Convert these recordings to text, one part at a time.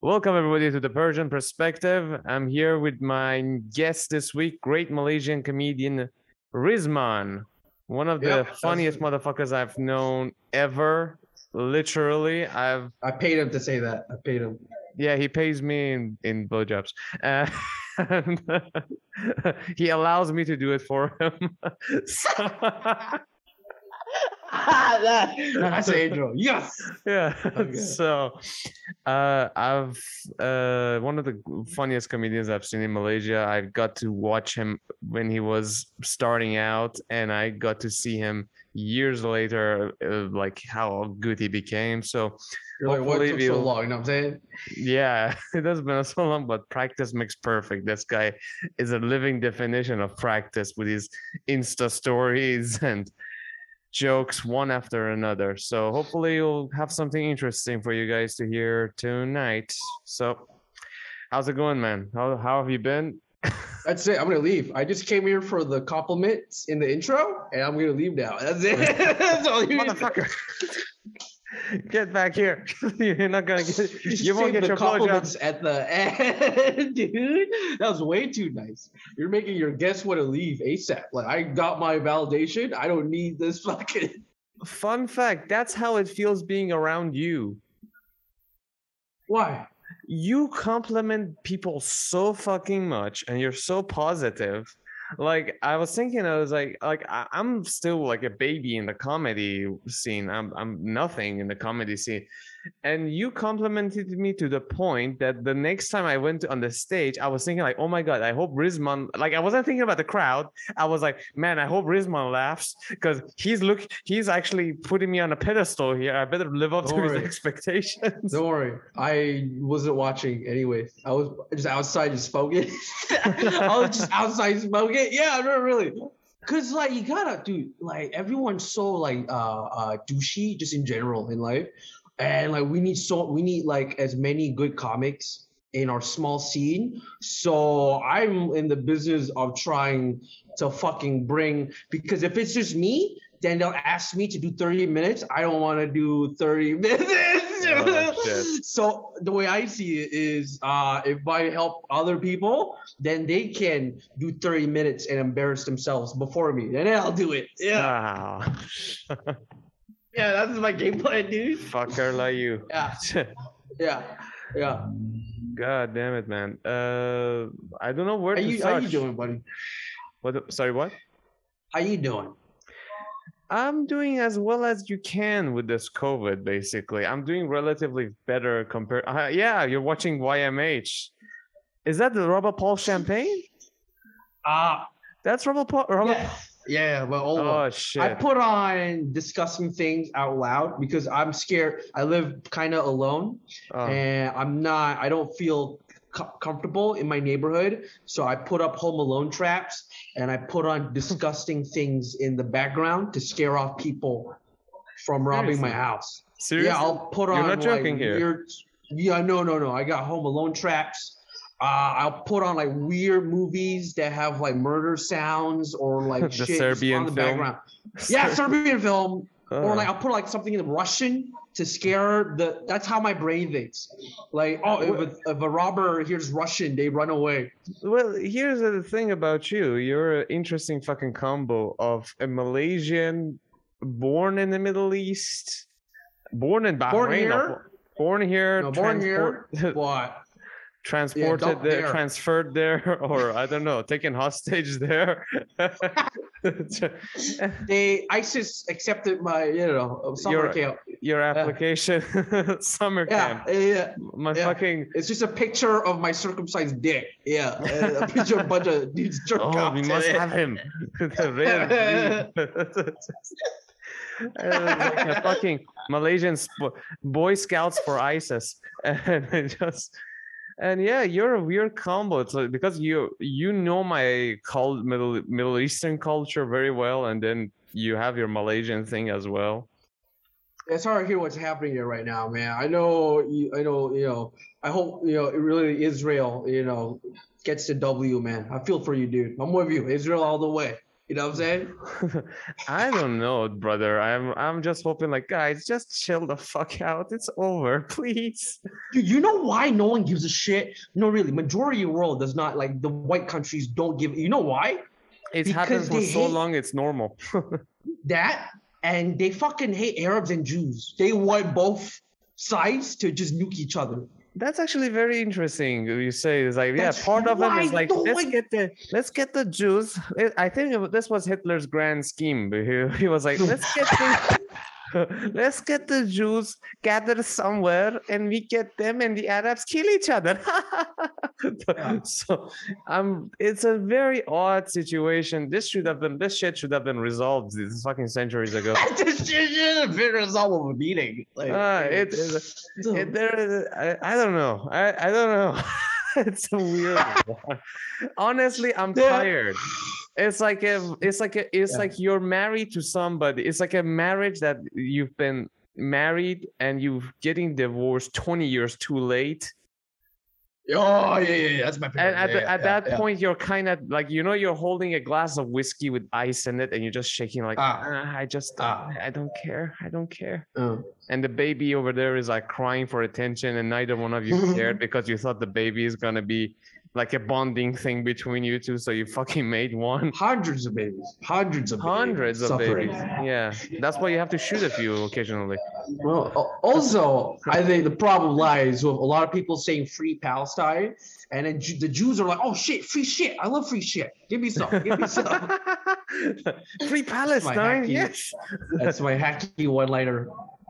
Welcome everybody to the Persian Perspective. I'm here with my guest this week, great Malaysian comedian Rizman, one of the Yep, funniest motherfuckers I've known ever. Literally, I've I paid him to say that. I paid him. yeah, he pays me in in blowjobs. Uh, and, he allows me to do it for him. So- that, that's Angel. Yes. yeah Okay. so uh i've uh one of the funniest comedians i've seen in malaysia i got to watch him when he was starting out and i got to see him years later uh, like how good he became so You're like, what Hopefully took so long? You know what I'm saying? yeah it has been so long but practice makes perfect this guy is a living definition of practice with his insta stories and jokes one after another so hopefully you'll have something interesting for you guys to hear tonight so how's it going man how, how have you been That's it. I'm gonna leave. I just came here for the compliments in the intro, and I'm gonna leave now. That's it. That's all you need. motherfucker get back here you're not gonna get You, won't get your compliments at the end, dude. That was way too nice. You're making your guests want to leave ASAP. Like I got my validation. I don't need this fucking. fun fact that's how it feels being around you Why? you compliment people so fucking much and you're so positive like i was thinking i was like like I, i'm still like a baby in the comedy scene. I'm i'm nothing in the comedy scene and you complimented me to the point that the next time i went on the stage i was thinking like oh my god i hope rizman like i wasn't thinking about the crowd i was like man i hope rizman laughs because he's look he's actually putting me on a pedestal here i better live up to Don't his worry. expectations Don't worry. I wasn't watching anyways. I was just outside just smoking. I was just outside smoking. Yeah, no, really. Cause like you gotta do like everyone's so like uh uh douchey just in general in life. And like we need so we need like as many good comics in our small scene. So I'm in the business of trying to fucking bring because if it's just me, then they'll ask me to do 30 minutes. I don't want to do 30 minutes. Oh, so the way I see it is uh if I help other people, then they can do 30 minutes and embarrass themselves before me. Then I'll do it. Yeah. Ah, Yeah, that's my game plan, dude. fucker like you. Yeah. Yeah. Yeah. God damn it, man. Uh, I don't know where How to you, start. how you doing, buddy? What? Sorry, what? How you doing? I'm doing as well as you can with this COVID. Basically, I'm doing relatively better compared. Uh, yeah, you're watching YMH. Is that the Robert Paul champagne? Ah, That's Robert Paul. Robert yeah. Yeah, but. Oh shit! I put on discussing things out loud because I'm scared. I live kind of alone, Oh, and I'm not. I don't feel co- comfortable in my neighborhood, so I put up Home Alone traps and I put on disgusting things in the background to scare off people from robbing my house. seriously? Yeah, I'll put You're on not joking like here. weird. Yeah, no, no, no. I got Home Alone traps. Uh, I'll put on like weird movies that have like murder sounds or like The shit Serbian on the film? background. Yeah, Serbian film. Or Oh. like I'll put like something in Russian to scare the. That's how my brain thinks. Like, oh, if a, if a robber hears Russian, they run away. Well, here's the thing about you. You're an interesting fucking combo of a Malaysian born in the Middle East, born in Bahrain, Born here? born here, No, born here, but transported don't there, transferred there, or I don't know, taken hostage there. they ISIS accepted my you know summer You're- camp. Your application, summer Yeah, camp. yeah. My yeah. fucking. It's just a picture of my circumcised dick. Yeah, and a picture of a bunch of dudes jerk Oh, we must have him. The rare breed. And it like a fucking Malaysian sp- Boy Scouts for ISIS, and just and yeah, you're a weird combo. It's like because you you know my cult Middle Middle Eastern culture very well, and then you have your Malaysian thing as well. It's hard to hear what's happening here right now, man. I know, I know, you know. I hope you know. It really Israel, you know, gets the W, man. I feel for you, dude. I'm with you, Israel all the way. You know what I'm saying? I don't know, brother. I'm I'm just hoping like guys, just chill the fuck out. It's over, please. Dude, you know why no one gives a shit? No, really, majority of the world does not like the white countries don't give. You know why? It's Because happened for so hate- long it's normal. That and they fucking hate Arabs and Jews. They want both sides to just nuke each other. That's actually very interesting. Uh, you say it's like yeah, part of them is like let's get the let's get the Jews. I think this was Hitler's grand scheme. He, he was like let's get the let's get the Jews gathered somewhere and we get them and the Arabs kill each other. So um, it's a very odd situation. This should have been this shit should have been resolved these fucking centuries ago. this shit should have been result of a meeting. Like, Uh, it dude. It, there is, I, I don't know. I, I don't know. it's a weird one. Honestly, I'm Yeah. tired. It's like a, it's like a, it's Yeah. like you're married to somebody. It's like a marriage that you've been married and you're getting divorced 20 years too late. Oh yeah, yeah, yeah. That's my And at, yeah, the, at yeah, that point, you're kind of like, you know, you're holding a glass of whiskey with ice in it and you're just shaking like, Ah. "Ah, I just, Ah. I don't care. I don't care. Uh, and the baby over there is like crying for attention and neither one of you cared because you thought the baby is gonna be like a bonding thing between you two so you fucking made one. hundreds of babies, hundreds of hundreds babies of suffering. babies yeah that's why you have to shoot a few occasionally Well, also, I think the problem lies with a lot of people saying free Palestine, and then the Jews are like, "Oh shit, free shit! I love free shit. Give me some, give me some." free palestine hacky- yes That's my hacky one-liner.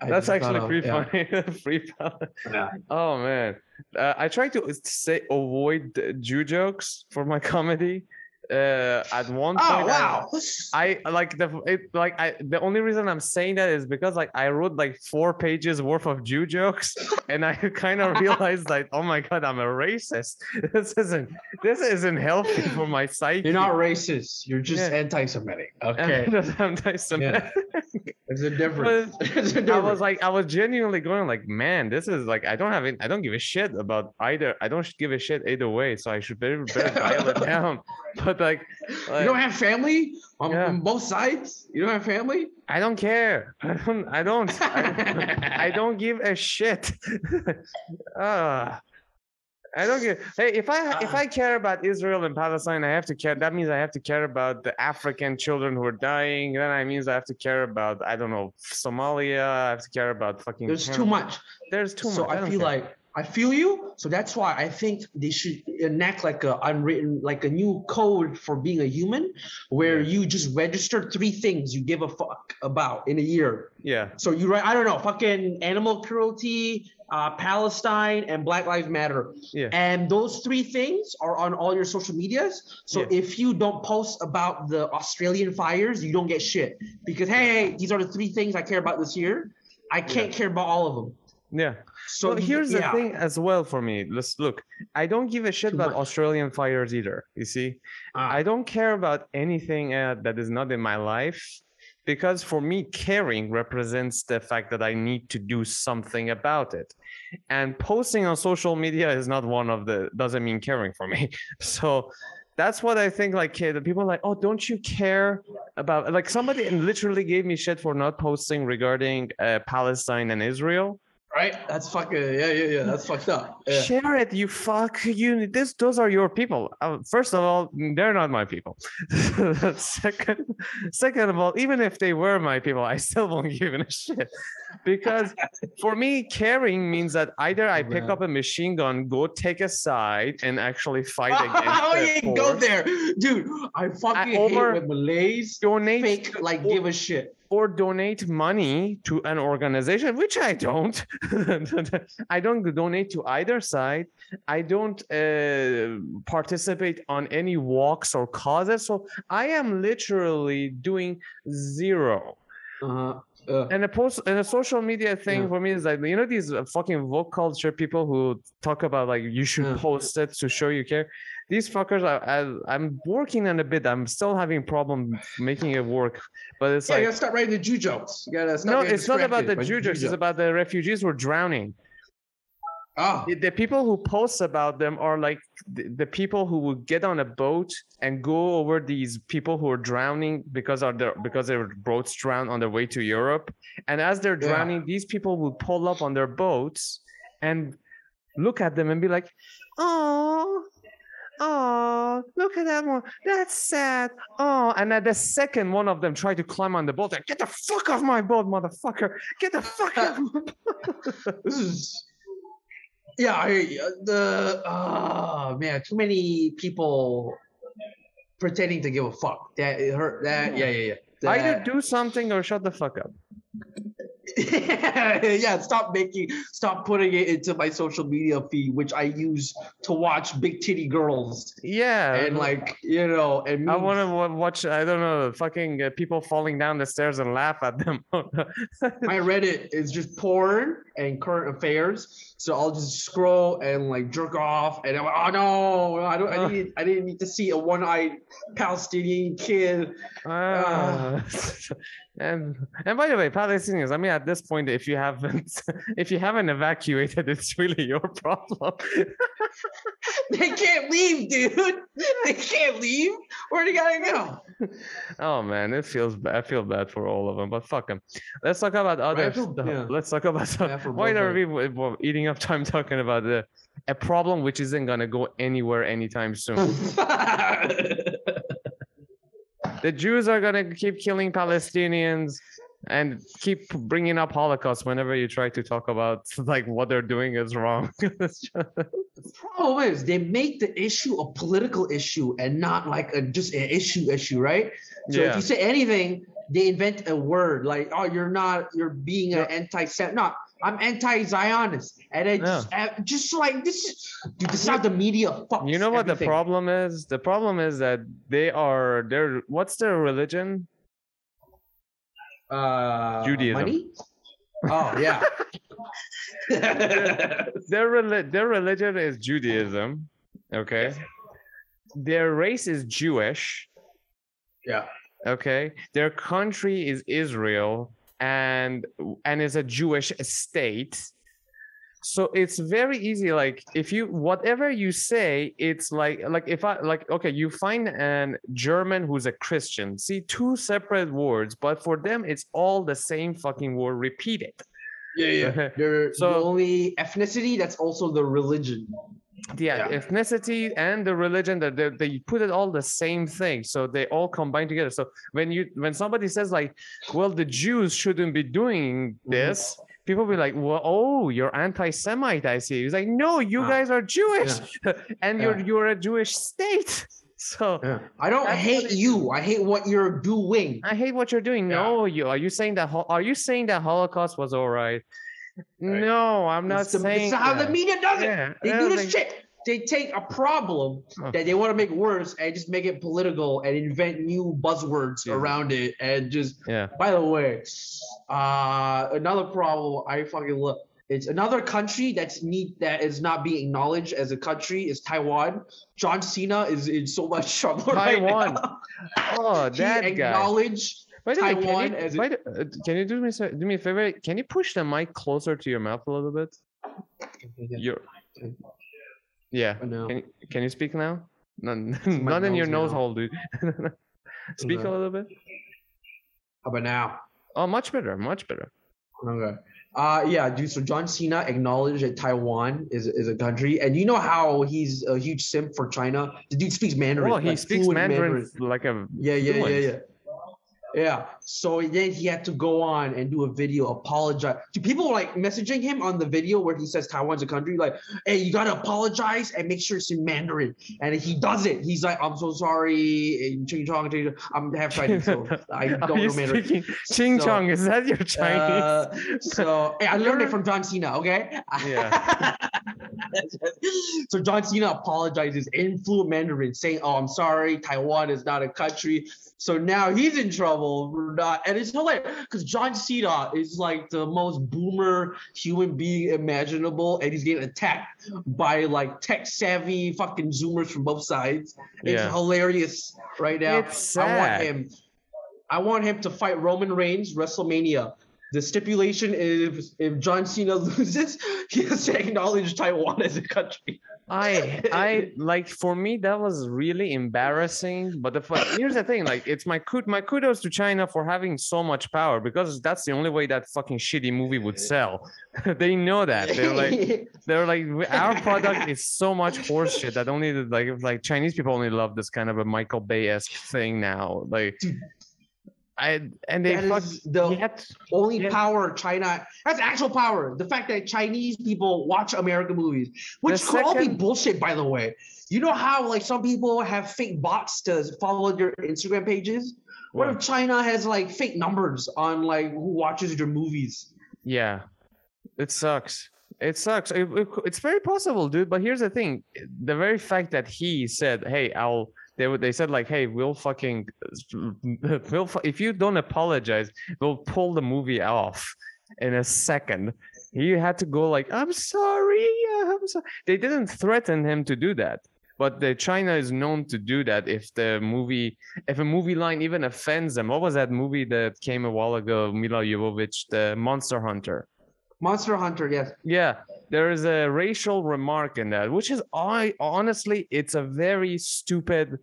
I that's just thought actually of, pretty yeah. funny free palestine Yeah. oh man uh, i try to say avoid the jew jokes for my comedy uh at one Oh point I- wow! I like the it, like I the only reason I'm saying that is because like I wrote like four pages worth of Jew jokes and I kind of realized like oh my god I'm a racist this isn't this isn't healthy for my psyche. You're not racist. You're just Yeah. anti-Semitic. Okay, just anti-Semitic. there's a difference. There's a I difference. was like I was genuinely going like man this is like I don't have it I don't give a shit about either I don't give a shit either way so I should better, better dial it down but like, you don't have family on, Yeah. on both sides. You don't have family. I don't care. I don't. I don't. I, I don't give a shit. Ah, I don't give. Hey, if I if Ah. I care about Israel and Palestine, I have to care. That means I have to care about the African children who are dying. Then I means I have to care about I don't know Somalia. I have to care about fucking. There's too much. There's too so much. I don't feel care. like I feel you. So that's why I think they should enact like a unwritten, like a new code for being a human, where Yeah. you just register three things you give a fuck about in a year. yeah. So you write, I don't know, fucking animal cruelty, uh, Palestine, and Black Lives Matter. Yeah. And those three things are on all your social medias. So Yeah. if you don't post about the Australian fires, you don't get shit. Because hey, hey, these are the three things I care about this year. I can't care about all of them. Yeah. So well, here's yeah. the thing as well for me. Let's look. I don't give a shit Too about much. Australian fires either. You see. Ah. I don't care about anything uh, that is not in my life because for me, caring represents the fact that I need to do something about it. And posting on social media is not one of the, doesn't mean caring for me. So that's what I think. Like, uh, the people are like, oh, don't you care about, like, somebody literally gave me shit for not posting regarding uh, Palestine and Israel. Right? That's fucking yeah, yeah, yeah. That's fucked up. Yeah. Share it, you fuck. You this those are your people. Uh, first of all, they're not my people. second, second of all, even if they were my people, I still won't give a shit. Because for me, caring means that either I pick Man. up a machine gun, go take a side, and actually fight against. oh the yeah, go there, dude. I fucking or- hate when Malays Donate fake like give a shit. Or donate money to an organization, which I don't. I don't donate to either side. I don't uh, participate on any walks or causes. So I am literally doing zero. Uh-huh. Uh, And a post and a social media thing Yeah. for me is like you know these fucking woke culture people who talk about like you should Yeah. post it to show you care. These fuckers, I, I I'm working on a bit. I'm still having problem making it work, but it's yeah, you gotta start writing the Jew jokes. You gotta start no, it's not about the Jew jokes. It's about the refugees who are drowning. Oh, the- people who post about them are like the, the people who would get on a boat and go over these people who are drowning because of their because their boats drown on their way to Europe. And as they're Yeah. drowning, these people would pull up on their boats and look at them and be like, "Oh, oh, look at that one. That's sad. Oh." And at the second one of them tried to climb on the boat, like, "Get the fuck off my boat, motherfucker! Get the fuck off!" my boat." this is. Yeah, I, the oh man, too many people pretending to give a fuck. That it hurt. That yeah, yeah, yeah. Either do something or shut the fuck up. yeah, stop making, stop putting it into my social media feed, which I use to watch big titty girls Yeah, and like you know, and I want to watch. I don't know, fucking uh, people falling down the stairs and laugh at them. my Reddit is just porn and current affairs. So I'll just scroll and like jerk off, and I'm like, oh no, I don't, I didn't, I didn't need to see a one-eyed Palestinian kid. Ah. and and by the way, Palestinians. I mean, at this point, if you haven't if you haven't evacuated, it's really your problem. They can't leave, dude. They can't leave. Where are you gotta go? oh man, it feels bad. I feel bad for all of them, but fuck them. Let's talk about other feel- stuff. yeah. Let's talk about why are we eating up time talking about the a problem which isn't gonna go anywhere anytime soon. The Jews are gonna keep killing Palestinians and keep bringing up Holocaust whenever you try to talk about like what they're doing is wrong. Just- The problem is they make the issue a political issue and not like a just an issue issue, right? So if you say anything, they invent a word like, "Oh, you're not, you're being an anti-Semite." No, I'm anti-Zionist, and it's just, uh, just like this. Is, dude, this is how the media fucks. you know what the problem is? The problem is that they are they're what's their religion? Uh, Judaism. Money? Oh yeah. Their reli- their religion is Judaism. Okay. Their race is Jewish. yeah. okay their country is israel and and is a jewish state so it's very easy like if you whatever you say it's like like if i like okay you find an german who's a christian see two separate words but for them it's all the same fucking word repeated Yeah, yeah. So- the only ethnicity that's also the religion. Yeah, Yeah. ethnicity and the religion that they, they put it all the same thing so they all combine together so when you when somebody says like well the jews shouldn't be doing Mm-hmm. this people be like well oh you're anti-semite i see he's like no you Ah. guys are jewish and you're you're a jewish state so Yeah. I don't hate you. I hate what you're doing. i hate what you're doing Yeah. no you are you saying that are you saying that holocaust was all right Right. no i'm not the- saying This is how the media does it. Yeah, They do this think- shit. They take a problem Oh. that they want to make worse and just make it political and invent new buzzwords Yeah. around it and just. yeah By the way, uh, another problem I fucking love. It's another country that's need that is not being acknowledged as a country is Taiwan. John Cena is in so much trouble Taiwan. right now. oh He that guy acknowledged By the way, can Taiwan you, as a- the- uh, can you do me do me a favor? Can you push the mic closer to your mouth a little bit? Your yeah. No. Can you, can you speak now? No, not in your nose now. hole, dude. speak a little bit. How about now? Oh, much better, much better. Okay. Uh yeah, dude. So John Cena acknowledged that Taiwan is is a country, and you know how he's a huge simp for China. The dude speaks Mandarin. Oh, he like, speaks fluent Mandarin, like a Yeah, yeah, yeah, fluent. yeah. Yeah. So then he had to go on and do a video apologize. Do people like messaging him on the video where he says Taiwan's a country? Like, hey, you gotta apologize and make sure it's in Mandarin. And he does it. He's like, I'm so sorry. and Ching chong, ching chong. I'm half Chinese, so I don't know Mandarin. speaking Ching So, Chong? Is that your Chinese? Uh, so hey, I learned it from John Cena. Okay. Yeah. so John Cena apologizes in fluent Mandarin, saying, "Oh, I'm sorry. Taiwan is not a country." So now he's in trouble for not, and it's hilarious because John Cena is like the most boomer human being imaginable, and he's getting attacked by like tech savvy fucking zoomers from both sides. It's Yeah. hilarious right now. It's I want him. I want him to fight Roman Reigns WrestleMania. The stipulation is if John Cena loses, he has to acknowledge Taiwan as a country. I I like for me that was really embarrassing. But the here's the thing, like it's my my kudos to China for having so much power because that's the only way that fucking shitty movie would sell. they know that they're like they're like our product is so much horseshit that only the, like like Chinese people only love this kind of a Michael Bay esque thing now. Like. I and they That fuck is the yet only Yeah. power China that's actual power. The fact that Chinese people watch American movies, which The could all be bullshit, by the way. You know how like some people have fake bots to follow their Instagram pages. What if China has like fake numbers on like who watches your movies? Yeah, it sucks. It sucks. It- it- it's very possible, dude. But here's the thing: the very fact that he said, "Hey, I'll," they they said like, "Hey, we'll fucking, we'll if you don't apologize, we'll pull the movie off in a second. He had to go like, "I'm sorry, uh, I'm sorry." They didn't threaten him to do that. But the China is known to do that if the movie, if a movie line even offends them. What was that movie that came a while ago? Milla Jovovich, the Monster Hunter. Monster Hunter, yes. Yeah, there is a racial remark in that, which is I honestly, it's a very stupid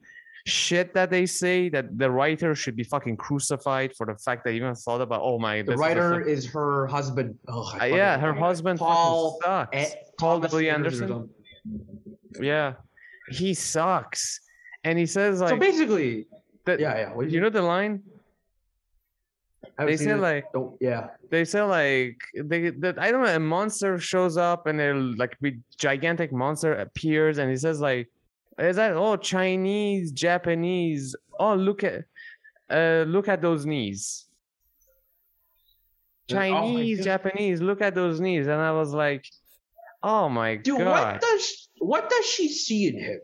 shit that they say that the writer should be fucking crucified for the fact that he even thought about. Oh my, The this is writer is her husband. Oh, Uh, yeah, her husband Paul sucks. Paul W. Anderson or Anderson. something. Yeah, he sucks, and he says like so basically, that, yeah, yeah. What you know the line they say like Don't, yeah. They say like they that I don't know a monster shows up and a like big gigantic monster appears and he says like is that oh Chinese Japanese oh look at uh look at those knees oh Chinese Japanese look at those knees and I was like oh my Dude, god what does what does she see in him?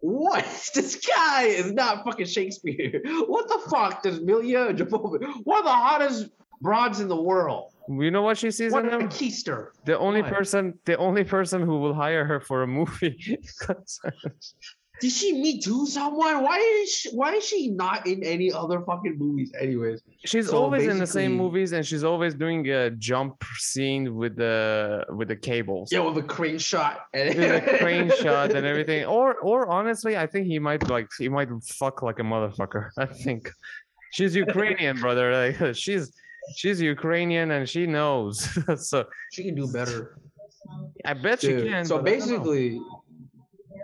What? This guy is not fucking Shakespeare. What the fuck does Milla Jovovich? One of the hottest broads in the world. you know what she sees What in a him keister. the only What? person the only person who will hire her for a movie Did she meet to someone? Why is she, why is she not in any other fucking movies? Anyways, She's So always in the same movies, and she's always doing a jump scene with the with the cables, yeah, with a crane shot and with a crane shot and everything. Or or honestly, I think he might like he might fuck like a motherfucker. I think she's Ukrainian, brother. Like she's she's Ukrainian and she knows. so She can do better. I bet she can. so but I don't know. basically,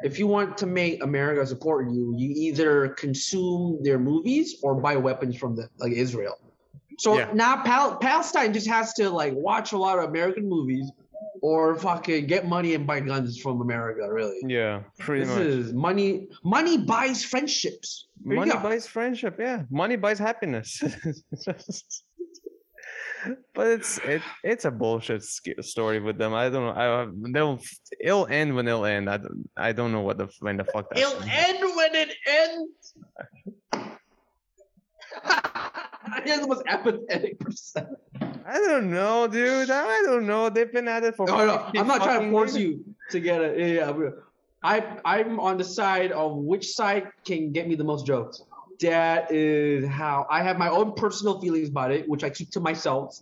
if you want to make America support you, you either consume their movies or buy weapons from the like Israel. So Yeah. now Pal- Palestine just has to like watch a lot of American movies or fucking get money and buy guns from America. Really, yeah, pretty this much. is money. Money buys friendships. There Money buys friendship. Yeah, money buys happiness. but it's it it's a bullshit story with them. I don't know. I um, they'll it'll end when it'll end. I don't, I don't know what the when the fuck that's It'll end when it ends. You're the most apathetic person. I don't know, dude. I don't know. They've been at it for. No, no, I'm not trying to force years. you to get it. Yeah, yeah, I I'm on the side of which side can get me the most jokes. That is how I have my own personal feelings about it, which I keep to myself,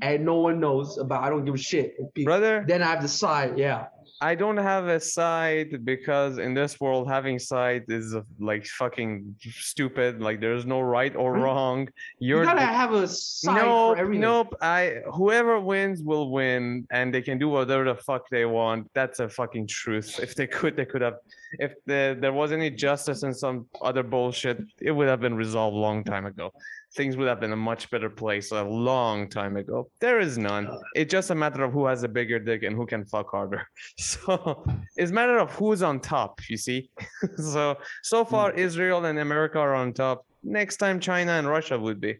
and no one knows about. I don't give a shit. Brother. Then I have the side. Yeah. I don't have a side because in this world having side is uh, like fucking stupid. Like there's no right or wrong. You You're gotta the- have a side nope, for everything. nope. I whoever wins will win, and they can do whatever the fuck they want. That's a fucking truth. If they could, they could have. If the, there was any justice and some other bullshit, it would have been resolved long time ago. Things would have been a much better place a long time ago. There is none. It's just a matter of who has a bigger dick and who can fuck harder. So it's a matter of who's on top. You see. so so far, Israel and America are on top. Next time, China and Russia would be.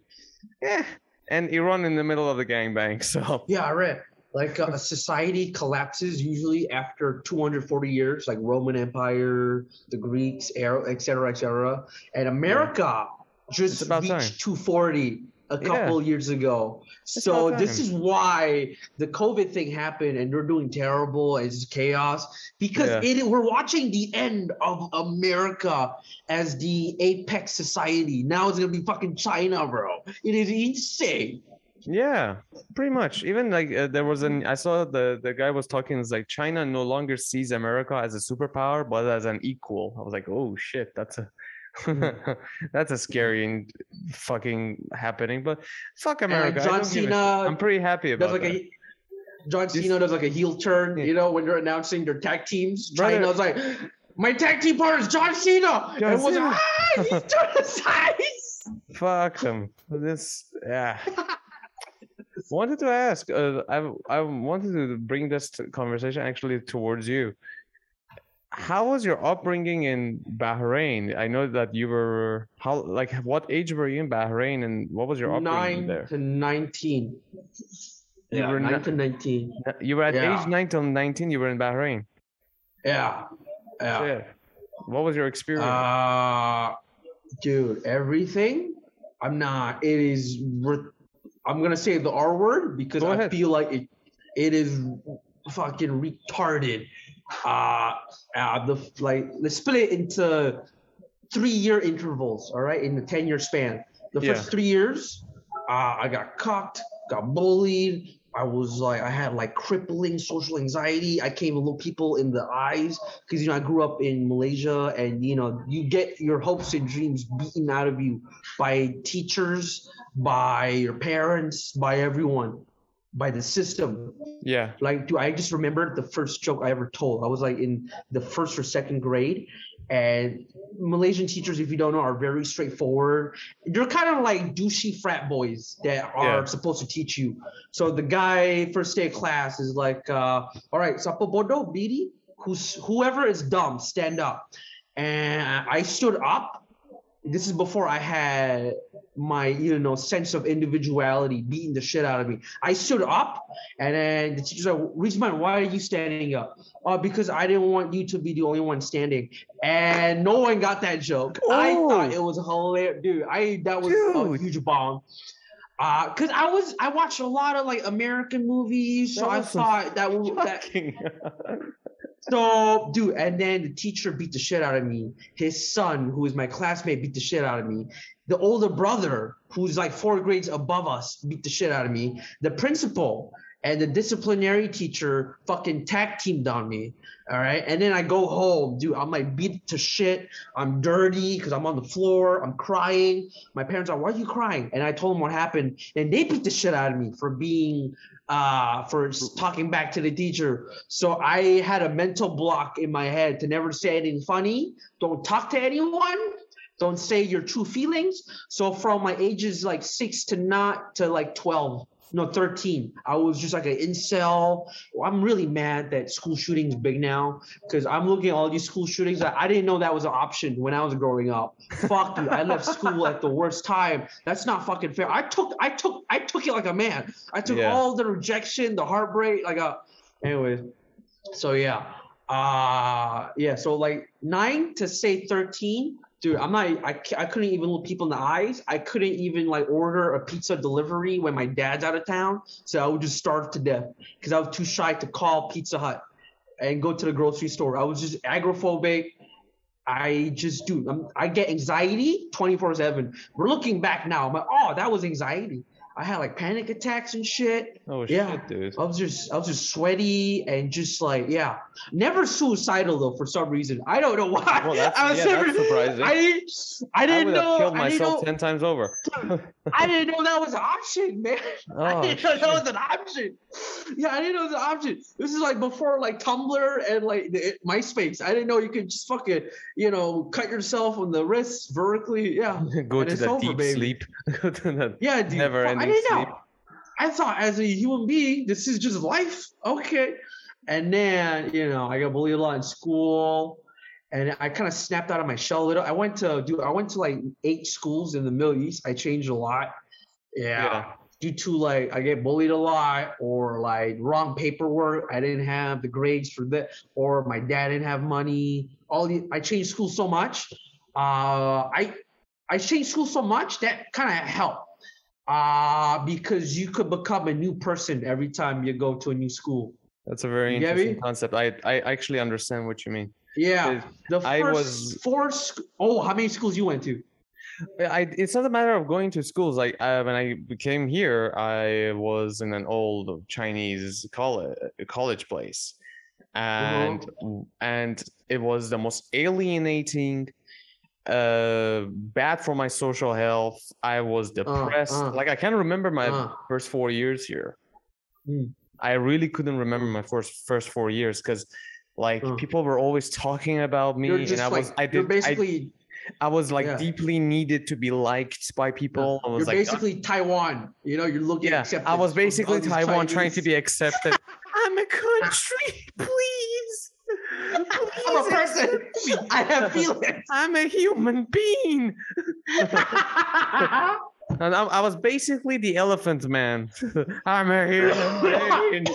Yeah, and Iran in the middle of the gangbang. So Yeah, I read. Like uh, a society collapses usually after 240 years, like Roman Empire, the Greeks, er- et cetera, et cetera. And America just about reached time. 240 a Yeah. couple years ago. It's so this is why the COVID thing happened, and they're doing terrible. and It's chaos because Yeah. it, we're watching the end of America as the apex society. Now it's gonna be fucking China, bro. It is insane. Yeah, pretty much. Even like uh, there was an I saw the the guy was talking. It's like China no longer sees America as a superpower, but as an equal. I was like, oh shit, that's a that's a scary and fucking happening. But fuck America. John don't give a shit. Cena I'm pretty happy does about like that. a John Cena does like a heel turn, Yeah. you know, when they're announcing their tag teams. Brother- China's like, my tag team partner is John Cena. John and was Cena. like, ah, he's aside. Fuck them. This yeah. wanted to ask. Uh, I I wanted to bring this conversation actually towards you. How was your upbringing in Bahrain? I know that you were how like what age were you in Bahrain and what was your upbringing Nine there? to nineteen. You Yeah, were nine to nineteen. You were at Yeah. age nine till nineteen. You were in Bahrain. Yeah, yeah. What was your experience? Uh, dude, everything. I'm not. It is. I'm gonna say the R word because I feel like it. It is fucking retarded. Uh, uh the like let's split it into three year intervals. All right, in the ten year span. The first Yeah. three years, uh, I got cucked, got bullied. I was like, I had like crippling social anxiety. I can't even look people in the eyes because you know I grew up in Malaysia, and you know you get your hopes and dreams beaten out of you by teachers, by your parents, by everyone, by the system. yeah. Like, do I just remember the first joke I ever told? I was like in the first or second grade, and Malaysian teachers, if you don't know, are very straightforward. They're kind of like douchey frat boys that are Yeah. supposed to teach you. So the guy first day of class is like, uh, "All right, siapa bodoh, bidi? Who's whoever is dumb, stand up." And I stood up. This is before I had my you know sense of individuality beating the shit out of me. I stood up, and then the teacher's like, "Rizman, why are you standing up?" Uh, because I didn't want you to be the only one standing, and no one got that joke. I thought it was hilarious, dude. I that was a Dude. huge bomb. Uh, cause I was I watched a lot of like American movies, so I thought that w- that so, dude, and then the teacher beat the shit out of me. His son, who is my classmate, beat the shit out of me. The older brother, who's like four grades above us, beat the shit out of me. The principal and the disciplinary teacher fucking tag teamed on me. All right. And then I go home, dude. I'm like beat to shit. I'm dirty because I'm on the floor. I'm crying. My parents are, why are you crying? And I told them what happened. And they beat the shit out of me for being uh, for talking back to the teacher. So I had a mental block in my head to never say anything funny. Don't talk to anyone. Don't say your true feelings. So from my ages like six to not to like 12, no, 13, I was just like an incel. I'm really mad that school shootings big now because I'm looking at all these school shootings. I, I didn't know that was an option when I was growing up. Fuck you. I left school at the worst time. That's not fucking fair. I took, I took, I took it like a man. I took Yeah. all the rejection, the heartbreak, like a. Anyways, so yeah, uh, yeah. So like nine to say thirteen, dude. I'm not. I, I couldn't even look people in the eyes. I couldn't even like order a pizza delivery when my dad's out of town. So I would just starve to death because I was too shy to call Pizza Hut and go to the grocery store. I was just agoraphobic. I just do. I'm, I get anxiety 24 seven. We're looking back now. I'm like, oh, that was anxiety. I had like panic attacks and shit. oh Yeah. shit, dude. I was just I was just sweaty and just like yeah, never suicidal though for some reason. I don't know why. Well, that's- I was yeah, never, surprising. I didn't I I didn't have know killed I myself know, ten times over. I didn't know that was an option, man. I Oh, didn't know that was an option. Yeah, I didn't know it was an option. This is like before like Tumblr and like the, MySpace. I didn't know you could just fucking you know cut yourself on the wrists vertically. Yeah. Go And to it's that over, deep sleep. Go to that. Yeah, dude. Never fuck, I didn't know. I thought as a human being, this is just life. Okay. And then, you know, I got bullied a lot in school. And I kind of snapped out of my shell a little. I went to do I went to like eight schools in the Middle East. I changed a lot. Yeah. Yeah. Due to like I get bullied a lot or like wrong paperwork. I didn't have the grades for that, or my dad didn't have money. All the I changed school so much. Uh I I changed school so much that kind of helped uh because you could become a new person every time you go to a new school That's a very You interesting concept. I I actually understand what you mean. yeah the first I was- four sc- oh how many schools you went to I it's not a matter of going to schools. Like uh, when I came here, I was in an old Chinese college college place, and Uh-huh. and it was the most alienating, uh, bad for my social health. I was depressed. uh. like I can't remember my Uh. first four years here. Hmm. I really couldn't remember my first first four years because. Like Uh. people were always talking about me, and I like was I did I basically I was like Yeah. deeply needed to be liked by people. I was you're like, basically Taiwan. You know, you're looking. yeah, I was basically Taiwan trying to be accepted. I'm a country, please. I'm a person. I have feelings. I'm a human being. And I, I was basically the elephant man. I'm a human being.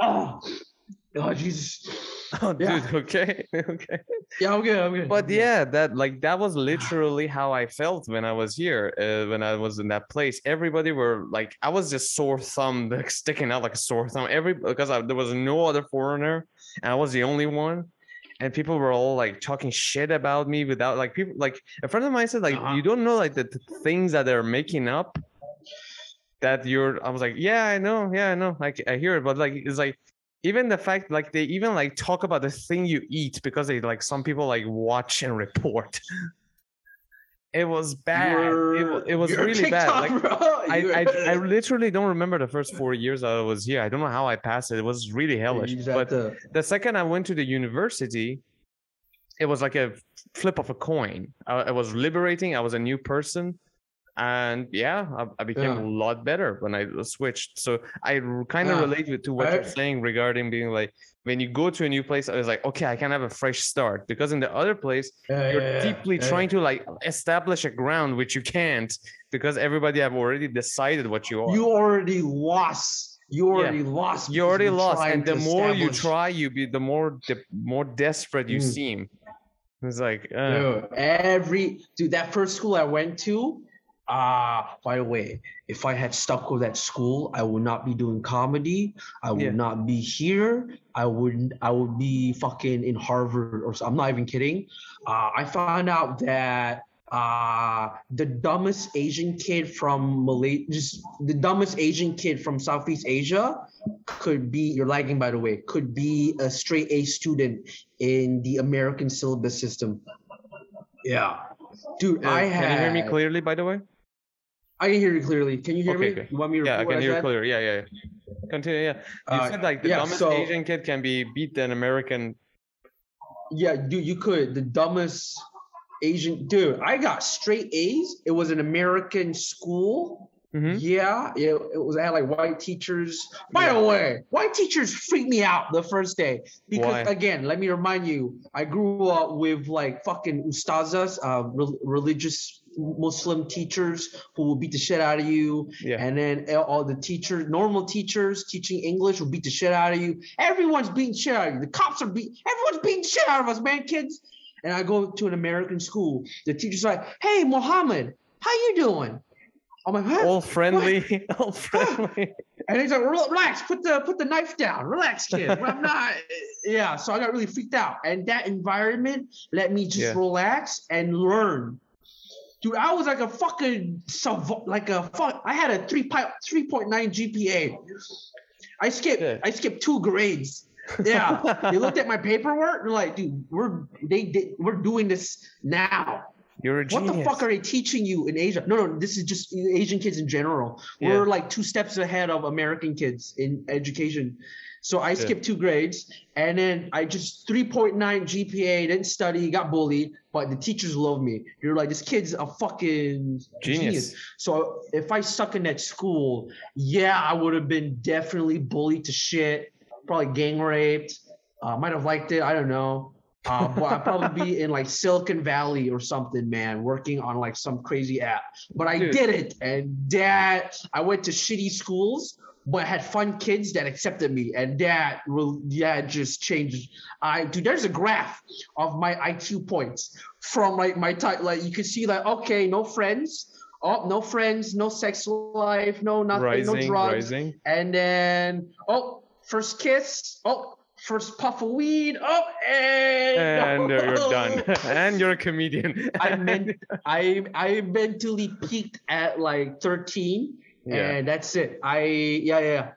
oh, oh, Jesus. oh, Yeah. dude, okay, okay. Yeah, I'm good. I'm good. but I'm good. yeah that like that was literally how i felt when i was here uh, when i was in that place everybody were like i was just sore thumb like sticking out like a sore thumb every because I, there was no other foreigner and i was the only one and people were all like talking shit about me without like people like a friend of mine said like Uh-huh. you don't know like the, the things that they're making up that you're i was like yeah i know yeah i know like i hear it but like it's like even the fact like they even like talk about the thing you eat because they like some people like watch and report it was bad. It, it was really bad. Like. I, I i literally don't remember the first four years i was here. I don't know how i passed it. It was really hellish. But to- the second i went to the university it was like a flip of a coin. I, I was liberating. I was a new person and yeah i, I became Yeah. a lot better when i switched so i kind of Yeah. relate with to what you're saying regarding being like when you go to a new place i was like okay i can have a fresh start because in the other place Yeah, you're yeah, yeah, deeply yeah. trying to like establish a ground which you can't because everybody have already decided what you are You already lost. You already lost. you already lost and the more you try you be the more the more desperate you Mm. seem it's like uh, Dude, every dude, that first school I went to, uh, by the way, if I had stuck with that school, I would not be doing comedy. I would Yeah. not be here. I wouldn't. I would be fucking in Harvard or. so- I'm not even kidding. Uh, I found out that uh, the dumbest Asian kid from Malaysia, just the dumbest Asian kid from Southeast Asia, could be. You're lagging, by the way. Could be a straight A student in the American syllabus system. Yeah, dude, uh, I can you hear me clearly by the way I can hear you clearly. Can you hear Okay, me? okay. You want me to yeah i can hear you said? clear yeah yeah yeah. continue yeah you Uh, said like the yeah, dumbest so- asian kid can be beat than american Yeah, dude, you could. The dumbest Asian dude. I got straight A's. It was an American school. Mhm. Yeah, it, it was. I had like white teachers. By the way, white teachers freaked me out the first day because Why? again, let me remind you, I grew up with like fucking ustazas, uh, re- religious Muslim teachers who will beat the shit out of you. yeah And then all- the teachers, normal teachers teaching English will beat the shit out of you. Everyone's beating shit out of you. The cops are beating, everyone's beating shit out of us, man, kids. And I go to an American school. The teacher's like, hey, Mohammed, how you doing? I'm like, huh? all friendly all friendly And he's like, relax, put the put the knife down, relax, kid. I'm not. Yeah, so I got really freaked out, and that environment let me just Yeah. relax and learn. Dude, I was like a fucking like a fuck. I had a three pi- three point nine GPA. I skipped. I skipped two grades. Yeah, they looked at my paperwork. They're like, dude, we're they did we're doing this now. you're a genius. What the fuck are they teaching you in Asia? No, no, this is just Asian kids in general. Yeah. We're like two steps ahead of American kids in education. So I skipped two grades and then I just 3.9 GPA, didn't study, got bullied, but the teachers love me. They're like, this kid's a fucking Genius. So if I stuck in that school, yeah, I would have been definitely bullied to shit, probably gang raped. Uh, might have liked it. I don't know. Uh, but I'd probably be in like Silicon Valley or something, man, working on like some crazy app. But I Dude. did it, and that I went to shitty schools, but had fun kids that accepted me, and that will yeah just changed. I do. there's a graph of my IQ points from like my type. Like you could see like okay, no friends. Oh, no friends, no sex life, no nothing, no drugs rising and then oh first kiss oh first puff of weed. Oh, and, and uh, you're done. and you're a comedian. I meant I I mentally peaked at like 13, Yeah. and that's it. I yeah yeah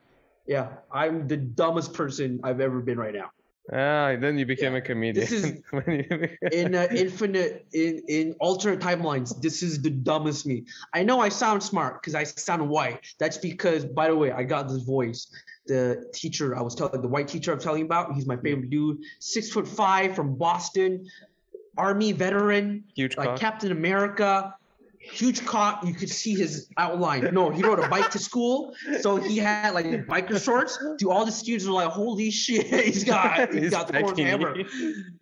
yeah. I'm the dumbest person I've ever been right now. Ah, then you became a comedian. This is- in uh, infinite in in alternate timelines this is the dumbest me i know i sound smart because i sound white that's because by the way i got this voice the teacher i was telling the white teacher i'm telling about he's my favorite dude six foot five from boston army veteran Huge like cock. captain america huge cop. you could see his outline no he rode a bike to school so he had like biker shorts to all the students were like holy shit he's got he's He's got the packing hammer.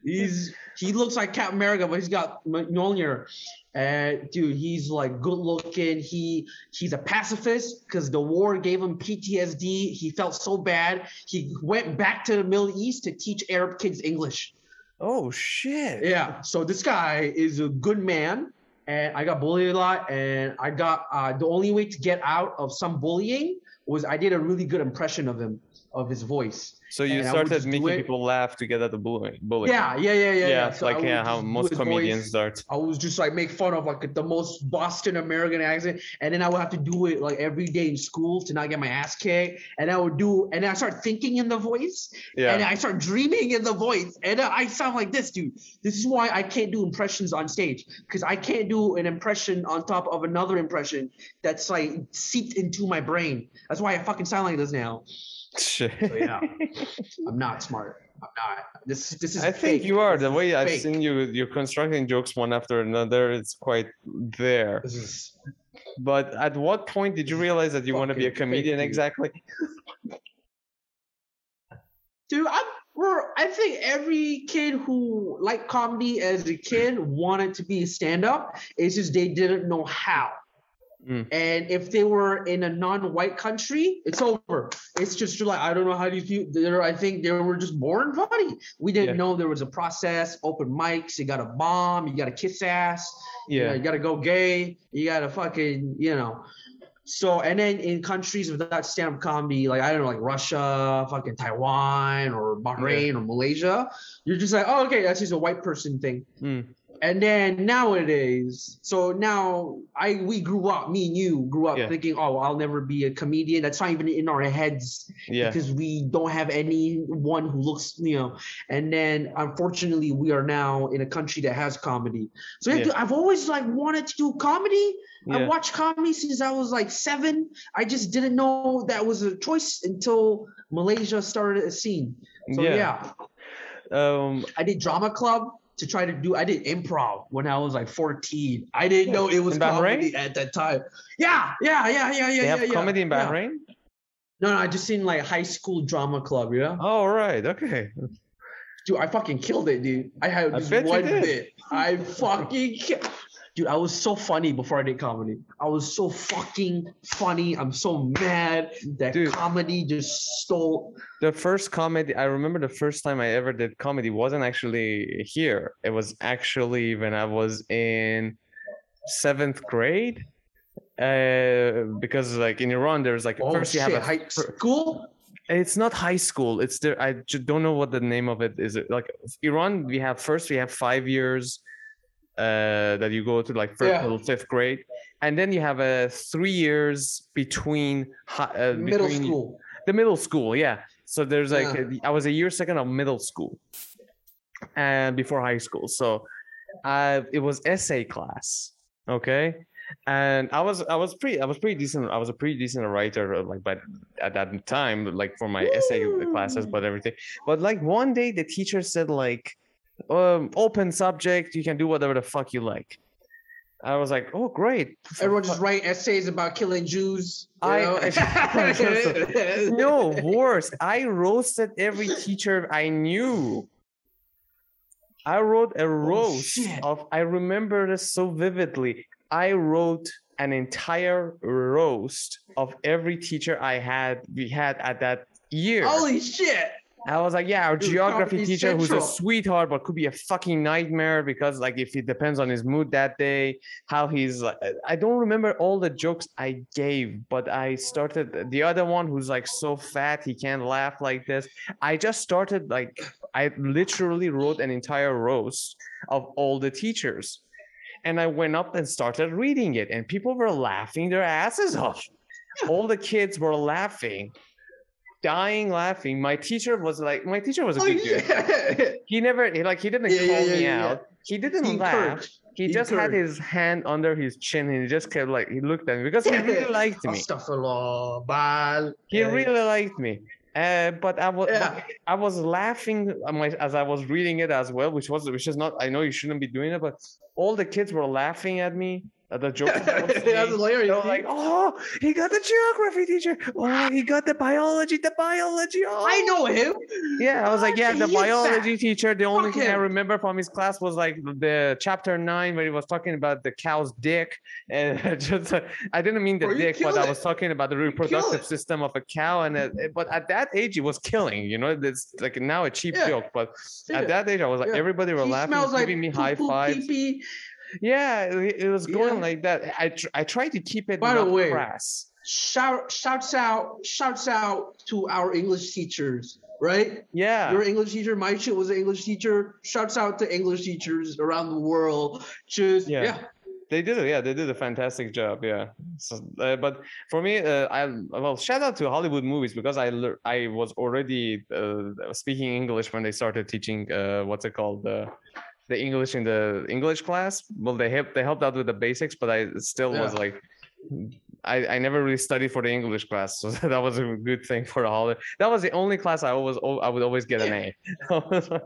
He's he looks like Captain America, but he's got Mjolnir. And dude, he's like good looking. He he's a pacifist because the war gave him PTSD. He felt so bad. He went back to the Middle East to teach Arab kids English. Oh shit. Yeah. So this guy is a good man. And I got bullied a lot. And I got uh, the only way to get out of some bullying was I did a really good impression of him, of his voice. So you And started making people laugh to get at the bullying. bullying. Yeah, yeah, yeah, yeah. Yeah, So like yeah, how most comedians start. I was just like make fun of like the most Boston American accent, and then I would have to do it like every day in school to not get my ass kicked. And I would do, and then I start thinking in the voice, Yeah. and I start dreaming in the voice, and I sound like this, dude. This is why I can't do impressions on stage because I can't do an impression on top of another impression that's like seeped into my brain. That's why I fucking sound like this now. So, yeah. I'm not smart. I'm not. This this is. I think you are. This The way I've fake. seen you, you're constructing jokes one after another. It's quite there. This is But at what point did you realize that you want to be a fake, comedian exactly? Dude, I'm, we're, I think every kid who liked comedy as a kid wanted to be a stand-up. It's just they didn't know how. Mm. And if they were in a non-white country, it's over. It's just like I don't know how do you feel. They're, I think they were just born funny. We didn't Yeah. know there was a process. Open mics. You got to bomb. You got to kiss ass. You, know, Yeah. you got to go gay. You got to fucking you know. So and then in countries without stand-up comedy, like I don't know, like Russia, fucking Taiwan, or Bahrain, or Malaysia, you're just like, oh, okay, that's just a white person thing. Mm. And then nowadays, so now I we grew up, me and you grew up Yeah. thinking, oh, I'll never be a comedian. That's not even in our heads Yeah. because we don't have anyone who looks, you know. And then unfortunately, we are now in a country that has comedy. So yeah. I've always like wanted to do comedy. I watched comedy since I was like seven. I just didn't know that was a choice until Malaysia started a scene. So Yeah. yeah, Um. I did drama club to try to do. I did improv when I was like 14. I didn't know it was In Bahrain? comedy at that time. Yeah, yeah, yeah, yeah, yeah. They have yeah, comedy in yeah. Bahrain. No, no, I just seen like high school drama club. You know, Oh right. Okay. dude, I fucking killed it, dude. I had I you one bit. I fucking. ki- Dude, I was so funny before I did comedy. I was so fucking funny. I'm so mad that Dude. comedy just stole. The first comedy I remember the first time I ever did comedy wasn't actually here. It was actually when I was in seventh grade. Uh, because like in Iran, there's like Oh first you shit! have a high school. It's not high school. It's there. I don't know what the name of it is. Like Iran. We have first we have five years uh, that you go to like first Yeah. fifth grade, and then you have a three years between uh, Middle school. the middle school. Yeah. So there's like Yeah. a- I was a year second of middle school, and before high school. So uh, it was essay class. Okay. And I was I was pretty I was pretty decent I was a pretty decent writer uh, like but at that time like for my essay classes but everything but like one day the teacher said like um open subject you can do whatever the fuck you like. I was like oh great. Everyone just write essays about killing Jews. you I- no worse. I roasted every teacher i knew. I wrote a roast Oh, of i remember this so vividly. I wrote an entire roast of every teacher i had we had at that year. Holy shit! I was like, yeah, our Dude, geography teacher who's a sweetheart, but could be a fucking nightmare because, like, if it depends on his mood that day, how he's like, I don't remember all the jokes I gave, but I started the other one who's like so fat he can't laugh like this. I just started like, I literally wrote an entire roast of all the teachers. And I went up and started reading it, and people were laughing their asses off. All the kids were laughing, dying laughing. My teacher was like, my teacher was a Oh, good dude. yeah. He never like he didn't Yeah, call yeah, me out. He didn't laugh. He just had his hand under his chin and he just kept like he looked at me because he really liked me. He really liked me. Uh, but I was Yeah. I was laughing as I was reading it as well, which was which is not I know you shouldn't be doing it, but all the kids were laughing at me at the jokes. I was hilarious. Were like, "Oh, he got the geography teacher. Oh, he got the biology. The biology. Oh, I know him. yeah, I was like, yeah, the biology teacher. The only Fuck thing I remember from his class was like the chapter nine where he was talking about the cow's dick, and just uh, I didn't mean the Bro, dick, but killed I was talking about the reproductive system of a cow. And it, it- but at that age, it was killing. You know, it's like now a cheap Yeah. joke, but Yeah. at that age, I was like, Yeah. everybody were He laughing, smells like giving me high fives. Yeah, it, it was going Yeah. like that. I tr- I tried to keep it By the way, crass. Shout shouts out shouts out to our English teachers, right? Yeah. Your English teacher, my shit was an English teacher. Shouts out to English teachers around the world. Just Yeah. yeah. They did it, yeah. They did a fantastic job, yeah. So, uh, but for me, uh, I well, shout out to Hollywood movies because I lear- I was already uh, speaking English when they started teaching uh, what's it called the English in the English class. Well, they helped they helped out with the basics, but I still was like. I, I never really studied for the English class, so that was a good thing for a holiday. That was the only class I always I would always get an A.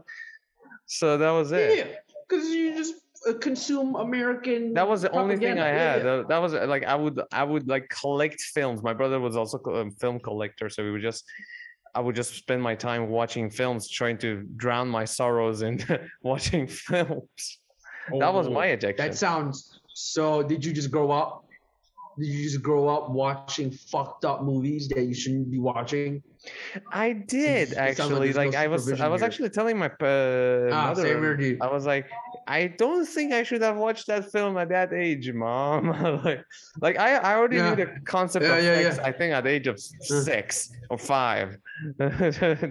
so that was it. Yeah. Because you just uh, consume American. that was the only thing. I had. yeah. That, that was like I would I would like collect films. My brother was also a film collector, so we would just I would just spend my time watching films, trying to drown my sorrows in watching films. that was Oh, my addiction. That sounds so. Did you just grow up? Did you just grow up watching fucked up movies that you shouldn't be watching? I did sounds like actually. Like I was I was here. actually telling my uh, Ah, mother. same here, dude. I was like, I don't think I should have watched that film at that age, mom. like, like I, I already Yeah. knew the concept Yeah, of yeah, sex. I think at the age of six or five.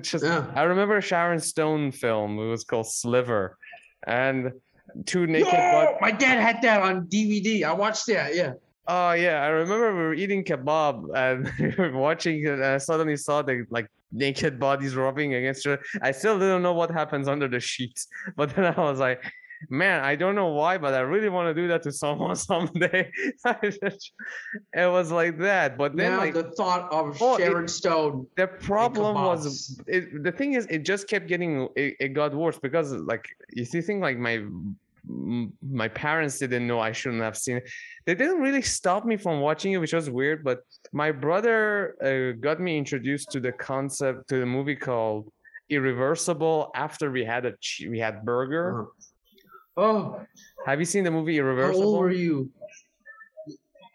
Just. I remember a Sharon Stone film. It was called Sliver, and two naked. Butt- my dad had that on DVD. I watched that. Yeah. Oh yeah, I remember we were eating kebab and we were watching it, and I suddenly saw the like naked bodies rubbing against her. I still didn't know what happens under the sheets, but then I was like, man, I don't know why, but I really want to do that to someone someday. Just- it was like that, but then now like the thought of Oh, it- Sharon Stone. the problem was it, the thing is it just kept getting it, it got worse because like you see think like my my parents didn't know I shouldn't have seen it. They didn't really stop me from watching it, which was weird. But my brother uh, got me introduced to the concept to the movie called Irreversible. After we had a we had burger. Uh-huh. Oh, Have you seen the movie Irreversible? how old were you?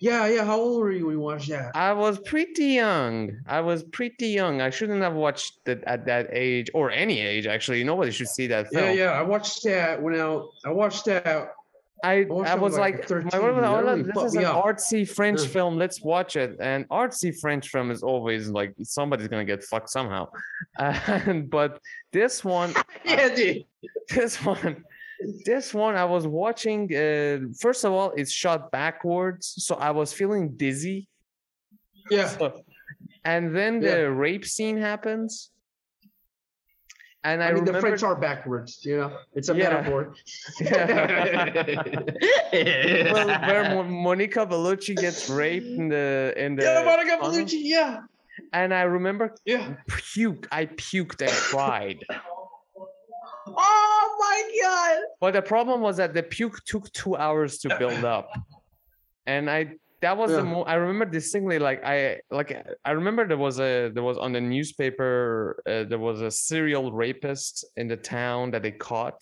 Yeah, yeah. How old were you when you watched that? I was pretty young. I was pretty young. I shouldn't have watched it at that age or any age. Actually, nobody should see that film. Yeah, yeah. I watched that when I I watched that. I, I was when I was, like, like, my brother was like, that "Oh, really this is an up." artsy French Yeah. film. Let's watch it. And artsy French film is always like somebody's gonna get fucked somehow. And but this one, Yeah, dude. this one, this one, I was watching. Uh, first of all, it's shot backwards, so I was feeling dizzy. Yeah. So- and then Yeah. the rape scene happens. And I, I, mean, the remember French are backwards. You know, it's a Yeah. metaphor. well, where Monica Bellucci gets raped in the in the yeah, Monica. Bellucci. Yeah, and I remember yeah. puke. I puked and cried. Oh my god. But the problem was that the puke took two hours to build up, and I that was the mo- I remember distinctly. Like I like I remember there was a there was on the newspaper uh, there was a serial rapist in the town that they caught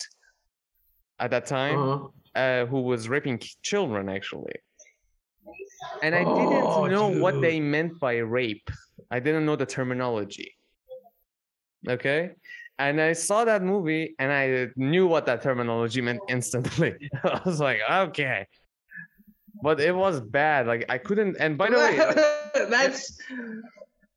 at that time Uh-huh. uh, who was raping children actually. And I Oh, didn't know what they meant by rape. I didn't know the terminology. Okay. And I saw that movie and I knew what that terminology meant instantly. I was like, okay. But it was bad. Like I couldn't and by the way uh, like, that's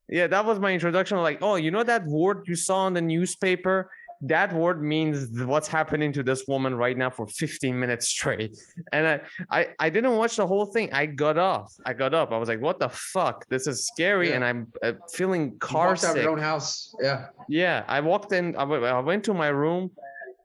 yeah, that was my introduction. Like, oh, you know that word you saw in the newspaper? That word means what's happening to this woman right now for 15 minutes straight and I, I i didn't watch the whole thing i got off i got up i was like what the fuck this is scary Yeah. and i'm uh, feeling car out sick your own house. Yeah. yeah i walked in I w- I went to my room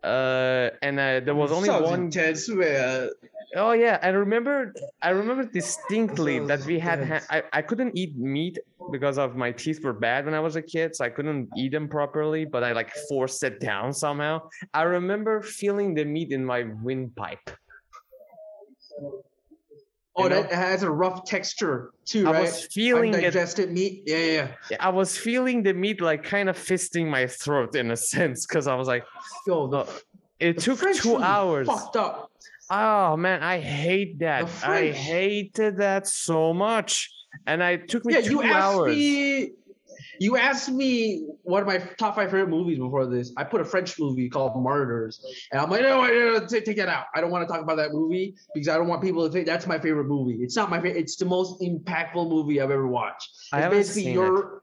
uh and uh, there was only Sounds one intense, man. Oh yeah, I remember. I remember distinctly that we had. Ha- I I couldn't eat meat because of my teeth were bad when I was a kid, so I couldn't eat them properly. But I like forced it down somehow. I remember feeling the meat in my windpipe. Oh, You know? that has a rough texture too, I right? was feeling it. Undigested meat. Yeah, yeah, yeah. I was feeling the meat like kind of fisting my throat in a sense because I was like, Yo, the, it the took French two hours. Fucked up. Oh man, I hate that. I hated that so much, and I took me Yeah, two you asked hours. me. You asked me what are my top five favorite movies before this. I put a French movie called Martyrs, and I'm like, no, no, no, take, take that out. I don't want to talk about that movie because I don't want people to think that's my favorite movie. It's not my favorite. It's the most impactful movie I've ever watched. It's I haven't basically seen it. your.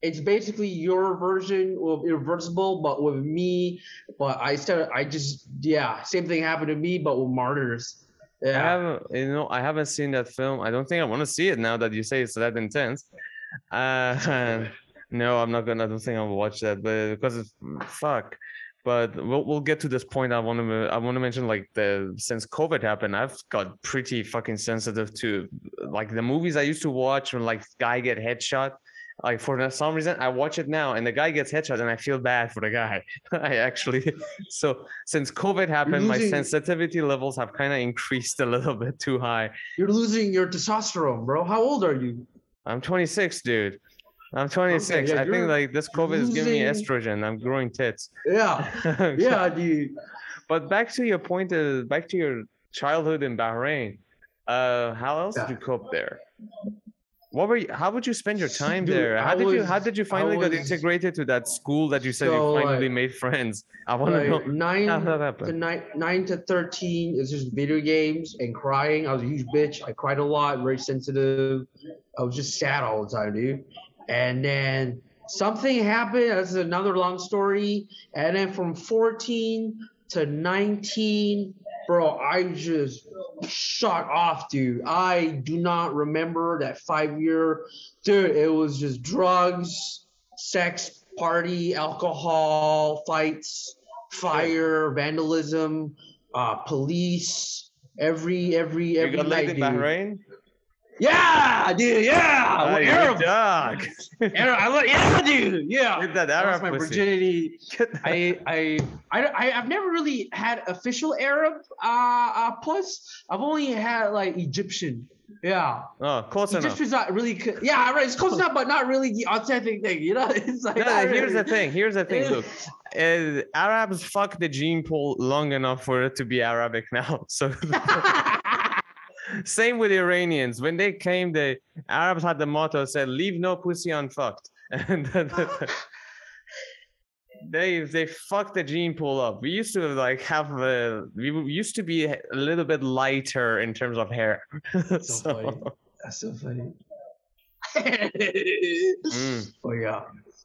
It's basically your version of Irreversible, but with me. But I started. I just yeah, same thing happened to me, but with Martyrs. I haven't, you know, I haven't seen that film. I don't think I want to see it now that you say it's that intense. Uh, no, I'm not gonna. I don't think I'll watch that, but because it's fuck. But we'll we'll get to this point. I want to I want to mention like the since COVID happened, I've got pretty fucking sensitive to like the movies I used to watch when like guy get headshot. Like for some reason, I watch it now, and the guy gets headshot, and I feel bad for the guy. I actually, so since COVID happened, my sensitivity levels have kind of increased a little bit too high. You're losing your testosterone, bro. How old are you? I'm 26, dude. I'm 26. yeah, I think like this COVID is giving me estrogen. I'm growing tits. Yeah. Yeah, dude. But back to your point, uh, back to your childhood in Bahrain. Uh, how else did you cope there? What were you, how would you spend your time Dude, there? How I did you how did you finally get was- integrated to that school that you said So, you finally made friends? I want to Like, know nine how that to nine, nine to thirteen is just video games and crying. I was a huge bitch. I cried a lot, very sensitive. I was just sad all the time, dude. And then something happened. This is another long story. And then from 14 to 19, bro, I just shot off, dude. I do not remember that five year, dude. It was just drugs, sex, party, alcohol, fights, fire, vandalism, uh, police. Every every You every got laid night, dude. Bahrain? Yeah, dude. Yeah, Ah, Well, you Arab, dog. Arab, I love, yeah, dude. Yeah. Get that Arab my pussy. virginity. I, I, I, I, have never really had official Arab uh, uh puss. I've only had like Egyptian. Yeah, oh, close enough. Egyptian's not really. Yeah, right. It's close enough, but not really the authentic thing. You know, it's like. No, here's the thing. Here's the thing. Look, uh, Arabs fuck the gene pool long enough for it to be Arabic now. So same with Iranians. When they came, the Arabs had the motto said, "Leave no pussy unfucked," and they they fucked the gene pool up. We used to like have a, we used to be a little bit lighter in terms of hair. So So- funny. That's so funny. Mm. Oh yeah,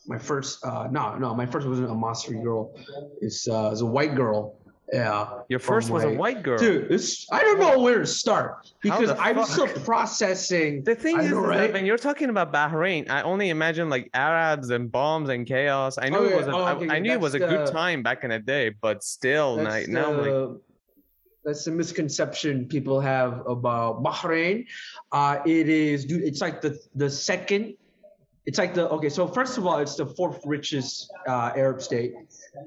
my first. uh No, no, my first wasn't a Masri girl. It's uh, it's a white girl. Yeah. Your first was a white girl. Dude, it's, I don't know where to start because I'm still processing. The thing I is, know, is right? when you're talking about Bahrain, I only imagine like Arabs and bombs and chaos. I knew Oh, it yeah. was. A, Oh, I- okay, I, knew it was a that's good the- time back in the day, but still, now, I'm like, the, that's the misconception people have about Bahrain. Uh, it is, dude. It's like the the second. It's like the okay. So first of all, it's the fourth richest uh, Arab state.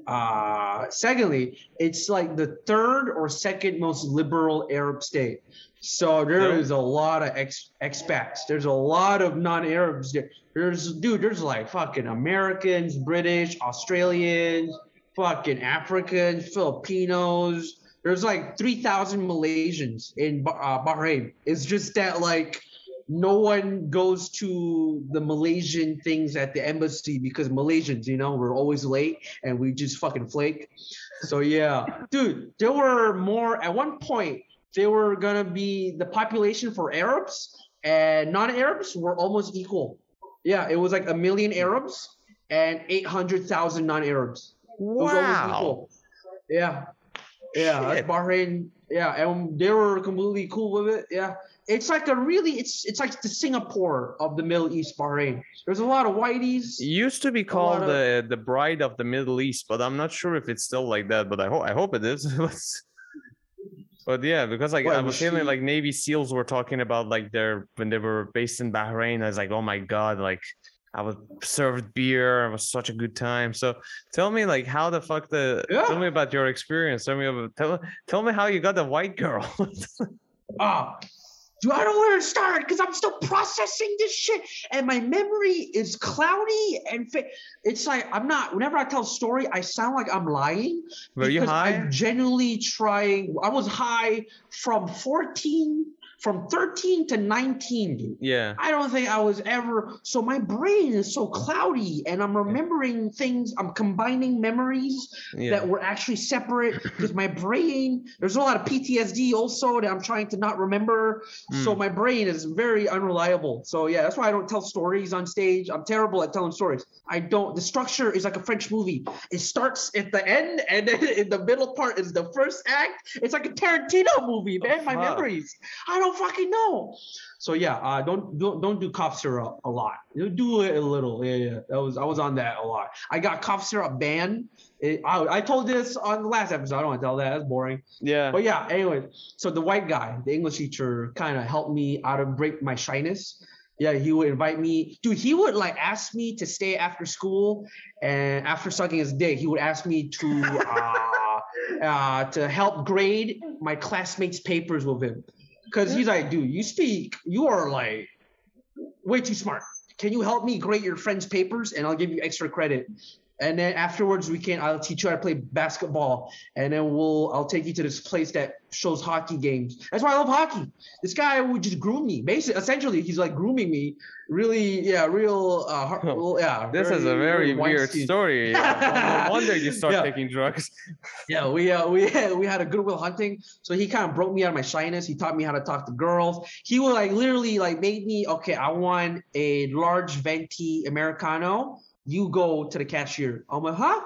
Uh, secondly, it's like the third or second most liberal Arab state. So there is a lot of ex, expats. There's a lot of non-Arabs there. There's dude. There's like fucking Americans, British, Australians, fucking Africans, Filipinos. There's like 3,000 Malaysians in uh, Bahrain. It's just that like no one goes to the Malaysian things at the embassy because Malaysians, you know, we're always late and we just fucking flake. So yeah, dude, there were more at one point. There were gonna be the population for Arabs and non-Arabs were almost equal. Yeah, it was like a million Arabs and eight hundred thousand non-Arabs. Wow. Yeah, yeah. Bahrain. Yeah, and they were completely cool with it. Yeah, it's like a really, it's it's like the Singapore of the Middle East, Bahrain. There's a lot of whiteys. It used to be called of- the the Bride of the Middle East, but I'm not sure if it's still like that. But I hope I hope it is. but yeah, because like I Well, was feeling she- like Navy SEALs were talking about like their when they were based in Bahrain. I was like, oh my god, like I was served beer. It was such a good time. So tell me like how the fuck the tell me about your experience. Tell me about tell tell me how you got the white girl. Ah, dude, I don't know where to start because I'm still processing this shit, and my memory is cloudy and fa- it's like I'm not. Whenever I tell a story, I sound like I'm lying. were you because high? I'm genuinely trying. I was high from 14, from 13 to 19, dude. yeah. I don't think I was ever. So my brain is so cloudy, and I'm remembering things. I'm combining memories Yeah. that were actually separate because my brain. There's a lot of PTSD also that I'm trying to not remember. So Mm. my brain is very unreliable. So yeah, that's why I don't tell stories on stage. I'm terrible at telling stories. I don't. The structure is like a French movie. It starts at the end, and then in the middle part is the first act. It's like a Tarantino movie, man. My Fuck. memories. I don't fucking know. So yeah, uh, don't don't don't do cough syrup a lot. Do it a little. Yeah, yeah. That was I was on that a lot. I got cough syrup banned. It, I, I told this on the last episode. I don't want to tell that. That's boring. Yeah. But yeah, anyway. So the white guy, the English teacher, kind of helped me out of break my shyness. Yeah, he would invite me. Dude, he would like ask me to stay after school, and after sucking his dick, he would ask me to uh, uh, to help grade my classmates' papers with him. Cause he's like, dude, you speak, you are like way too smart. Can you help me grade your friend's papers, and I'll give you extra credit. And then afterwards, we can. I'll teach you how to play basketball, and then we'll. I'll take you to this place that shows hockey games. That's why I love hockey. This guy would just groom me. Basically, essentially, he's like grooming me. Really, yeah, real. Uh, real- yeah. This is a very weird story. Yeah. No wonder you start Yeah. taking drugs. Yeah, we uh, we we had a goodwill hunting. So he kind of broke me out of my shyness. He taught me how to talk to girls. He would like literally like made me okay. I want a large venti americano. You go to the cashier. I'm like, huh?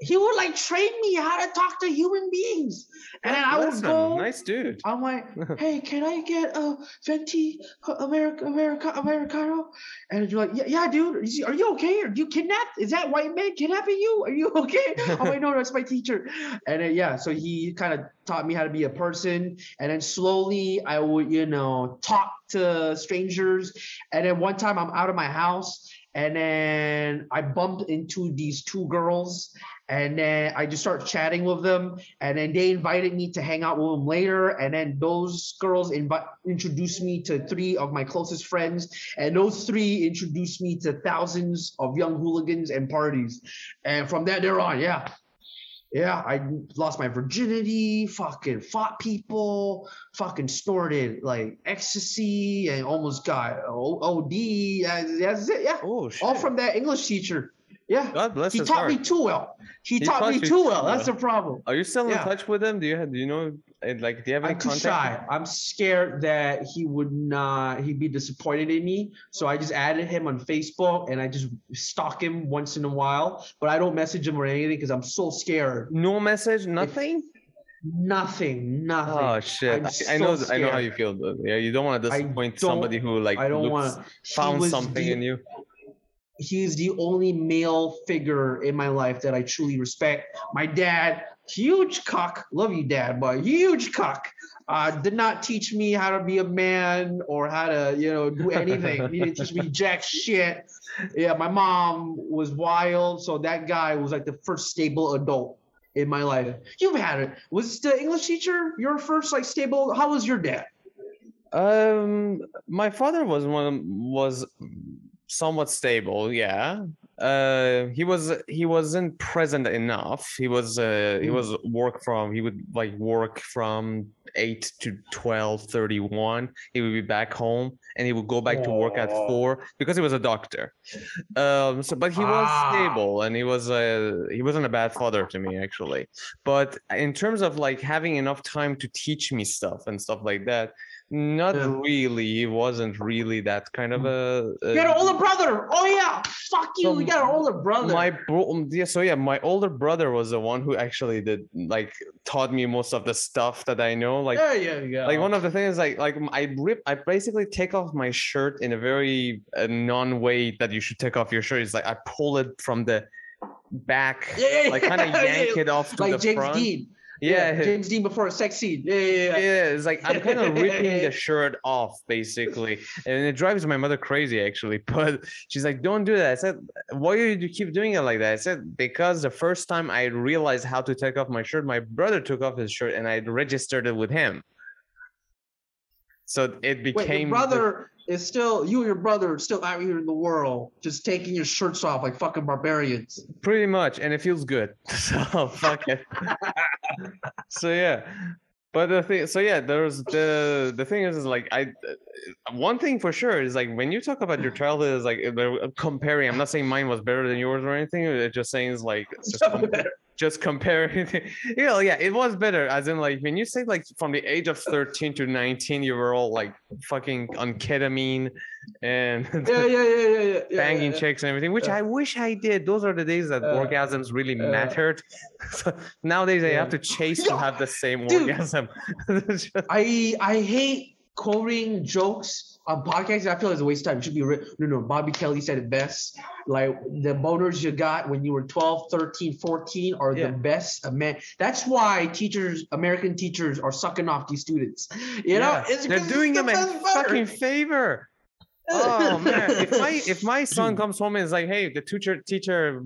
He would like train me how to talk to human beings, and then I would go. Nice dude. I'm like, hey, can I get a venti America, America, Americano? And you're like, yeah, yeah, dude. Are you okay? Are you kidnapped? Is that white man kidnapping you? Are you okay? I'm like, no, that's my teacher. And then, yeah, so he kind of taught me how to be a person. And then slowly I would, you know, talk to strangers. And then one time I'm out of my house and then I bumped into these two girls. And then I just started chatting with them. And then they invited me to hang out with them later. And then those girls invite introduced me to three of my closest friends. And those three introduced me to thousands of young hooligans and parties. And from that there on. Yeah yeah i lost my virginity fucking fought people fucking snorted like ecstasy and almost got O- od that's it yeah Oh shit. all from that english teacher yeah God bless he his taught heart. me too well he, He taught me too too well that's the problem Are you still in Yeah. touch with him? Do you have, do you know uh, like do you have any I'm too contact? shy. I'm scared that he would not. He'd be disappointed in me. So I just added him on Facebook and I just stalk him once in a while. But I don't message him or anything because I'm so scared. No message, nothing. Nothing. Nothing. Oh shit! I, I know. I know how you feel. Though. Yeah, you don't want to disappoint somebody who like I don't want. found something the- in you. He's the only male figure in my life that I truly respect. My dad, huge cock. Love you, dad, but huge cock. Uh, did not teach me how to be a man or how to, you know, do anything. he didn't teach me jack shit. Yeah, my mom was wild, so that guy was like the first stable adult in my life. You've had it. Was the English teacher your first like stable? How was your dad? Um, my father was one was somewhat stable. Yeah. uh he was he wasn't present enough he was uh he Mm. was work from he would like work from 8 to 12 31 he would be back home and he would go back to work at 4 because he was a doctor um so but he was Ah. stable and he was uh he wasn't a bad father to me actually but in terms of like having enough time to teach me stuff and stuff like that not Yeah. really he wasn't really that kind of a, You got an older brother. Oh yeah. Fuck you. So you got an older brother. my bro um, yeah so yeah my older brother was the one who actually did like taught me most of the stuff that i know like there you go. like one of the things like like m- i rip i basically take off my shirt in a very uh, non-way that you should take off your shirt it's like i pull it from the back Yeah, yeah, like kind of yank yeah. it off to like the James front Dean. Yeah, James Dean before a sex scene. Yeah, yeah, yeah. yeah, it's like I'm kind of ripping the shirt off, basically, and it drives my mother crazy, actually. But she's like, "Don't do that." I said, "Why do you keep doing it like that?" I said, "Because the first time I realized how to take off my shirt, my brother took off his shirt, and I registered it with him." So it Wait, became your the- brother is still you and your brother are still out here in the world, just taking your shirts off like fucking barbarians. pretty much, and it feels good. So fuck it. so yeah. But the thing, so yeah, there's the the thing is, is like I, one thing for sure is like when you talk about your childhood is like uh, comparing. I'm not saying mine was better than yours or anything. It's just saying is like just, So better. Just comparing. you know, yeah, it was better. As in like when you say like from the age of 13 to 19, you were all like fucking on ketamine and Yeah, yeah, yeah, yeah, yeah, banging yeah. chicks and everything, which I wish I did. Those are the days that orgasms really mattered. So nowadays, I have to chase to have the same orgasm. I I hate quoting jokes on podcasts. I feel like it's a waste of time. It should be written. No, no. Bobby Kelly said it best. Like the boners you got when you were 12, 13, 14 are Yeah. the best. A man. That's why teachers, American teachers, are sucking off these students. You know, Yeah, it's they're doing them the a fucking favor. Oh man, if my if my son comes home and is like, "Hey, the teacher teacher,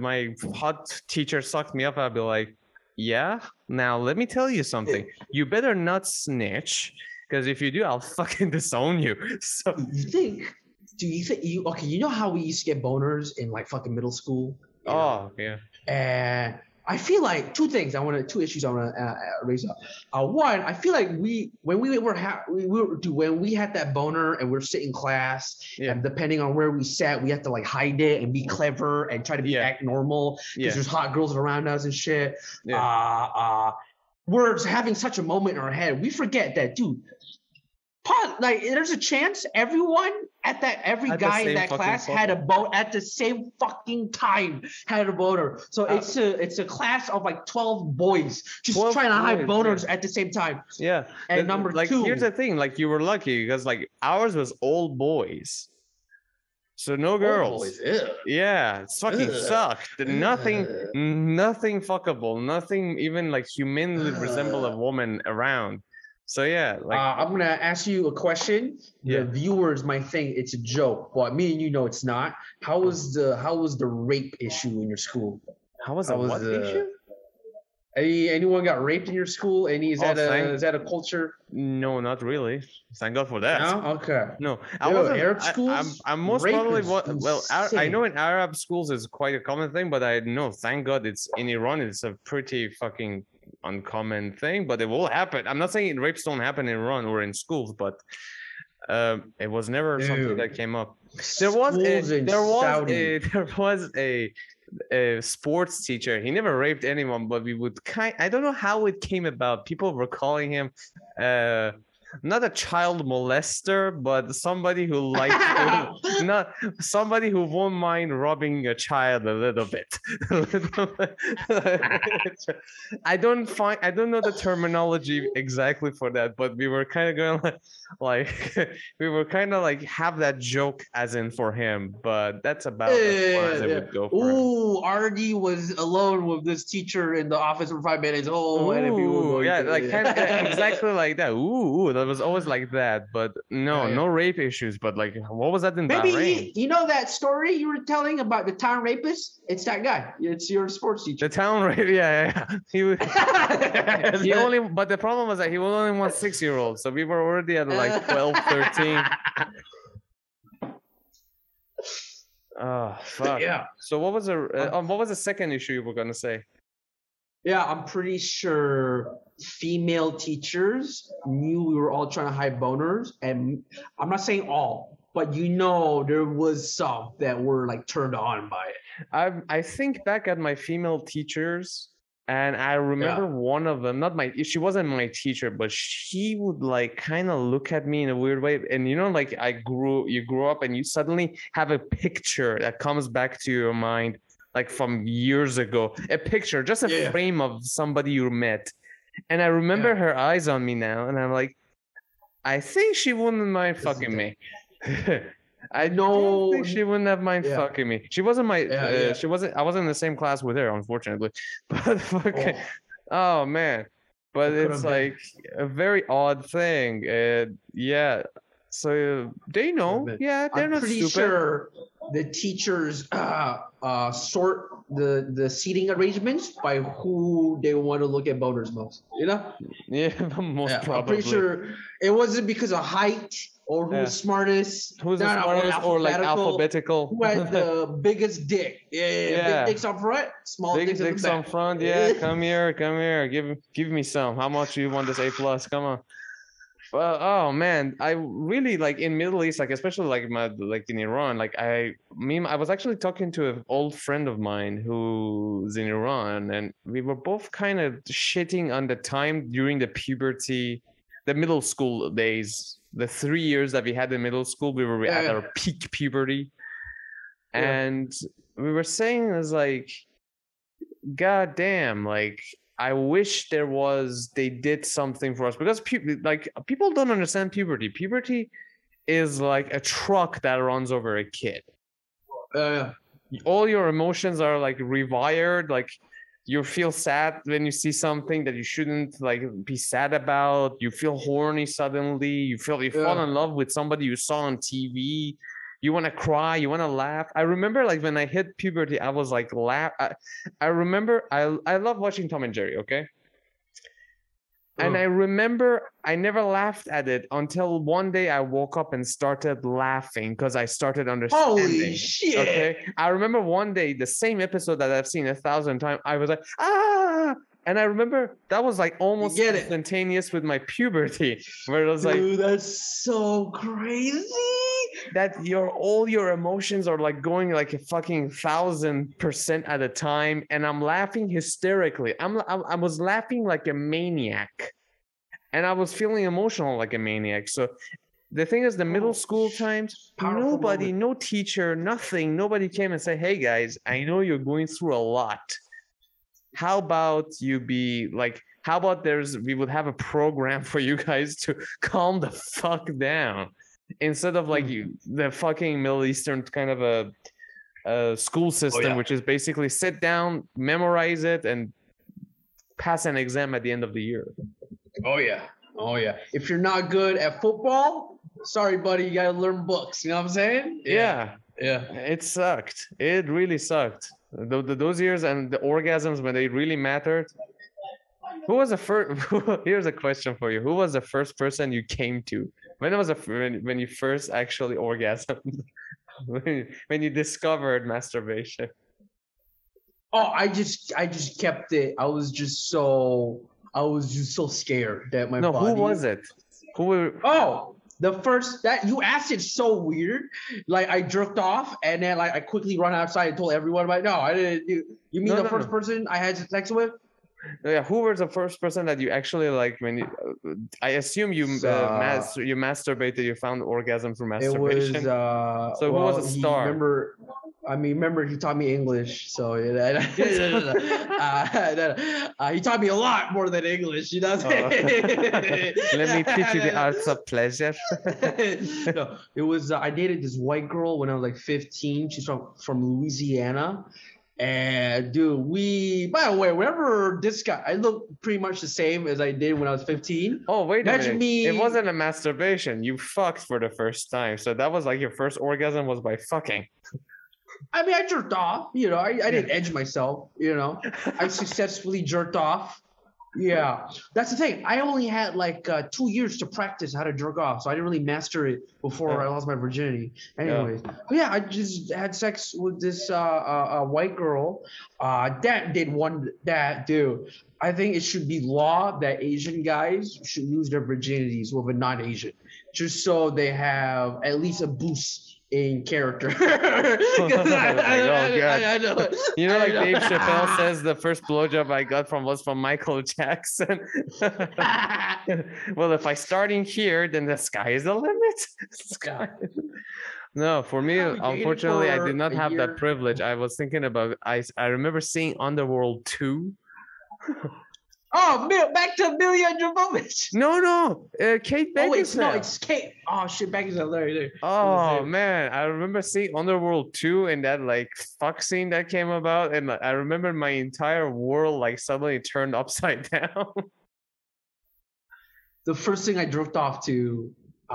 my hot teacher sucked me up," I'd be like, "Yeah, now let me tell you something. You better not snitch, because if you do, I'll fucking disown you." So you think? Do you think you okay? You know how we used to get boners in like fucking middle school? You know? Oh yeah. And I feel like two things I want to, two issues I want to uh, uh, raise up. Uh, one, I feel like we, when we were, ha- we were, dude, when we had that boner and we're sitting class, Yeah. and depending on where we sat, we had to like hide it and be clever and try to be Yeah. act normal because Yeah. there's hot girls around us and shit. Yeah. Uh, uh, we're having such a moment in our head, we forget that, dude. Pot, like there's a chance everyone at that every At guy in that class had a boat at the same fucking time had a boner. So Uh, it's a it's a class of like twelve boys just 12 trying to hide boners yeah. at the same time. Yeah. And the- number like two, here's the thing, like you were lucky because like ours was all boys. So no girls. Yeah, it fucking Ugh. sucked. Nothing Ugh. nothing fuckable, nothing even like humanly resemble a woman around. So yeah, like uh, I'm gonna ask you a question. Yeah. The viewers might think it's a joke, but me and you know it's not. How was the how was the rape issue in your school? how was how that was what the- issue? Any anyone got raped in your school? Any is Oh, that a is that a culture? No, not really. Thank God for that. No? Okay. No, I wasn't. Arab I, I'm, schools, I'm most probably what. Well, I know in Arab schools it's quite a common thing, but I know. Thank God it's in Iran. It's a pretty fucking uncommon thing, but it will happen. I'm not saying rapes don't happen in Iran or in schools, but um, it was never something that came up. There was a, Schools in there was a there was a a sports teacher. He never raped anyone, but we would kind. I don't know how it came about. People were calling him. Uh, not a child molester, but somebody who likes to, not somebody who won't mind robbing a child a little bit. I don't find I don't know the terminology exactly for that, but we were kind of going like, like we were kind of like have that joke as in for him, but that's about as far as I would go for him. Ooh, Artie was alone with this teacher in the office for five minutes. Oh, and if you Ooh, yeah, like kind of exactly like that. Ooh, ooh, that was always like that. But no, Yeah, yeah. no rape issues. But like, what was that in the Maybe Bahrain? you, you know that story you were telling about the town rapist? It's that guy. It's your sports teacher. The town rape, yeah, yeah. He was. He Yeah. only, but the problem was that he was only one six year old, so we were already at like 12, 13. Oh fuck. Yeah. So what was the uh, Um, um, what was the second issue you were gonna say? Yeah, I'm pretty sure female teachers knew we were all trying to hide boners, and I'm not saying all, but you know there was some that were like turned on by it. I I think back at my female teachers, and I remember one of them. Not my she wasn't my teacher, but she would like kind of look at me in a weird way. And you know, like I grew, you grew up, and you suddenly have a picture that comes back to your mind, like from years ago. A picture, just a Yeah. frame of somebody you met. And I remember Yeah. her eyes on me now, and I'm like, I think she wouldn't mind fucking me. I know- she wouldn't have mind Yeah. fucking me. She wasn't my. Uh. She wasn't. I wasn't in the same class with her, unfortunately. But fucking. Oh, Oh, man. But It could've been. like a very odd thing. Uh, yeah. So they know. Yeah, they're I'm not pretty stupid. sure the teachers uh, uh, sort the the seating arrangements by who they want to look at boners most. You know, Yeah, most yeah, probably. I'm pretty sure it wasn't because of height or who's Yeah. smartest. Who's the smartest or like alphabetical? Who had the biggest dick? Yeah, yeah. Big dicks up front, small Big dicks dicks on front. Yeah, come here, come here. Give give me some. How much you want this A plus? Come on. Well, oh man, I really like in Middle East, like especially like my like in Iran, like I me I was actually talking to an old friend of mine who's in Iran, and we were both kind of shitting on the time during the puberty, the middle school days, the three years that we had in middle school, we were at our peak puberty, Yeah. and we were saying is like god damn like i wish there was they did something for us because pu- like people don't understand puberty. Puberty is like a truck that runs over a kid. Uh, all your emotions are like rewired like you feel sad when you see something that you shouldn't like be sad about. You feel horny suddenly. You feel you fall in love with somebody you saw on tv you want to cry you want to laugh i remember like when i hit puberty i was like laugh I, I remember i i love watching tom and jerry okay and I remember I never laughed at it until one day I woke up and started laughing because I started understanding. holy shit! Okay. I remember one day the same episode that I've seen a thousand times. I was like, ah, and I remember that was like almost get it. instantaneous with my puberty, where it was like Dude, that's so crazy. That your all your emotions are like going like a fucking thousand percent at a time, and I'm laughing hysterically. I'm, I was laughing like a maniac, and I was feeling emotional like a maniac. So. The thing is, the oh, middle Oh, school sh- times, nobody, moment. no teacher, nothing, nobody came and said, "Hey guys, I know you're going through a lot. How about you be like? How about there's we would have a program for you guys to calm the fuck down." Instead of like you the fucking middle eastern kind of a, a school oh, system yeah. which is basically sit down memorize it and pass an exam at the end of the year Oh yeah. Oh yeah. If you're not good at football, sorry, buddy, you gotta learn books. You know what I'm saying? yeah, Yeah. it sucked it really sucked Th- th- those years and the orgasms when they really mattered who was the first here's a question for you who was the first person you came to when was the when, when you first actually orgasmed when, you- when you discovered masturbation Oh, I just I just kept it. I was just so I was just so scared that my no body. who was it who were Oh, the first that you asked it so weird. Like I jerked off and then like I quickly run outside and told everyone about. No, I didn't. You, you mean No, the no, first no. person I had sex with? Yeah, who was the first person that you actually like when you? uh, I assume you uh, Uh, mas- you masturbated. You found orgasm through It masturbation. was. uh So who was well, the star? Remember, I mean, remember he taught me English, so. Uh. Uh, he taught me a lot more than English. You know. Oh. Let me teach you the arts of pleasure. no, it was uh, I dated this white girl when I was like 15. She's from from Louisiana. And dude, we by the way, whenever this guy I look pretty much the same as I did when I was 15. Oh wait a Imagine minute! It wasn't a masturbation. You fucked for the first time, so that was like your first orgasm was by fucking. I mean I jerked off, you know, I, I didn't edge myself, you know. I successfully jerked off. Yeah, that's the thing. I only had like uh, two years to practice how to jerk off, so I didn't really master it before Yeah. I lost my virginity. Anyways, but yeah, I just had sex with this uh, uh, uh, white girl. Uh, that did one that dude. I think it should be law that Asian guys should lose their virginities with a non-Asian, just so they have at least a boost in character. Oh, I- I- oh, God. I know. You know, I like. Dave Chappelle says, the first blowjob I got from was from Michael Jackson. well, if I start in here, then the sky is the limit. Sky. No, for me, unfortunately, I did not have year. that privilege. I was thinking about I. I remember seeing Underworld 2. Oh, Mil- back to Milla Jovovich. No, no, uh, Kate Oh wait, no, it's Kate. Oh shit, Beckinsale. There, there. Oh same. man, I remember seeing Underworld 2 and that like fuck scene that came about, and I remember my entire world like suddenly turned upside down. The first thing I drifted off to, uh,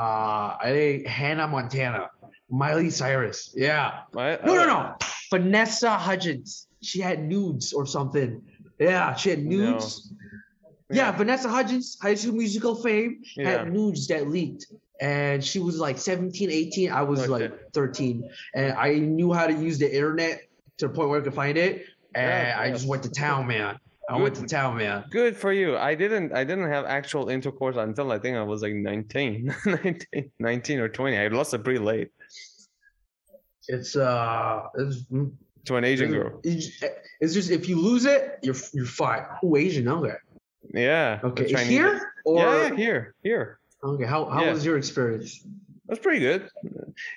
I Hannah Montana, Miley Cyrus. Yeah. Right? No, no, Uh, no. Vanessa Hudgens. She had nudes or something. Yeah, she had No. Nudes. Yeah, Vanessa Hudgens, High School Musical fame, Yeah. had nudes that leaked. And she was like 17, 18. I was Okay. like 13. And I knew how to use the internet to the point where I could find it. And Yeah, I yeah. just went to town, man. I went to town, man. Good for you. I didn't I didn't have actual intercourse until I think I was like 19. 19, 19 or 20. I lost it pretty late It's uh, it's, to an Asian girl. It's, it's just if you lose it, you're you're fine. Who Asian? Okay. Yeah. Okay. Here or Yeah, yeah, here. Here. okay. How how Yeah. was your experience? That's pretty good.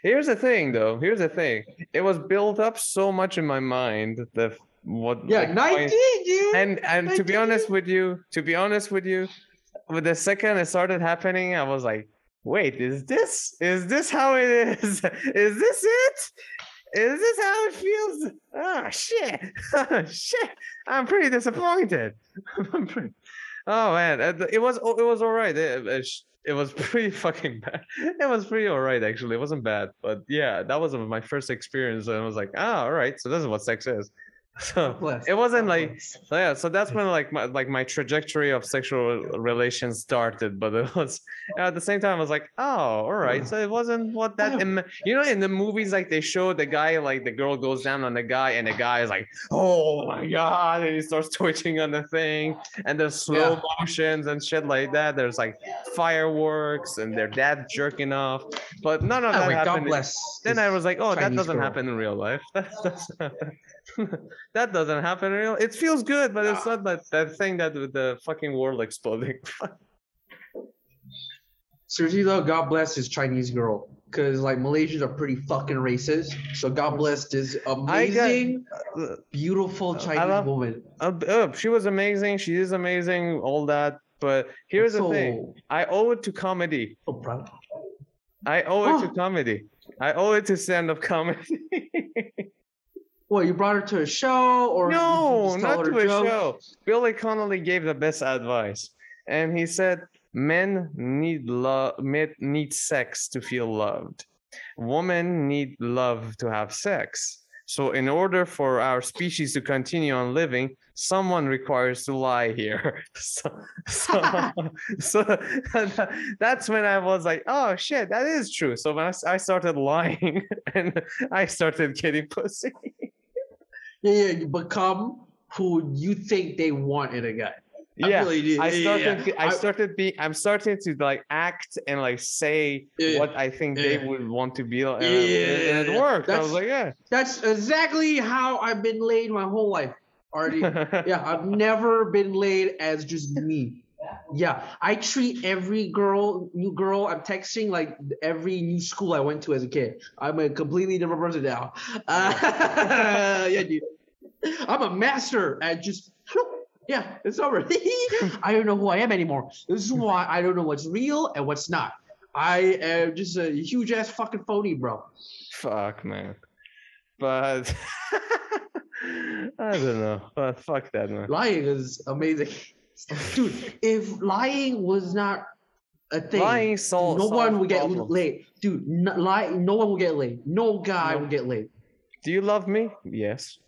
Here's the thing though. Here's the thing. It was built up so much in my mind that what Yeah, like, nineteen, dude. and and to be honest with you, to be honest with you, with the second it started happening, I was like, wait, is this is this how it is? Is this it? Is this how it feels? Oh shit. shit. I'm pretty disappointed. I'm pretty- oh man, uh, it was it was all right. It, it was pretty fucking bad. It was pretty all right actually. It wasn't bad, but yeah, that was my first experience, and I was like, ah, all right. So this is what sex is. So it wasn't like so yeah, so that's when like my like my trajectory of sexual relations started. But it was at the same time I was like, oh, all right. So it wasn't what that Im- you know in the movies like they show the guy like the girl goes down on the guy and the guy is like, oh my god, and he starts twitching on the thing, and there's slow Yeah. motions and shit like that. There's like fireworks and their dad jerking off, but none of Oh, that wait, happened. in- bless. then I was like, oh, that doesn't girl. happen in real life. That doesn't, that doesn't happen real. It feels good, but it's not that that thing that with the fucking world exploding. Seriously though, God bless this Chinese girl. Cause like Malaysians are pretty fucking racist. So God bless this I got- amazing, beautiful Chinese love- woman. Uh, uh, she was amazing. She is amazing. All that. But here's the thing. I owe it to comedy. So proud. I owe it to Oh. comedy. I owe it to stand-up comedy. What you brought her to a show or no, not to a joke? show. Billy Connolly gave the best advice, and he said, "Men need love, men need sex to feel loved. Women need love to have sex. So, in order for our species to continue on living, someone requires to lie here. so, so, so that's when I was like, oh shit, that is true. So when I started lying and I started getting pussy. Yeah, yeah, you become who you think they want in a guy. I yeah. really. I Yeah, yeah, started. yeah. I started being. I'm starting to like act and like say Yeah, yeah. what I think they would want to be. Uh, Yeah, and yeah, it yeah. worked. I was That's- like, yeah. That's exactly how I've been laid my whole life. Already. yeah, I've never been laid as just me. Yeah, I treat every girl, new girl I'm texting like every new school I went to as a kid. I'm a completely different person now. Uh, yeah, dude. I'm a master at just. Yeah, it's over. I don't know who I am anymore. This is why I don't know what's real and what's not. I am just a huge ass fucking phony, bro. Fuck, man. But I don't know. But fuck that, man. Lying is amazing. Dude, if lying was not a thing, Lying solves. no one would get problems. laid. Dude, no, lie, no one will get laid. No guy No. will get laid. Do you love me? Yes.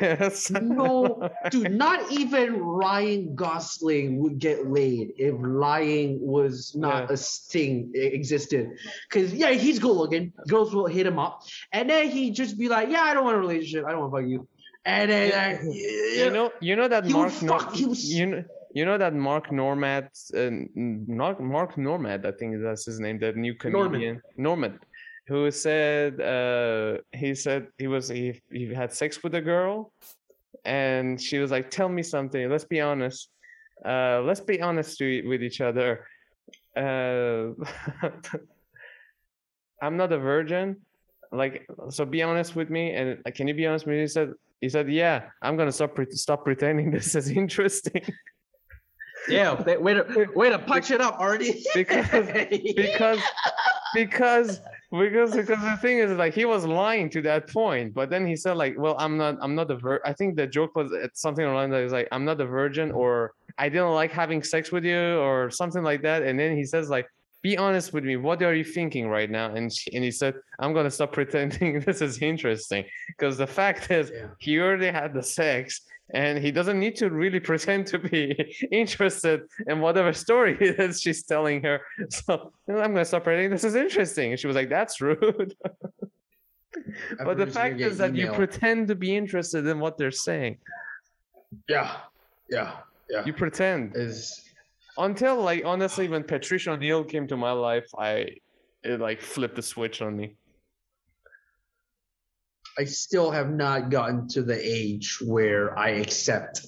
Yes. No, dude, not even Ryan Gosling would get laid if lying was not Yeah. a thing it existed. Cause yeah, he's good looking. Girls will hit him up, and then he'd just be like, "Yeah, I don't want a relationship. I don't want to fuck you." And then Yeah. you know, you know that He Mark. Nor- fuck- was- you know, you know that Mark Normand, uh, Mark Normand, I think that's his name, that new Normand. comedian, Normand, who said uh, he said he was he, he had sex with a girl, and she was like, "Tell me something. Let's be honest. Uh, let's be honest to, with each other. Uh, I'm not a virgin. Like, so be honest with me. And uh, can you be honest with me? He said, he said, yeah, I'm gonna stop pre- stop pretending this is interesting yeah, way to way to punch it up, Artie. because because because because because the thing is like he was lying to that point but then he said like well i'm not i'm not a vir i think the joke was it's something around that is like i'm not a virgin or i didn't like having sex with you or something like that and then he says like be honest with me what are you thinking right now and she, and he said i'm gonna stop pretending this is interesting because the fact is Yeah. he already had the sex and he doesn't need to really pretend to be interested in whatever story is she's telling her. So i'm gonna stop pretending this is interesting. And she was like that's rude. But the fact is that you pretend to be interested in what they're saying. Yeah, yeah, yeah. you pretend. Is until like honestly when patrice o'neill came to my life i it like flipped the switch on me I still have not gotten to the age where I accept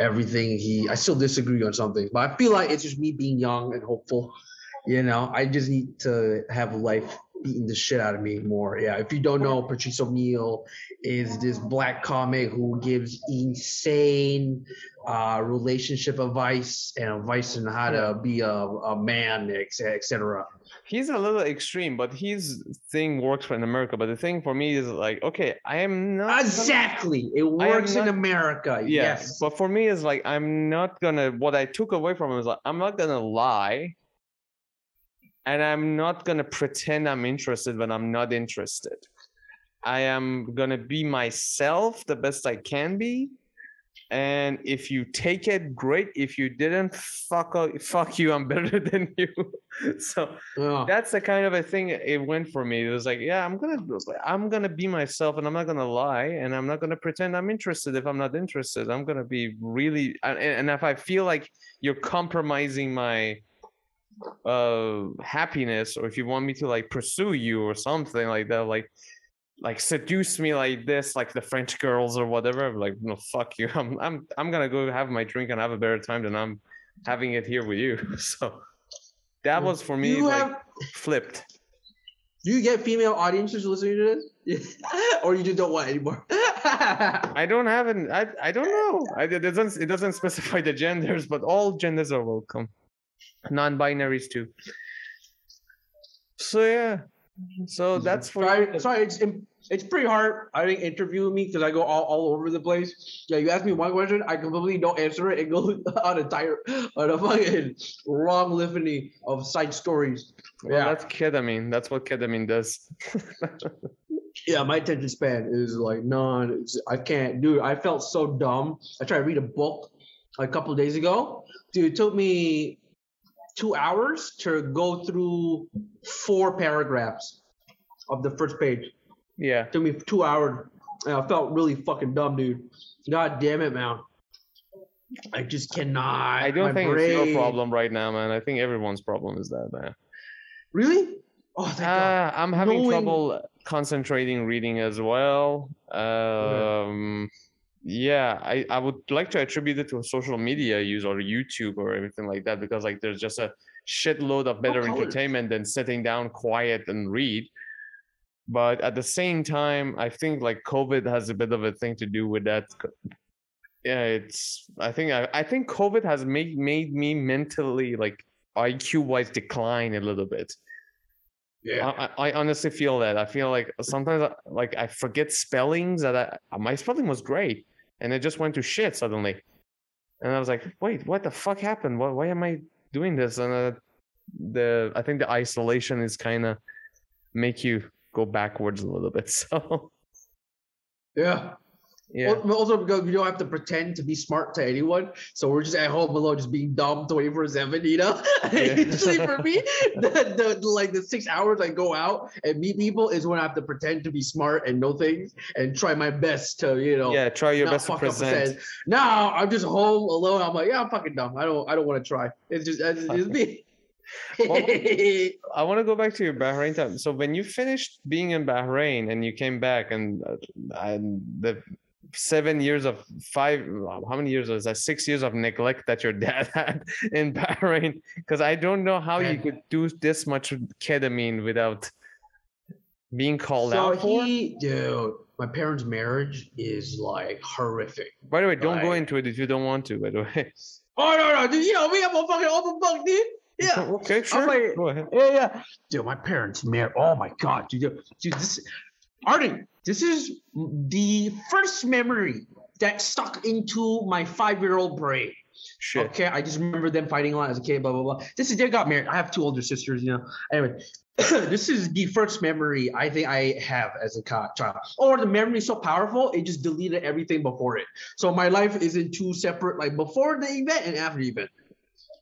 everything he. I still disagree on something, but I feel like it's just me being young and hopeful. You know, I just need to have life beating the shit out of me more. Yeah, if you don't know, Patrice O'Neill is this black comic who gives insane uh, relationship advice and advice on how to be a, a man, etc. he's a little extreme but his thing works for in america but the thing for me is like okay i am not gonna- Exactly, it works in America. yeah Yes, but for me is like i'm not gonna what i took away from it is like i'm not gonna lie and i'm not gonna pretend i'm interested when i'm not interested i am gonna be myself the best i can be and if you take it great if you didn't fuck o- fuck you i'm better than you so Yeah. that's the kind of a thing it went for me. It was like, yeah, I'm gonna I'm gonna be myself and I'm not gonna lie and I'm not gonna pretend I'm interested if I'm not interested. I'm gonna be really and, and if I feel like you're compromising my uh happiness or if you want me to like pursue you or something like that, like like seduce me like this, like the French girls or whatever, I'm like, no, fuck you. I'm I'm I'm gonna go have my drink and have a better time than I'm having it here with you. So that was for me you like have flipped. Do you get female audiences listening to this, or you just don't want anymore? I don't have an I I don't know. I, it doesn't it doesn't specify the genders, but all genders are welcome. Non-binaries too. So yeah. Mm-hmm. So mm-hmm. that's for sorry. Sorry, it's it's pretty hard. I think interviewing me because I go all, all over the place. Yeah, you ask me one question, I completely don't answer it and go on a tire on a fucking long litany of side stories. well, yeah. that's ketamine. That's what ketamine does. Yeah, my attention span is like none. It's, I can't do. I felt so dumb. I tried to read a book a couple of days ago. Dude, it took me two hours to go through four paragraphs of the first page. yeah. It took me two hours. And I felt really fucking dumb, dude. God damn it, man. I just cannot. I don't my think it's brain- your problem right now, man. I think everyone's problem is that, man. Really? Oh, thank God. Uh, I'm having Knowing- trouble concentrating reading as well. Um, yeah, I, I would like to attribute it to social media use or YouTube or everything like that because like there's just a shitload of better colors. entertainment than sitting down quiet and read. But at the same time, I think like COVID has a bit of a thing to do with that. Yeah, it's I think I, I think COVID has made made me mentally like IQ wise decline a little bit. Yeah. I, I honestly feel that. I feel like sometimes I, like I forget spellings that I, my spelling was great and it just went to shit suddenly. And I was like, wait, what the fuck happened? Why, why am I doing this? And uh, the I think the isolation is kind of make you go backwards a little bit. So Yeah. Yeah. Also because we don't have to pretend to be smart to anyone, so we're just at home alone, just being dumb twenty four seven. You know, Yeah. usually for me, the, the like the six hours I go out and meet people is when I have to pretend to be smart and know things and try my best to you know. Yeah, try your best to fuck up the present. Now I'm just home alone. I'm like, yeah, I'm fucking dumb. I don't, I don't want to try. It's just, it's just me. I want to go back to your Bahrain time. So when you finished being in Bahrain and you came back, and uh, and the seven years of five, how many years was that? Six years of neglect that your dad had in Bahrain. Because I don't know how you could do this much ketamine without being called so out for. he, dude, my parents' marriage is like horrific. By the way, don't go into it if you don't want to. By the way. Oh no, no, dude, you know me, I'm a fucking open book, dude. Yeah. Okay, sure. like- go ahead. Yeah, yeah. Dude, my parents' marriage. Oh my god, dude. Dude, this Arden, this is the first memory that stuck into my five-year-old brain. Shit. Okay, I just remember them fighting a lot as a kid, blah blah blah. This is they got married. I have two older sisters, you know. Anyway, this is the first memory I think I have as a child. Or the memory is so powerful, it just deleted everything before it. So my life is in two separate, like before the event and after the event.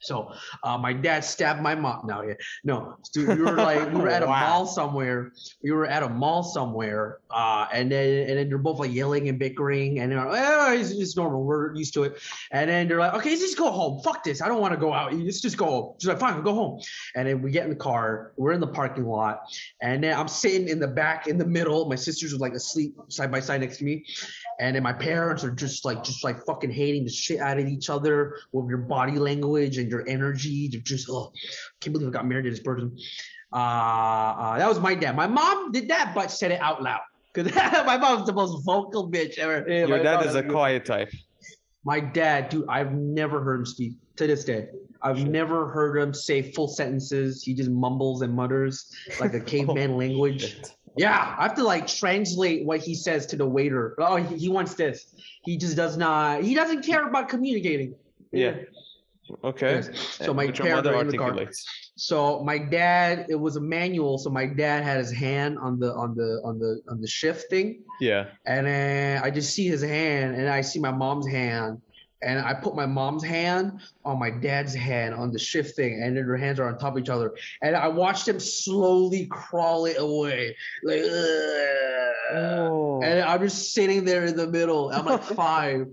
So uh, my dad stabbed my mom. No, yeah, no. Dude, we were like we were at a Wow. mall somewhere. We were at a mall somewhere, uh, and then and then they're both like yelling and bickering, and they're like, oh, it's just normal. We're used to it. And then they're like, okay, let's just go home. Fuck this. I don't want to go out. Let's just go home. She's like, fine, we'll go home. And then we get in the car. We're in the parking lot, and then I'm sitting in the back in the middle. My sisters are like asleep side by side next to me, and then my parents are just like just like fucking hating the shit out of each other with your body language and your energy. They're just oh, can't believe I got married to this person. Uh, uh, that was my dad. My mom did that, but said it out loud. Cause my mom's the most vocal bitch ever. Yeah, Your my dad is a quiet type. my dad, dude, I've never heard him speak to this day. I've Shit. never heard him say full sentences. He just mumbles and mutters like a caveman language. Shit. Yeah, I have to like translate what he says to the waiter. Oh, he, he wants this. He just does not. He doesn't care about communicating. Yeah. Okay. Yes. So my Which mother are in the car. articulates. So my dad, it was a manual. So my dad had his hand on the on the on the on the shift thing, Yeah. and then I just see his hand, and I see my mom's hand, and I put my mom's hand on my dad's hand on the shift thing, and then their hands are on top of each other, and I watched them slowly crawl it away, like. Oh. and I'm just sitting there in the middle. I'm like five.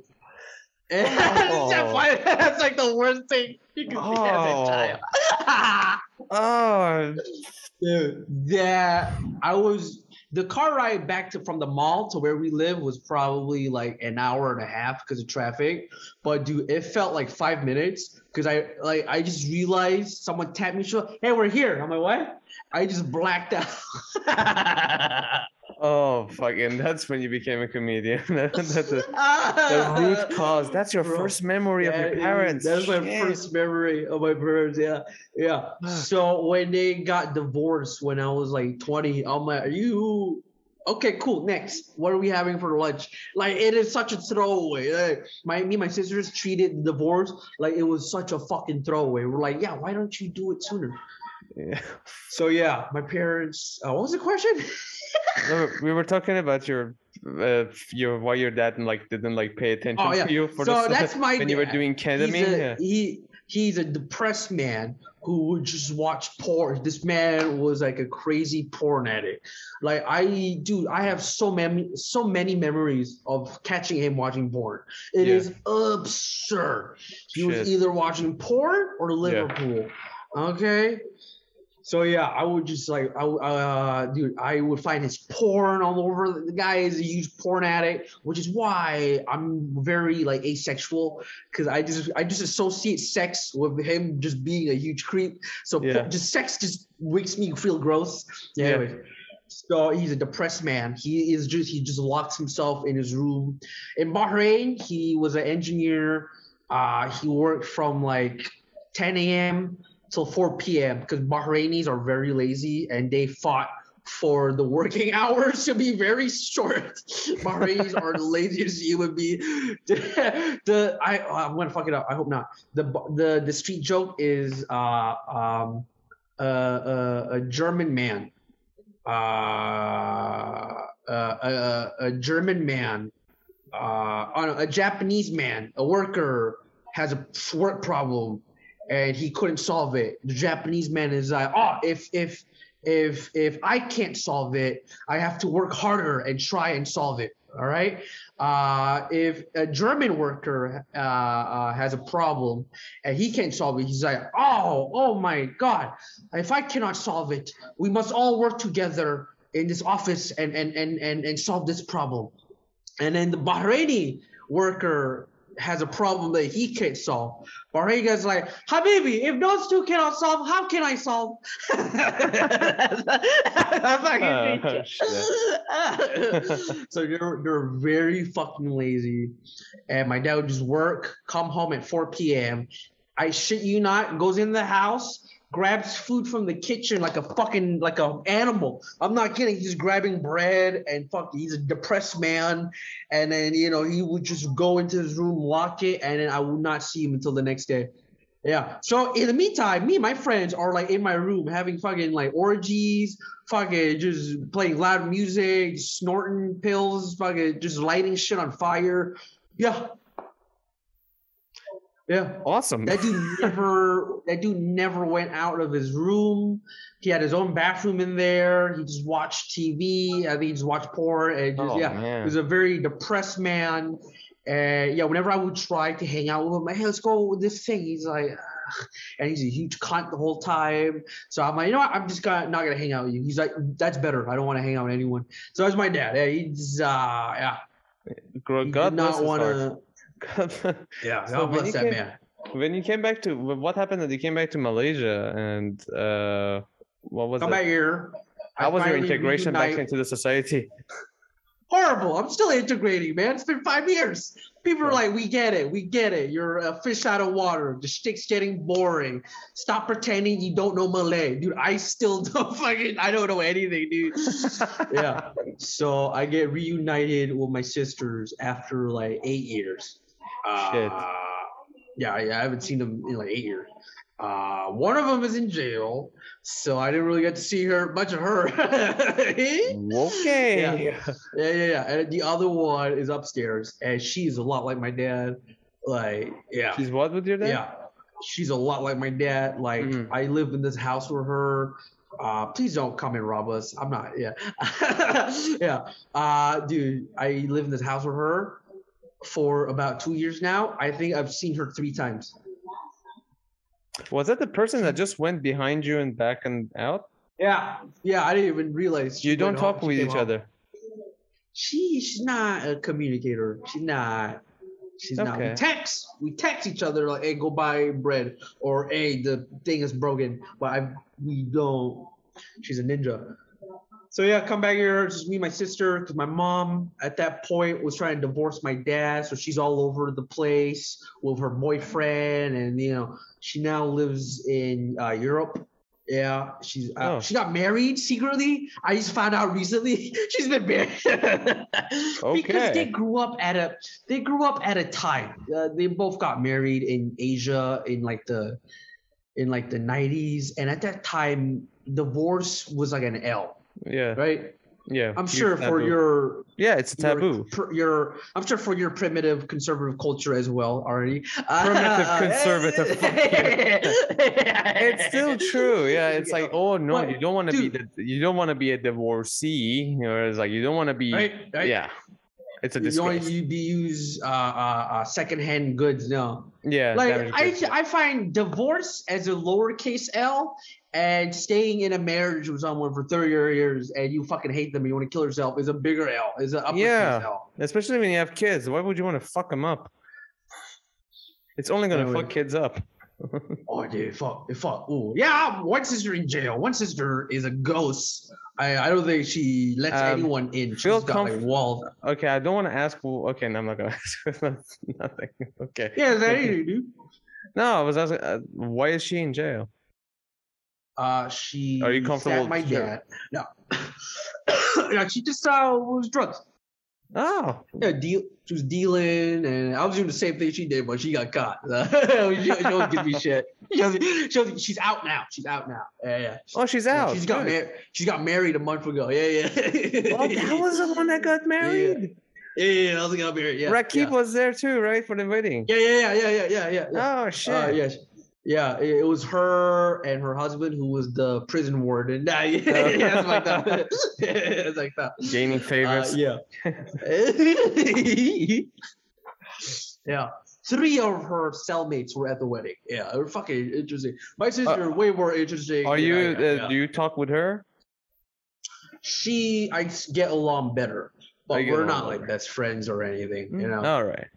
And Oh. that's like the worst thing you can see as Oh. a child. Oh. Dude, that I was the car ride back to from the mall to where we live was probably like an hour and a half because of traffic. But dude, it felt like five minutes because I like I just realized someone tapped me shoulder. Hey, we're here. I'm like, what? I just blacked out. Oh, fucking! That's when you became a comedian. That's the, the root cause. That's your Bro, first memory of your parents. That's my first memory of my parents. Yeah, yeah. So when they got divorced when I was like 20, I'm like, are you okay? Cool. Next, what are we having for lunch? Like it is such a throwaway. Like, my me my sisters treated the divorce like it was such a fucking throwaway. We're like, yeah, why don't you do it sooner? Yeah. So yeah, my parents. Uh, what was the question? No, we were talking about your, uh, your why your dad like didn't like pay attention Oh, yeah. to you for so the that's my when you were dad. doing He's ketamine. a, yeah. he he's a depressed man who would just watch porn. This man was like a crazy porn addict. Like I, dude, I have so many so many memories of catching him watching porn. It Yeah. is absurd. He was either watching porn or Liverpool. Okay. So yeah, I would just like, I, would- uh, dude, I would find his porn all over. The guy is a huge porn addict, which is why I'm very like asexual because I just, I just associate sex with him just being a huge creep. So Yeah. just sex just makes me feel gross. Yeah. Anyway, so he's a depressed man. He is just, he just locks himself in his room. In Bahrain, he was an engineer. Uh, he worked from like 10 a.m till 4 p.m. because Bahrainis are very lazy and they fought for the working hours to be very short. Bahrainis are the laziest human being. The, the I oh, I'm gonna fuck it up. I hope not. The the the street joke is uh um uh, uh, a German man uh, uh, a, a German man uh, on a Japanese man, a worker has a work problem and he couldn't solve it. The Japanese man is like, oh, if if if if I can't solve it, I have to work harder and try and solve it. All right. Uh, if a German worker uh, uh, has a problem and he can't solve it, he's like, oh, oh my God! If I cannot solve it, we must all work together in this office and and and and, and solve this problem. And then the Bahraini worker has a problem that he can't solve. Barriga's like, Habibi, if those two cannot solve, how can I solve? oh, so they're they're very fucking lazy. And my dad would just work, come home at 4 p.m. I shit you not, goes in the house, grabs food from the kitchen like a fucking like a animal. I'm not kidding. He's grabbing bread and fuck. He's a depressed man, and then you know he would just go into his room, lock it, and then I would not see him until the next day. Yeah. So in the meantime, me and my friends are like in my room having fucking like orgies, fucking just playing loud music, snorting pills, fucking just lighting shit on fire. Yeah, yeah. Awesome. That dude never that dude never went out of his room. He had his own bathroom in there. He just watched TV. I think he just watched porn and just Oh, yeah. man. He was a very depressed man. And yeah, whenever I would try to hang out with him, like, hey, let's go with this thing. He's like, "Ugh." and he's a huge cunt the whole time. So I'm like, you know what? I'm just gonna not gonna hang out with you. He's like, that's better. I don't want to hang out with anyone. So that's my dad. Yeah, he's uh yeah. Gro- He God did bless not want to. Yeah, So when bless you that came- man. when you came back to what happened that you came back to Malaysia and uh what was Come it? back here. I How was your integration back into the society? Horrible. I'm still integrating, man. It's been five years. People are like, we get it. We get it. You're a fish out of water. The shtick's getting boring. Stop pretending you don't know Malay. Dude, I still don't fucking, I don't know anything, dude. yeah. So I get reunited with my sisters after like eight years. Shit. Uh, yeah, yeah, I haven't seen them in like eight years. Uh, one of them is in jail, so I didn't really get to see her much of her. okay. Yeah. Yeah, yeah, yeah. And the other one is upstairs, and she's a lot like my dad. Like, yeah, She's what with your dad? yeah. She's a lot like my dad. Like, Mhm. I live in this house with her. Uh, please don't come and rob us. I'm not. Yeah, yeah. Uh, dude, I live in this house with her for about two years now. I think I've seen her three times. Was that the person that just went behind you and back and out? Yeah, yeah. I didn't even realize. You don't talk with each other. she she's not a communicator. She's not. She's not. We text. We text each other like, "Hey, go buy bread," or "Hey, the thing is broken." But I we don't. She's a ninja. So yeah, come back here. It's just me, and my sister, because my mom at that point was trying to divorce my dad, so she's all over the place with her boyfriend, and you know she now lives in uh, Europe. Yeah, she's uh, Oh. she got married secretly. I just found out recently she's been married because they grew up at a they grew up at a time. Uh, they both got married in Asia in like the in like the 90s, and at that time divorce was like an L, Yeah. right? Yeah. I'm sure for your Yeah, it's a taboo. pr- your I'm sure for your primitive conservative culture as well already. Primitive conservative, It's still true. Yeah, it's like, oh no, But, you don't want to be the, you don't want to be a divorcee, or it's like you don't want to be. right, right. Yeah, it's a You don't disgrace. you be use uh, uh, uh, secondhand goods no. yeah, like I. I find divorce as a lowercase L and staying in a marriage with someone for 30 years and you fucking hate them and you want to kill yourself is a bigger L is an uppercase Yeah. L. especially when you have kids. Why would you want to fuck them up? It's only gonna Anyway. fuck kids up. Oh dude, fuck, fuck. Ooh, yeah. One sister in jail. One sister is a ghost. I, I don't think she lets Um, anyone in. She's feel got comf- walls. Okay, I don't want to ask. Okay, no, I'm not gonna ask. Nothing. Okay. Yeah, is that anything, dude? No, I was asking. Uh, why is she in jail? Uh, she. Are you comfortable my dad? No. no, she just uh was drugs. Oh, Yeah, deal. She was dealing, and I was doing the same thing she did, but she got caught. she, she always gives me shit. She she she's out now. She's out now. Yeah, yeah. oh, she's Yeah, out. She's got married. She got married a month ago. Yeah, yeah. Oh, that was the one that got married. Yeah, yeah, yeah, I was gonna be here. Yeah, Rakib yeah. was there too, right, for the wedding. yeah, yeah, yeah, yeah, yeah, yeah, yeah. Oh shit. Uh, yeah, yeah. It, it was her and her husband who was the prison warden. Nah, yeah, yeah, it's like that. it's like that. Uh, favors. yeah. yeah. Three of her cellmates were at the wedding. Yeah, it was fucking interesting. My sister way more interesting. Are you? I Uh, yeah. Do you talk with her? She, I get along better, but we're not like best friends or anything. You know. All right.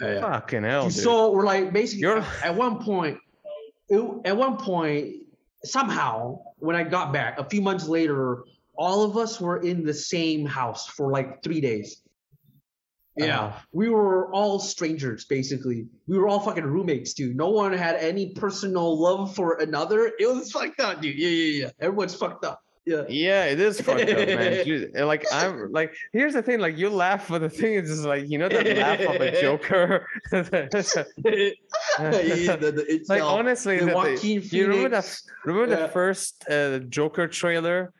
Yeah, yeah. Fucking hell, dude. So we're like basically You're- at one point, it, at one point, somehow when I got back a few months later, all of us were in the same house for like three days. Yeah, Uh, we were all strangers basically. We were all fucking roommates, dude. No one had any personal love for another. It was fucked up, dude. Yeah, yeah, yeah. Everyone's fucked up. Yeah. Yeah, it is fucked up, man. Dude, like I'm like, here's the thing. Like you laugh, but the thing is, just like you know that laugh of a Joker. yeah, the, the, it's like uh, honestly, the the- the- Joaquin you remember the Phoenix. remember Yeah. the first uh, Joker trailer?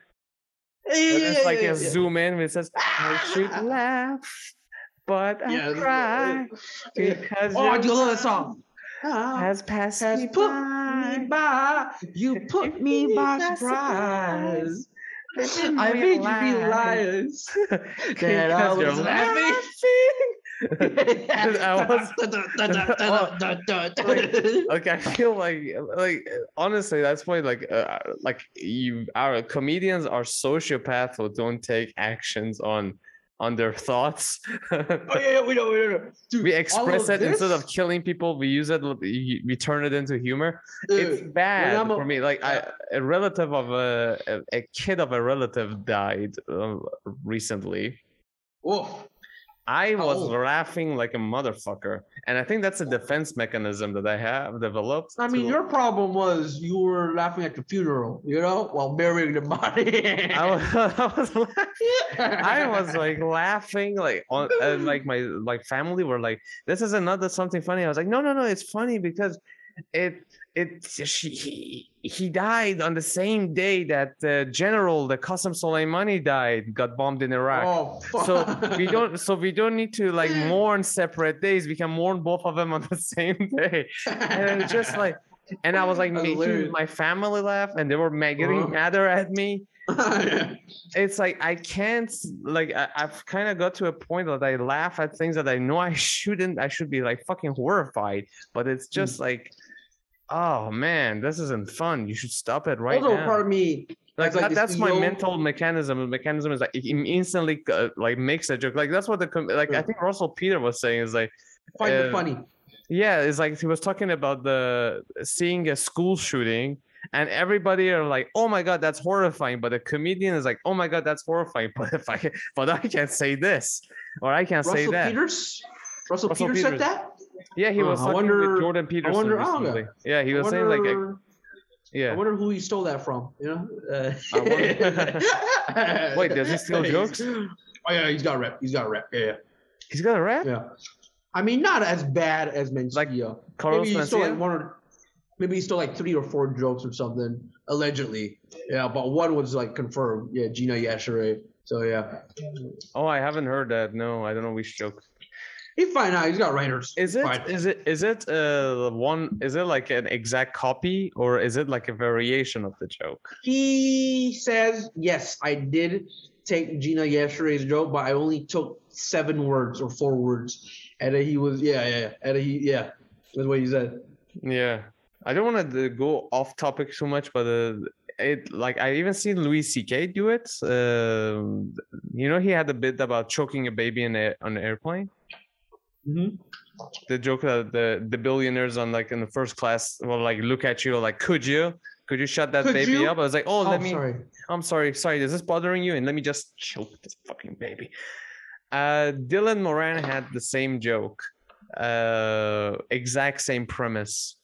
Yeah, It's like a zoom in. Where it says, "I should laugh, but I is- cry because Oh, I do love that song. Has passed Has me put by. me by. You put me by surprise. I made you realize that I was laughing. I like I feel like like honestly that's why like uh, like you our comedians are sociopaths who don't take actions on on their thoughts Oh yeah, yeah, we know, we know. Dude, we express it instead of killing people we use it we turn it into humor it's bad a- for me like I, a relative of a, a a kid of a relative died uh, recently Woof. I was old? laughing like a motherfucker, and I think that's a defense mechanism that I have developed. I mean, to- your problem was you were laughing at the funeral, you know, while burying the body. I was, I was, laughing. I was like laughing, like on, and like my like family were like, "This is another something funny." I was like, "No, no, no, it's funny because it it she he, he died on the same day that the general, the Qasem Soleimani died, got bombed in Iraq." Oh, fuck. so we don't so we don't need to like mourn separate days we can mourn both of them on the same day and it's just like and i was like making my family laugh and they were getting Uh-huh. madder at me it's like i can't like I, i've kind of got to a point that i laugh at things that i know i shouldn't i should be like fucking horrified but it's Hmm. just like oh man this isn't fun you should stop it right also, now part of me, like, That's like that, that's my ego- mental mechanism. The mechanism is like it instantly uh, like makes a joke. Like that's what the com- like I think Russell Peter was saying is like find it uh, funny. yeah, it's like he was talking about the seeing a school shooting and everybody are like, oh my god, that's horrifying. But the comedian is like, oh my god, that's horrifying. But if I but I can't say this or I can't say Russell that. Peters? Russell, Russell Peters Peters. said that? Yeah, he Uh, was I talking wonder- with Jordan Peterson wonder- oh, recently. Yeah, he I was saying like, uh, wonder- yeah. I wonder who he stole that from. You know? Uh, Wait, does he steal jokes? Oh yeah, he's got a rep. He's got a rep. Yeah, yeah. He's got a rap. yeah. I mean, not as bad as Mencia. Like Carlos maybe he stole Mencia? like one or maybe he stole like three or four jokes or something allegedly. Yeah, but one was like confirmed. Yeah, Gina Yashere. So yeah, Oh, I haven't heard that. No, I don't know which joke. He's fine now. He's got writers. Is it Fine. is it is it uh one is it like an exact copy or is it like a variation of the joke? He says yes, I did take Gina Yashere's joke, but I only took seven words or four words, and he was yeah yeah yeah, and he yeah that's what he said. Yeah. I don't want to go off topic too much, but uh, it like I even seen Louis C.K. do it. Um, you know, he had a bit about choking a baby in a, on an airplane. Mm-hmm. The joke that the the billionaires on like in the first class will like look at you like, could you? Could you shut that Could baby you? up? I was like, oh, Oh, let me. sorry. I'm sorry, sorry. Is this bothering you? And let me just choke this fucking baby. Uh, Dylan Moran had the same joke, uh, exact same premise.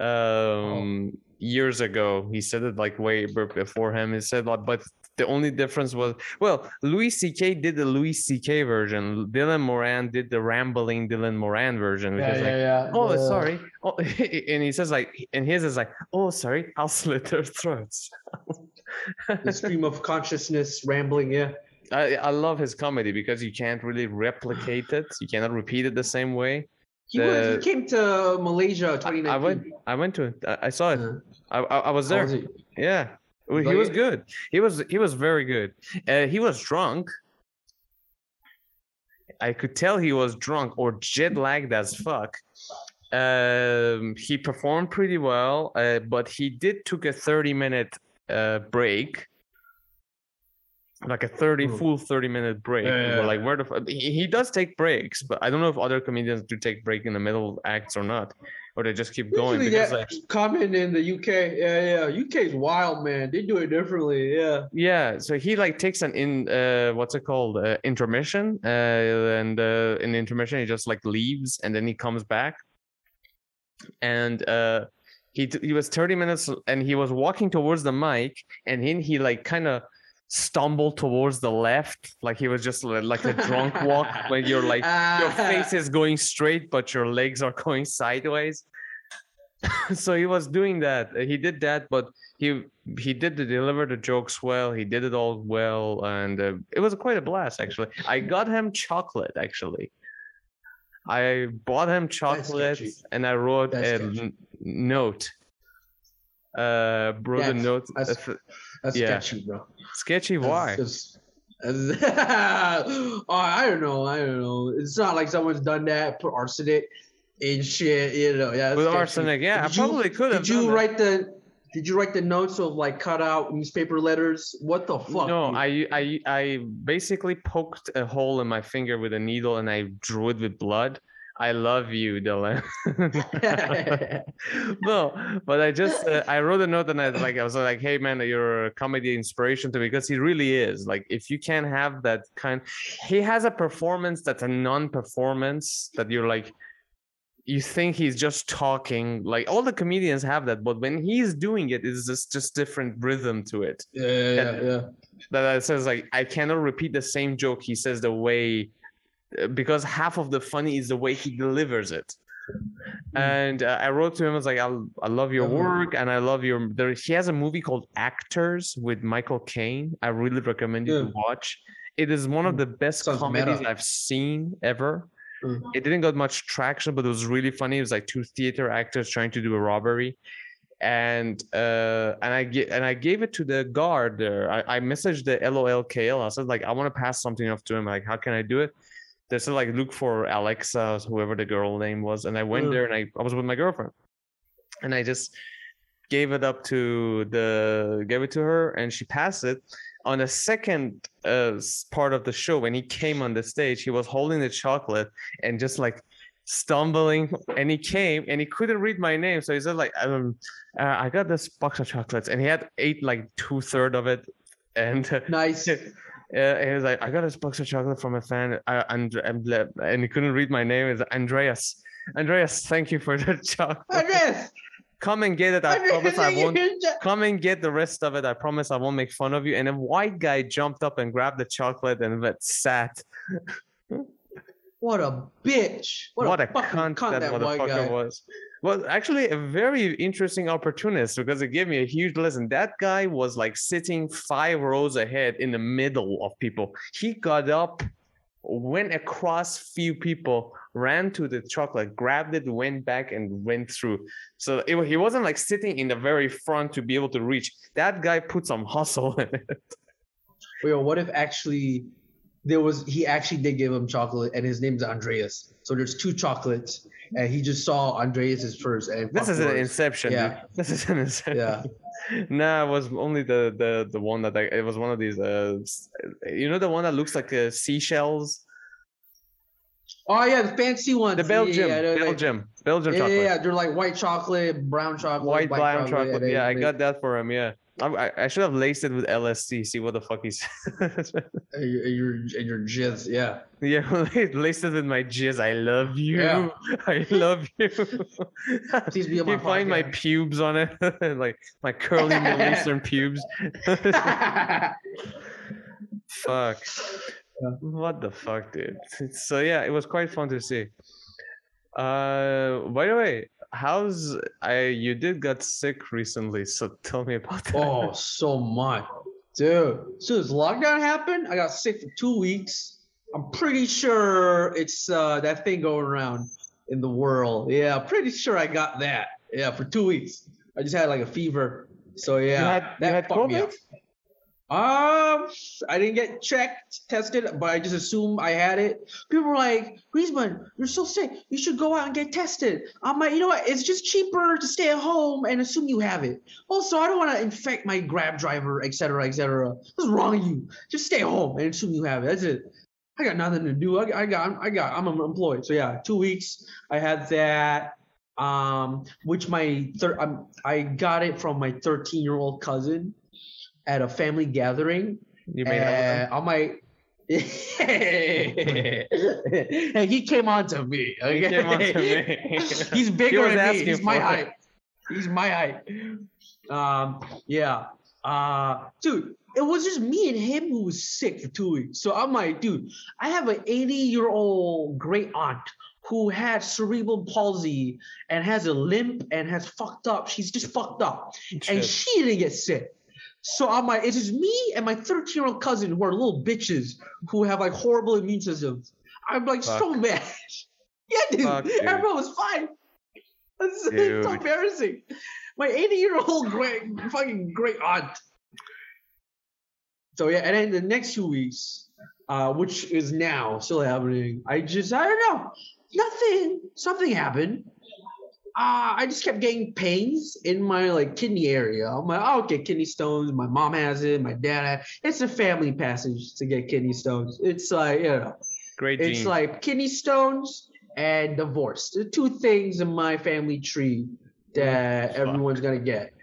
Um, years ago, he said it like way before him. He said like, but the only difference was well, Louis C.K. did the Louis C.K. version. Dylan Moran did the rambling Dylan Moran version, which Yeah, is yeah, like. yeah. Oh, the- sorry. Oh, and he says like, and his is like, oh, sorry, I'll slit their throats. The stream of consciousness rambling. Yeah. I, I love his comedy because you can't really replicate it. You cannot repeat it the same way. He, went, The- he came to Malaysia I, 2019. I went. I went to it. I, I saw it. Uh, I, I, I was how there. was it? Yeah, Well, he like was good. He was he was very good. Uh, he was drunk. I could tell he was drunk or jet lagged as fuck. Um, he performed pretty well, uh, but he did took a thirty minute uh, break, like a thirty Hmm. full thirty minute break. Yeah, yeah, yeah. like, where the fu-" he, he does take breaks, but I don't know if other comedians do take break in the middle acts or not, or they just keep going Usually because like, common in the UK. Yeah, yeah. UK's wild, man. They do it differently. Yeah. Yeah, so he like takes an in uh what's it called uh, intermission uh and uh in intermission he just like leaves and then he comes back and uh he t- he was 30 minutes and he was walking towards the mic and then he like kind of stumbled towards the left like he was just like a drunk walk when you're like your face is going straight but your legs are going sideways. So he was doing that. He did that but he he did the deliver the jokes well. He did it all well and uh, it was quite a blast actually. I got him chocolate actually. I bought him chocolate and i wrote That's a note. Uh wrote a That's- note that's- th- That's Yeah. sketchy, bro. sketchy why just- oh, I don't know. I don't know. It's not like someone's done that, put arsenic in shit. You know, yeah. with sketchy. arsenic yeah i you- probably could have Did you done that. write the? Did you write the notes of like cut out newspaper letters? What the fuck? No, dude? I, I I basically poked a hole in my finger with a needle and I drew it with blood. I love you, Dylan. no, but I just uh, I wrote a note and I like I was like, hey man, you're a comedy inspiration to me because he really is. Like if you can't have that kind, he has a performance that's a non-performance that you're like. You think he's just talking like all the comedians have that, but when he's doing it, it's just just different rhythm to it yeah, yeah, yeah, yeah. that says like I cannot repeat the same joke he says the way because half of the funny is the way he delivers it. And uh, I wrote to him I was like I I love your Mhm. work and I love your there he has a movie called Actors with Michael Caine. I really recommend you to watch. It is one of Mm. the best Sounds comedies meta. I've seen ever. Mm. It didn't get much traction, but it was really funny. It was like two theater actors trying to do a robbery and uh and I get and I gave it to the guard there. I, I messaged the LOLKL. I said like I want to pass something off to him. Like how can I do it? They said like look for Alexa, whoever the girl name was, and I went Mm. there and I, I was with my girlfriend, and I just gave it up to the gave it to her and she passed it. On the second uh part of the show, when he came on the stage, he was holding the chocolate and just like stumbling and he came and he couldn't read my name so he said like um uh, i got this box of chocolates and he had ate like two-third of it and Nice. uh, he was like i got this box of chocolate from a fan uh, and, and and he couldn't read my name is andreas andreas thank you for the chocolate. Andreas. come and get it i promise i won't come and get the rest of it i promise i won't make fun of you. And a white guy jumped up and grabbed the chocolate and sat What a bitch. What, what, a, a cunt, cunt, that, that, motherfucker was. Well, actually, a very interesting opportunist because it gave me a huge lesson. That guy was like sitting five rows ahead in the middle of people. He got up, went across few people, ran to the chocolate, grabbed it, went back, and went through. So it, he wasn't like sitting in the very front to be able to reach. That guy put some hustle in it. Yo, what if actually there was he actually did give him chocolate and his name's Andreas. So there's two chocolates and he just saw Andreas's first and This is an inception. dude. Yeah. This is an inception. Yeah. nah, it was only the the the one that I, it was one of these uh you know the one that looks like uh, seashells Oh yeah, the fancy one. the Belgium yeah, like- Belgium Belgium Yeah, chocolate yeah, yeah, they're like white chocolate, brown chocolate, white brown chocolate. chocolate yeah I got that for him yeah I, I, should have laced it with LSD see what the fuck he's your and your jizz. Yeah. yeah laced it with my jizz I love you Yeah. I love you Please be on you find my pubes on it like my curly Middle Eastern pubes fuck Yeah. what the fuck dude so yeah it was quite fun to see uh by the way how's i you did got sick recently so tell me about that oh, so much. Dude, as soon as lockdown happened, I got sick for two weeks. I'm pretty sure it's uh, that thing going around in the world. Yeah, pretty sure I got that. Yeah, for two weeks. I just had like a fever. So yeah, you had, that you had fucked me up. Um, I didn't get checked, tested, but I just assumed I had it. People were like, Rizman, you're so sick. You should go out and get tested. I'm like, you know what? It's just cheaper to stay at home and assume you have it. Also, I don't want to infect my Grab driver, etc., etc. What's wrong with you? Just stay home and assume you have it. That's it. I got nothing to do. I, I got, I got, I'm unemployed. So yeah, two weeks. I had that. Um, which my third, um, I got it from my 13 year old cousin at a family gathering. You made out on my and he came on to me. him? He came on to me. He's bigger was than me. He's my it. height. He's my height. Um, yeah. Uh, dude, it was just me and him who was sick for two weeks. So I'm like, dude, I have an 80 year old great aunt who had cerebral palsy and has a limp and has fucked up. She's just fucked up and she didn't get sick. So I'm like, it's just me and my 13 year old cousin who are little bitches who have like horrible immune systems. I'm like so Fuck. mad. yeah, dude, Fuck, dude. everyone was fine. It's, it's so embarrassing. My 80 year old great fucking great aunt. So yeah, and then the next two weeks, uh, which is now still happening, I just I don't know, nothing, something happened. Uh, I just kept getting pains in my like kidney area. I'm like, oh, get kidney stones. My mom has it. My dad. Has, it's a family passage to get kidney stones. It's like you know, Great it's like kidney stones and divorce. The two things in my family tree that Fuck. everyone's gonna get.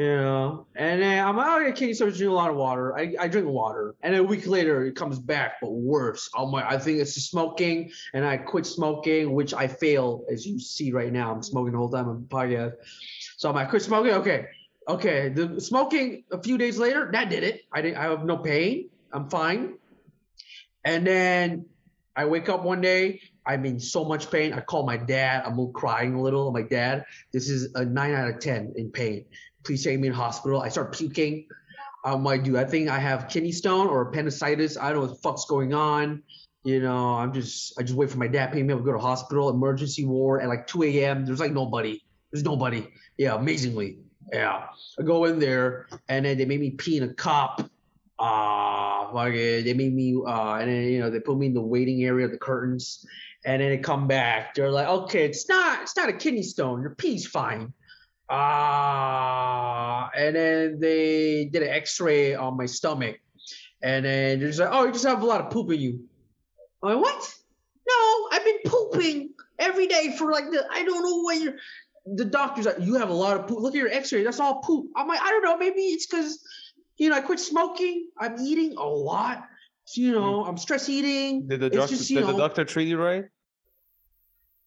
Know, and then I'm like, oh yeah, kidney stones drink a lot of water. I, I drink water, and a week later it comes back, but worse. I'm like, I think it's smoking, and I quit smoking, which I fail, as you see right now. I'm smoking the whole time on the podcast. So I'm like, quit smoking. Okay, okay. The smoking a few days later, that did it. I didn't. I have no pain. I'm fine. And then I wake up one day. I'm in so much pain. I call my dad. I'm crying a little. I'm like, Dad, this is a nine out of ten in pain. Please take me in hospital. I start puking. I'm like, dude, I think I have kidney stone or appendicitis. I don't know what the fuck's going on. You know, I'm just I just wait for my dad to pick me up, go to hospital, emergency ward at like 2 a.m. There's like nobody. There's nobody. Yeah, amazingly. Yeah. I go in there and then they made me pee in a cup. Uh fuck it. They made me uh and then you know they put me in the waiting area, the curtains, and then they come back. They're like, okay, it's not it's not a kidney stone. Your pee's fine. Uh and then they did an x-ray on my stomach. And then they're just like, oh, you just have a lot of poop in you. I'm like, what? No, I've been pooping every day for like the I don't know what you're the doctor's like, you have a lot of poop. Look at your x-ray, that's all poop. I'm like, I don't know, maybe it's because you know, I quit smoking. I'm eating a lot. So, you know, I'm stress eating. Did the It's doctor just, did the doctor treat you right?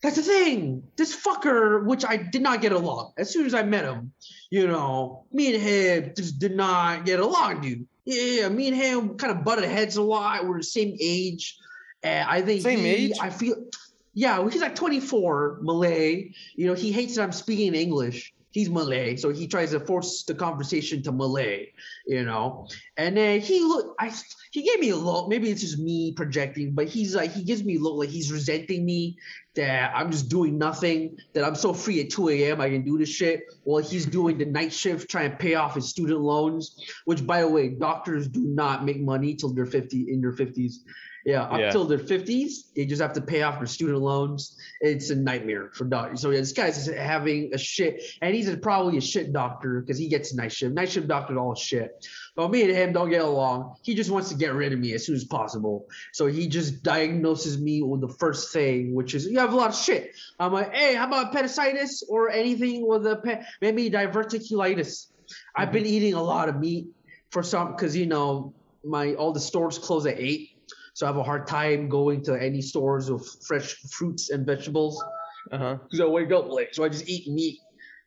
That's the thing. This fucker, which I did not get along. As soon as I met him, you know, me and him just did not get along, dude. Yeah, me and him kind of butted heads a lot. We're the same age. And I think Same he- age? I feel yeah, he's like 24, Malay. You know, he hates that I'm speaking English. He's Malay, so he tries to force the conversation to Malay, you know. And then he look, I he gave me a look. Maybe it's just me projecting, but he's like he gives me a look like he's resenting me that I'm just doing nothing. That I'm so free at 2 a.m. I can do this shit. While he's doing the night shift trying to pay off his student loans. Which, by the way, doctors do not make money till they're 50 in their 50s. Yeah, up Yeah. till their 50s, they just have to pay off their student loans. It's a nightmare for doctors. So yeah, this guy's having a shit, and he's a, probably a shit doctor because he gets night shift. Night shift doctors all shit. But me and him don't get along. He just wants to get rid of me as soon as possible. So he just diagnoses me with the first thing, which is you have a lot of shit. I'm like, hey, how about appendicitis or anything with a pe- maybe diverticulitis? I've mm-hmm. been eating a lot of meat for some because you know my all the stores close at eight, so I have a hard time going to any stores of fresh fruits and vegetables Uh huh. because I wake up late. So I just eat meat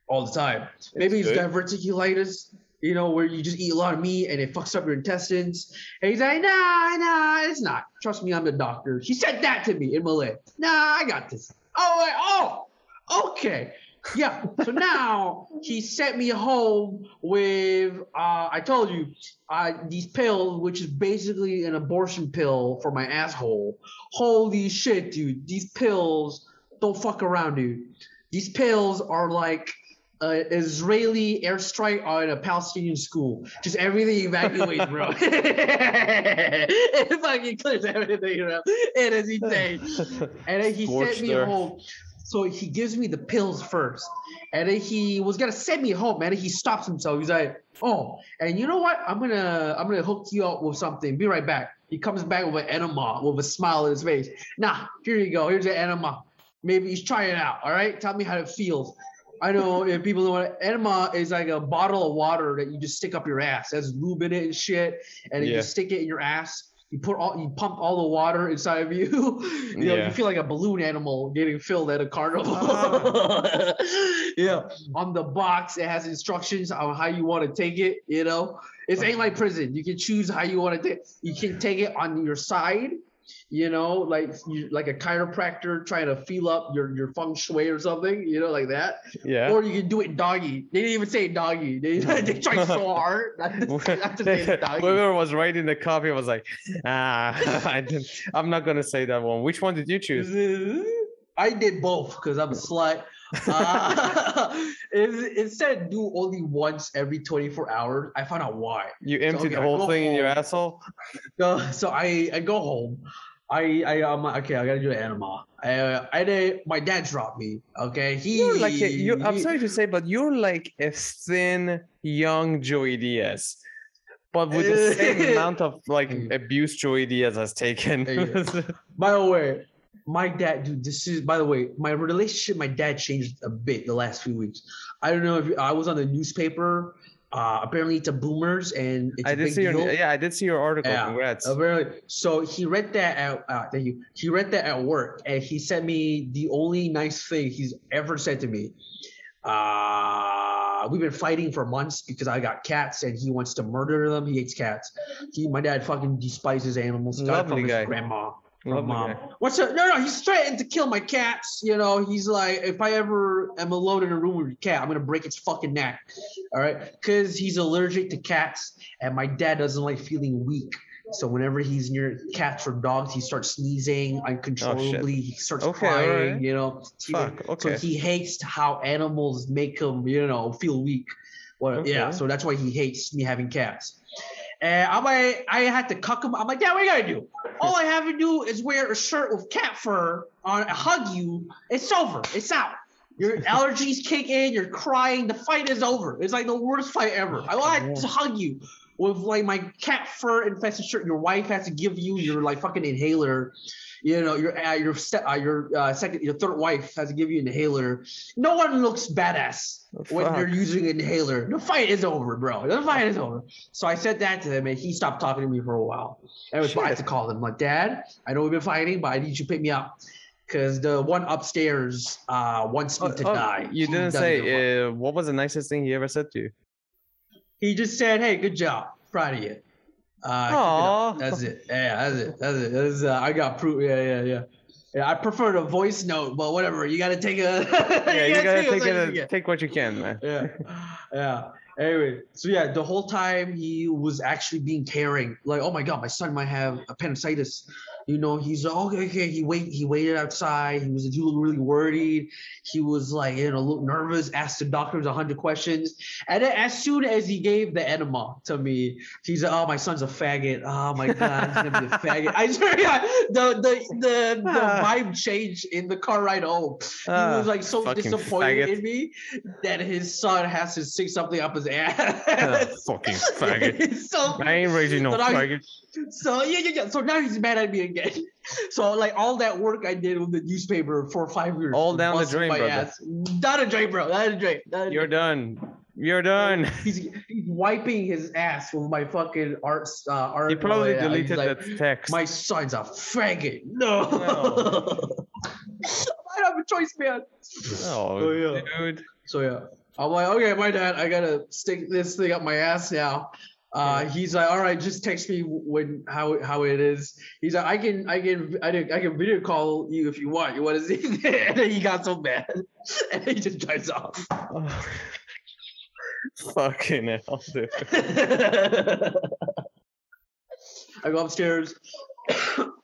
all the time. Maybe it's diverticulitis, you know, where you just eat a lot of meat and it fucks up your intestines. And he's like, nah, nah, it's not. Trust me, I'm the doctor. He said that to me in Malay. Nah, I got this. Oh, like, oh, okay. Yeah. So now he sent me home with uh I told you uh these pills, which is basically an abortion pill for my asshole. Holy shit, dude. These pills don't fuck around, dude. These pills are like uh, Israeli airstrike on a Palestinian school. Just everything evacuates, bro. it fucking clears everything, bro. It is insane. And then he Scorched sent me earth. home. So he gives me the pills first. And then he was gonna send me home, man. And he stops himself. He's like, oh, and you know what? I'm gonna I'm gonna hook you up with something. Be right back. He comes back with an enema with a smile on his face. Nah, here you go. Here's an enema. Maybe he's trying it out. All right. Tell me how it feels. I know if people know what enema is like a bottle of water that you just stick up your ass. Has lube in it and shit, and Yeah. you stick it in your ass. You put all you pump all the water inside of you. you know, Yeah. you feel like a balloon animal getting filled at a carnival. Ah. yeah. On the box, it has instructions on how you want to take it. You know, it ain't like prison. You can choose how you want to take. You can take it on your side. You know, like you like a chiropractor trying to feel up your your feng shui or something. You know, like that. Yeah. Or you can do it doggy. They didn't even say doggy. They, they tried so hard not to, not to say doggy. Whoever was writing the copy was like, ah, I didn't, I'm not gonna say that one. Which one did you choose? I did both because I'm a slut. Uh, said do only once every 24 hours. I found out why. You emptied okay, the whole thing in your asshole? So, so I, I go home. I I like, okay. I gotta do the enema. I I did. My dad dropped me. Okay, he. You're like a, you I'm sorry to say, but you're like a thin young Joey Diaz. But with the same amount of like abuse Joey Diaz has taken. By the way, my dad, dude, this is, by the way, my relationship, my dad changed a bit the last few weeks. I don't know if I was on the newspaper. Uh, apparently it's a boomers and it's I a did big see your deal. yeah, I did see your article. Yeah. Congrats. Apparently, so he read that at, uh, thank you. He read that at work and he sent me the only nice thing he's ever said to me. Uh, we've been fighting for months because I got cats and he wants to murder them. He hates cats. He, my dad fucking despises animals. Lovely from his guy. grandma. Mom. What's up? No, no, he's threatened to kill my cats. You know, he's like, if I ever am alone in a room with a cat, I'm gonna break its fucking neck. All right, because he's allergic to cats, and my dad doesn't like feeling weak. So whenever he's near cats or dogs, he starts sneezing uncontrollably. Oh, he starts Oh, Okay, crying. alright. You know, Fuck, okay. So he hates how animals make him, you know, feel weak. Well, yeah. So that's why he hates me having cats. And I'm like, I had to cuck him. I'm like, yeah, what you gotta do? All I have to do is wear a shirt with cat fur on, hug you. It's over. It's out. Your allergies kick in. You're crying. The fight is over. It's like the worst fight ever. Oh, I want to hug you with like my cat fur infested shirt. Your wife has to give you your like fucking inhaler. You know, your uh, your uh, your uh, second your third wife has to give you an inhaler. No one looks badass when Fuck. they're using an inhaler. The fight is over, bro. The fight is over. So I said that to him, and he stopped talking to me for a while. And I had to call him like, Dad, I know we've been fighting, but I need you to pick me up. Because the one upstairs uh, wants me Oh, to oh, die. You didn't doesn't give a fuck. say uh, what was the nicest thing he ever said to you? He just said, "Hey, good job, proud of you." Uh, it That's it. Yeah, that's it. That's it. That's, uh, I got proof. Yeah, yeah, yeah. Yeah, I prefer the voice note, but whatever. You gotta take a. Yeah, you gotta take you it. get. Take what you can, man. Yeah, yeah. Anyway, so yeah, the whole time he was actually being caring. Like, oh my god, my son might have appendicitis. You know, he's oh, okay, okay. He wait, he waited outside. He was he looked really worried. He was like, you know, a little nervous. Asked the doctors a hundred questions, and then as soon as he gave the enema to me, he's like, oh, my son's a faggot. Oh my god, he's gonna be a faggot. I swear, yeah, the the the the Ah. vibe changed in the car ride home. He Ah, was like so disappointed faggot. in me that his son has to stick something up his ass. fucking faggot. so, I ain't raising no faggot. so yeah, yeah, yeah. So now he's mad at me again. So like all that work I did with the newspaper for five years, All down the drain, my brother. ass. Down the drain, bro. Down the drain. Down the You're drain. done. You're done. He's, he's wiping his ass with my fucking art. Uh, art He probably uh, deleted like, that text. My son's a faggot. No. No. I have a choice, man. oh, Oh, yeah. dude. So yeah, I'm like, okay, my dad, I gotta stick this thing up my ass now. Uh, he's like, all right, just text me when how how it is. He's like, I can I can I can, I can video call you if you want. You want to see? and then he got so mad, and he just drives off. Oh. Fucking hell, dude. I go upstairs.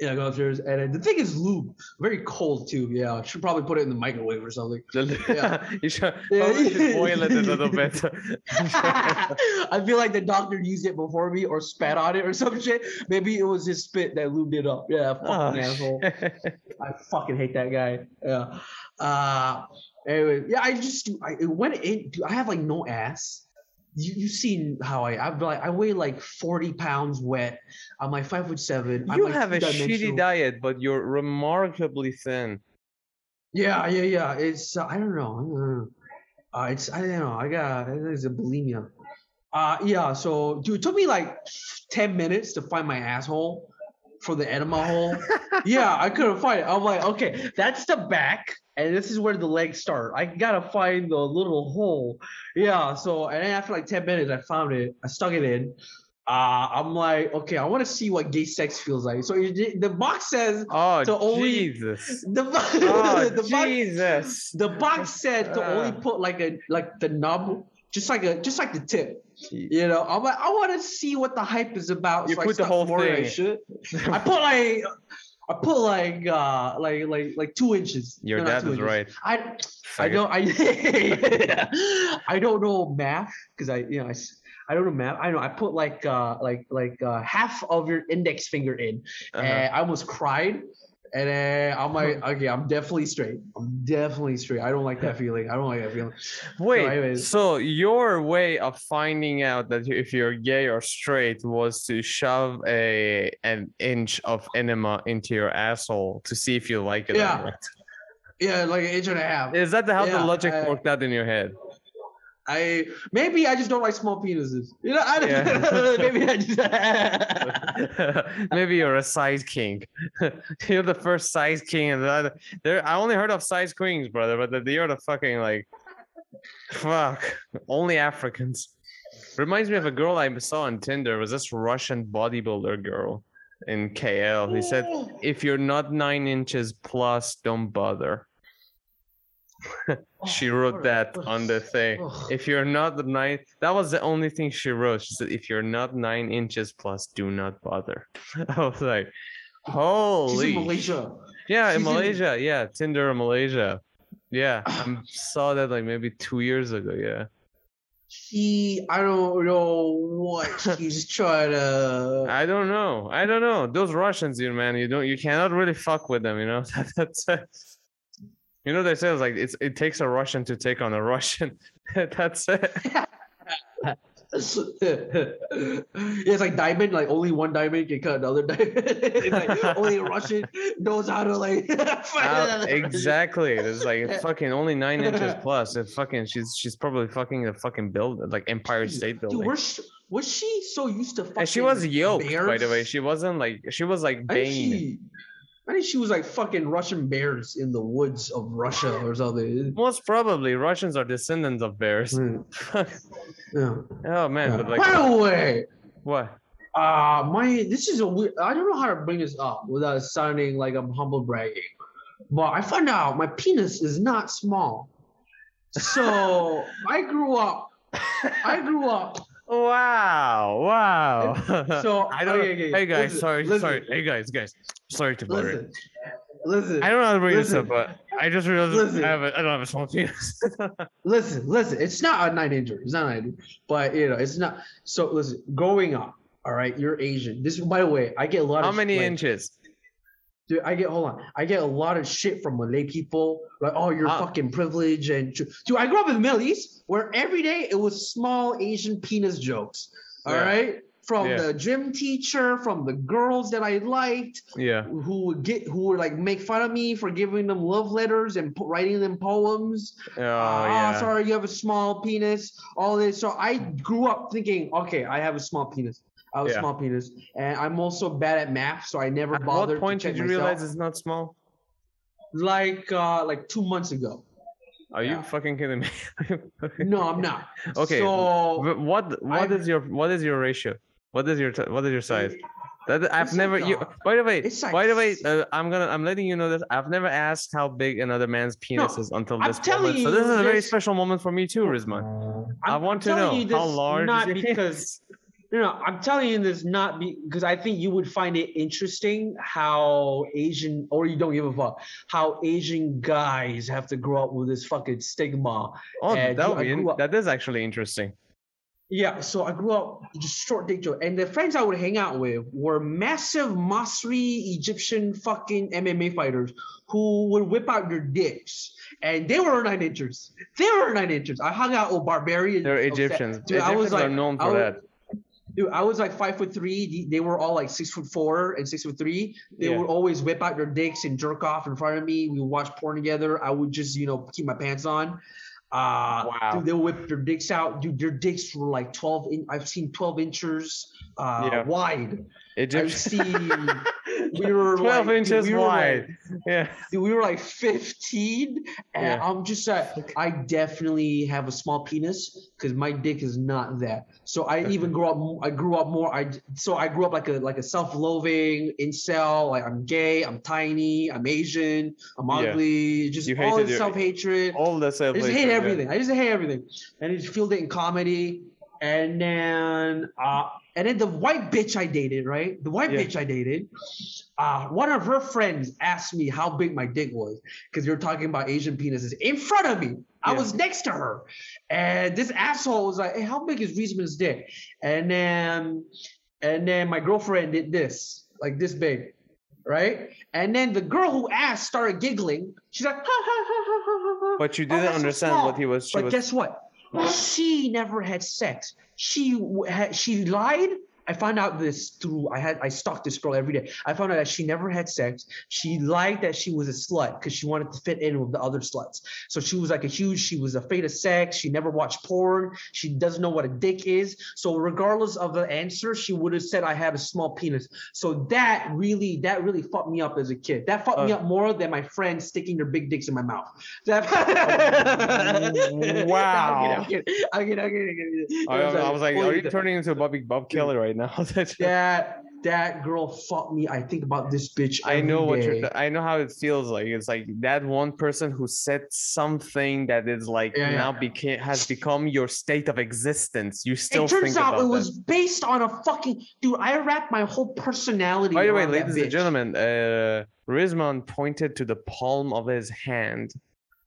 yeah, go upstairs, and then the thing is lube, very cold too. Yeah, I should probably put it in the microwave or something. Yeah. you should, probably should boil it a little bit. I feel like the doctor used it before me or spat on it or some shit. Maybe it was his spit that lubed it up. Yeah, fucking Oh, asshole. I fucking hate that guy. Yeah. Uh anyway, yeah, I just I it went in dude, I have like no ass. You you've seen how I I'm like I weigh like 40 pounds wet. I'm like five foot seven. I'm You like have a shitty diet, but you're remarkably thin. Yeah, yeah, yeah. It's uh, I don't know. I don't know. Uh, it's I don't know. I got it's a bulimia. Uh yeah, so dude, it took me like 10 minutes to find my asshole for the enema hole. yeah, I couldn't find it. I'm like, okay, that's the back, and this is where the legs start. I gotta find the little hole. Yeah, so and then after like 10 minutes, I found it. I stuck it in. Uh, I'm like, okay, I want to see what gay sex feels like. So it, the box says Oh, So only- Jesus. the, bo- Oh, the box Jesus. the box said to only Ah. put like a like the nub, just like a just like the tip. You know, I'm like, I want to see what the hype is about. You so I put the whole more than I thing. should. I put like I put like uh like like like two inches. Your No, dad inches. right. I I don't I I don't know math because I you know I, I don't know math. I know I put like uh like like uh half of your index finger in Uh-huh. and I almost cried. And then I'm like, okay, I'm definitely straight. I'm definitely straight. I don't like that feeling. I don't like that feeling. Wait, anyways. so your way of finding out that if you're gay or straight was to shove a an inch of enema into your asshole to see if you like it Yeah. or not. Yeah, like an inch and a half. Is that the, how the logic I- worked out in your head? I maybe I just don't like small penises. You know, I Yeah. maybe I just Maybe you're a size king. you're the first size king, and there. I only heard of size queens, brother, but that you're the fucking like, fuck, only Africans. Reminds me of a girl I saw on Tinder. It was this Russian bodybuilder girl in KL. He said, oh. "If you're not nine inches plus, don't bother." she oh, wrote that on the thing. If you're not the nine, that was the only thing she wrote. She said, "If you're not nine inches plus, do not bother." I was like, "Holy!" She's in Malaysia. Yeah, in She's in- Malaysia. Yeah, Tinder in Malaysia. Yeah, I saw that like maybe two years ago. Yeah. She, I don't know what she's trying to. I don't know. I don't know. Those Russians, you man, you don't, you cannot really fuck with them. You know. That's. You know they say it's like it's it takes a Russian to take on a Russian. That's it. yeah, it's like diamond. Like only one diamond can cut another diamond. it's like only a Russian knows how to like. Uh, exactly. It's like fucking only nine inches plus. It fucking she's she's probably fucking a fucking build like Empire State Dude, Building. was she, was she so used to fucking? And she was yoked, by the way. She wasn't like she was like Bane. I think she was like fucking Russian bears in the woods of Russia or something. Most probably Russians are descendants of bears. Mm, yeah. oh man, Yeah. but like By the way, what? uh my this is a weird. I don't know how to bring this up without sounding like I'm humble bragging, but I found out my penis is not small. So I grew up. I grew up. Wow! Wow! So I don't. okay, okay, hey guys, listen, sorry, listen, sorry. Hey guys, guys, sorry to bother. you. Listen, listen. I don't know how to bring this up, but I just realized listen. I have a, I don't have a small penis. listen, listen. It's not a nine incher. It's not a nine incher. But you know, it's not. So listen, going up, all right, you're Asian. This, by the way, I get a lot how of How many like, inches? Dude, I get hold on. I get a lot of shit from Malay people, like, "Oh, you're fucking privileged." And dude, I grew up in the Middle East, where every day it was small Asian penis jokes. All Yeah. right, from Yeah. the gym teacher, from the girls that I liked, Yeah. who would get, who would like make fun of me for giving them love letters and po- writing them poems. Oh Ah, yeah. sorry, you have a small penis. All this. So I grew up thinking, okay, I have a small penis. I have a Yeah. small penis, and I'm also bad at math, so I never bothered. At bothered. what point did you myself realize it's not small? like uh like two months ago. Are Yeah. you fucking kidding me? No, I'm not. Okay, So what what I've- is your what is your ratio? What is your t- what is your size? That I've it's never. you, by the way, like by the way, uh, I'm gonna I'm letting you know this. I've never asked how big another man's penis is until I'm this telling moment. So this is a very special moment for me too, Rizman. I I'm want to know you how large not because no, no, I'm telling you this not because I think you would find it interesting how Asian or you don't give a fuck how Asian guys have to grow up with this fucking stigma. Oh, that would be that is actually interesting. Yeah, so I grew up just short dick joke, and the friends I would hang out with were massive Masri Egyptian fucking MMA fighters who would whip out their dicks, and they were nine inches. They were nine inches. I hung out with barbarians. They're Egyptians. Dude, I Egyptians was are like, known I for was- that. Dude, I was like five foot three. They- were all like six foot four and six foot three. They Yeah. would always whip out their dicks and jerk off in front of me. We would watch porn together. I would just, you know, keep my pants on. Uh, Wow. Dude, they would whip their dicks out. Dude, their dicks were like 12 in, I've seen 12 inches uh, Yeah. wide. I've seen, we were 12 like, inches we were like- wide. Yeah. Dude, we were like 15 and Yeah. i'm just like i definitely have a small penis because my dick is not that so i even grew up i grew up more i so i grew up like a like a self-loathing incel like i'm gay i'm tiny i'm asian i'm Yeah. ugly just You all hated this your- self-hatred All the I just hate everything. I just hate everything. And I just feel it in comedy. And then uh and then the white bitch I dated, right? The white Yeah. bitch I dated, uh, one of her friends asked me how big my dick was because you're talking about Asian penises in front of me. I Yeah. was next to her, and this asshole was like, "Hey, how big is Rizman's dick?" And then, and then my girlfriend did this, like this big, right? And then the girl who asked started giggling. She's like, "Ha ha ha ha ha ha." ha." But you Oh, didn't so understand small. what he was. She But was guess what? She never had sex. She she lied. I found out this through I had I stalked this girl every day. I found out that she never had sex. She lied that she was a slut because she wanted to fit in with the other sluts. So she was like a huge. She was afraid of sex. She never watched porn. She doesn't know what a dick is. So regardless of the answer, she would have said I had a small penis. So that really that really fucked me up as a kid. That fucked me Uh. up more than my friends sticking their big dicks in my mouth. That- Wow. I'm I'm kidding, I'm kidding, I'm kidding. I, I was like, are you turning into a Bobby Bob Kelly right now? That's- that that girl fucked me. I think about this bitch. I know what day. you're. I know how it feels like. It's like that one person who said something that is like Yeah, yeah. now became has become your state of existence. You still It turns out it was that. based on a fucking dude. I wrapped my whole personality. By the way, ladies and gentlemen, uh, Rizman pointed to the palm of his hand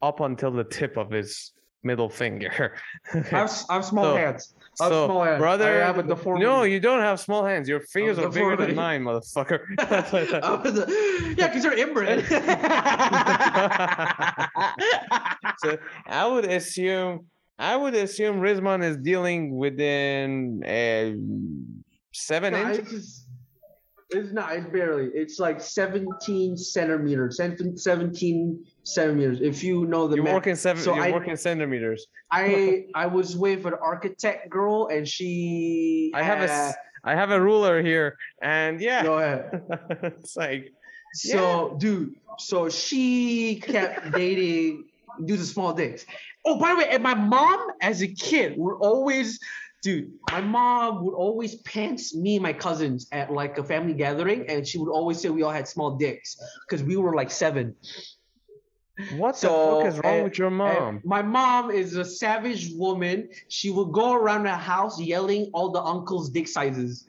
up until the tip of his middle finger. I have, I have small So- hands. I have so, small hands. brother, I have a deformity. no, you don't have small hands. Your fingers are bigger than mine, motherfucker. A- yeah, because you're inbred. so I would assume I would assume Rizman is dealing within uh, seven No, inches. it's, just- it's not. It's barely. It's like 17 centimeters. 17 17 centimeters. If you know the You math. work in seven. So you I- work in centimeters. I I was with an architect girl, and she. I have a uh, s- I have a ruler here, and yeah, Go ahead. it's like So, dude, so she kept dating dudes with small dicks. Oh, by the way, and my mom as a kid would always, dude, my mom would always pants me and my cousins at like a family gathering, and she would always say we all had small dicks because we were like seven. What So, the fuck is wrong uh, with your mom? my mom is a savage woman. She would go around the house yelling all the uncles' dick sizes.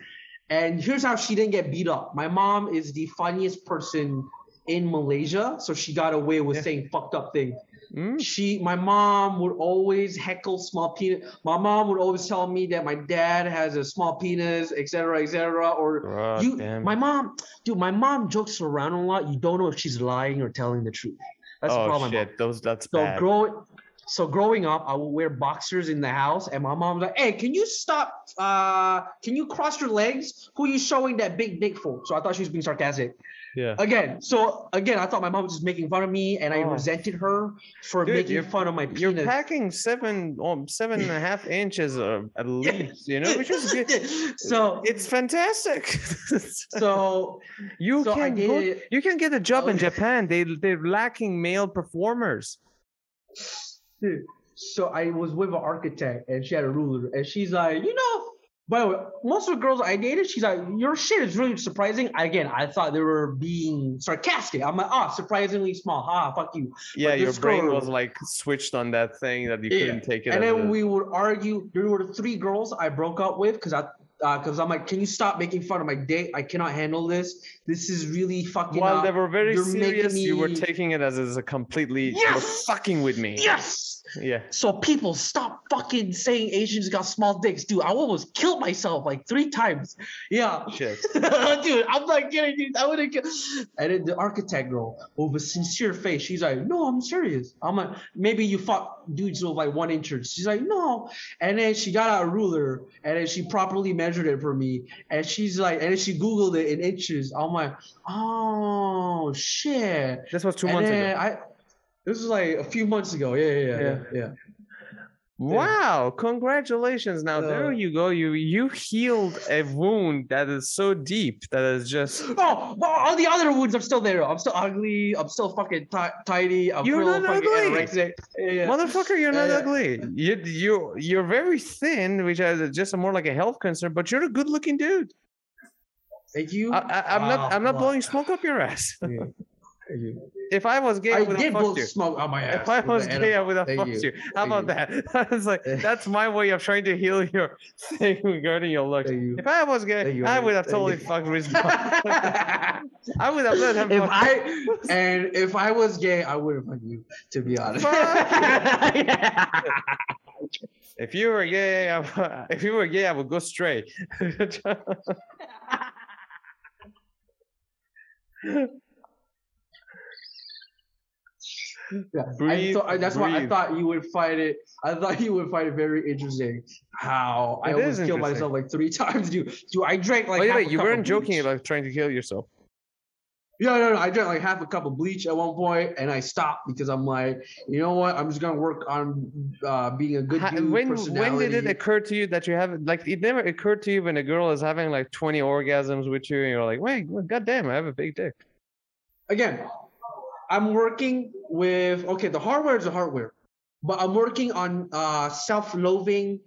And here's how she didn't get beat up. My mom is the funniest person in Malaysia, so she got away with Yeah. saying fucked up things. Hmm? She, my mom would always heckle small penis. My mom would always tell me that my dad has a small penis, etc., etc. Or God you, damn. my mom, dude, my mom jokes around a lot. You don't know if she's lying or telling the truth. That's the oh problem. shit, those that's So bad. growing, so growing up, I would wear boxers in the house, and my mom was like, "Hey, can you stop? Uh, can you cross your legs? Who are you showing that big dick for?" So I thought she was being sarcastic. Yeah. Again, so again, I thought my mom was just making fun of me, and I Oh. resented her for Dude, making fun of my You're packing seven, um, seven and a half inches uh, at least, you know, which is good. so, It's fantastic. so you so can go, you can get a job in Oh. Japan. They they're lacking male performers. Dude, so I was with an architect and she had a ruler and she's like, you know, by the way, most of the girls I dated, she's like, your shit is really surprising. Again, I thought they were being sarcastic. I'm like, oh, surprisingly small. Ha, fuck you. Yeah, your brain girl- was like switched on that thing that you Yeah. couldn't take it. And then we would argue. There were three girls I broke up with because I. Uh, because I'm like, can you stop making fun of my date? I cannot handle this. This is really fucking. While up. they were very You're serious, you were taking it as, as a completely Yes! fucking with me. Yes. Yeah. So people stop fucking saying Asians got small dicks, dude. I almost killed myself like three times. Yeah. Shit. dude, I'm not kidding, dude. I would have killed. And then the architect girl, with a sincere face, she's like, "No, I'm serious." I'm like, "Maybe you fuck dudes with like one inch." She's like, "No." And then she got out a ruler, and then she properly measured it for me, and she's like, and then she googled it in inches. I'm like, "Oh shit." This was two and months ago. I. This was like a few months ago. Yeah, yeah, yeah, yeah. yeah. Wow! Congratulations! Now there Uh, you go. You you healed a wound that is so deep that is just. Oh, well, all the other wounds, I'm still there. I'm still ugly. I'm still fucking ti- tidy. I'm You're not ugly. anorexic. Yeah. Motherfucker, you're not Yeah, yeah. ugly. You you you're very thin, which is just more like a health concern. But you're a good-looking dude. Thank you. I, I, I'm not I'm not fuck. blowing smoke up your ass. Thank you. If I was gay, I, I would have fucked you. smoke on my ass. If I was gay, I animal. would have Thank fucked you. How Thank about that? It's like that's my way of trying to heal your thing regarding your looks. You. If I was gay, you, I would have Thank totally you. fucked Riz. I would have let him. if fuck I and if I was gay, I would have fucked you. To be honest. If you were gay, I, w- if you were gay, I would go straight. Yeah, I Breathe, I- that's why I thought you would find it. I thought you would find it very interesting how I It almost is killed myself like three times. Do dude I drank like. Oh, wait, half wait, a you weren't joking about trying to kill yourself. Yeah, no, no. I drank like half a cup of bleach at one point, and I stopped because I'm like, you know what? I'm just gonna work on uh, being a good dude. when when did it occur to you that you have like it never occurred to you when a girl is having like 20 orgasms with you and you're like, wait, well, goddamn, I have a big dick. Again, I'm working with okay. The hardware is the hardware, but I'm working on uh, self-loathing,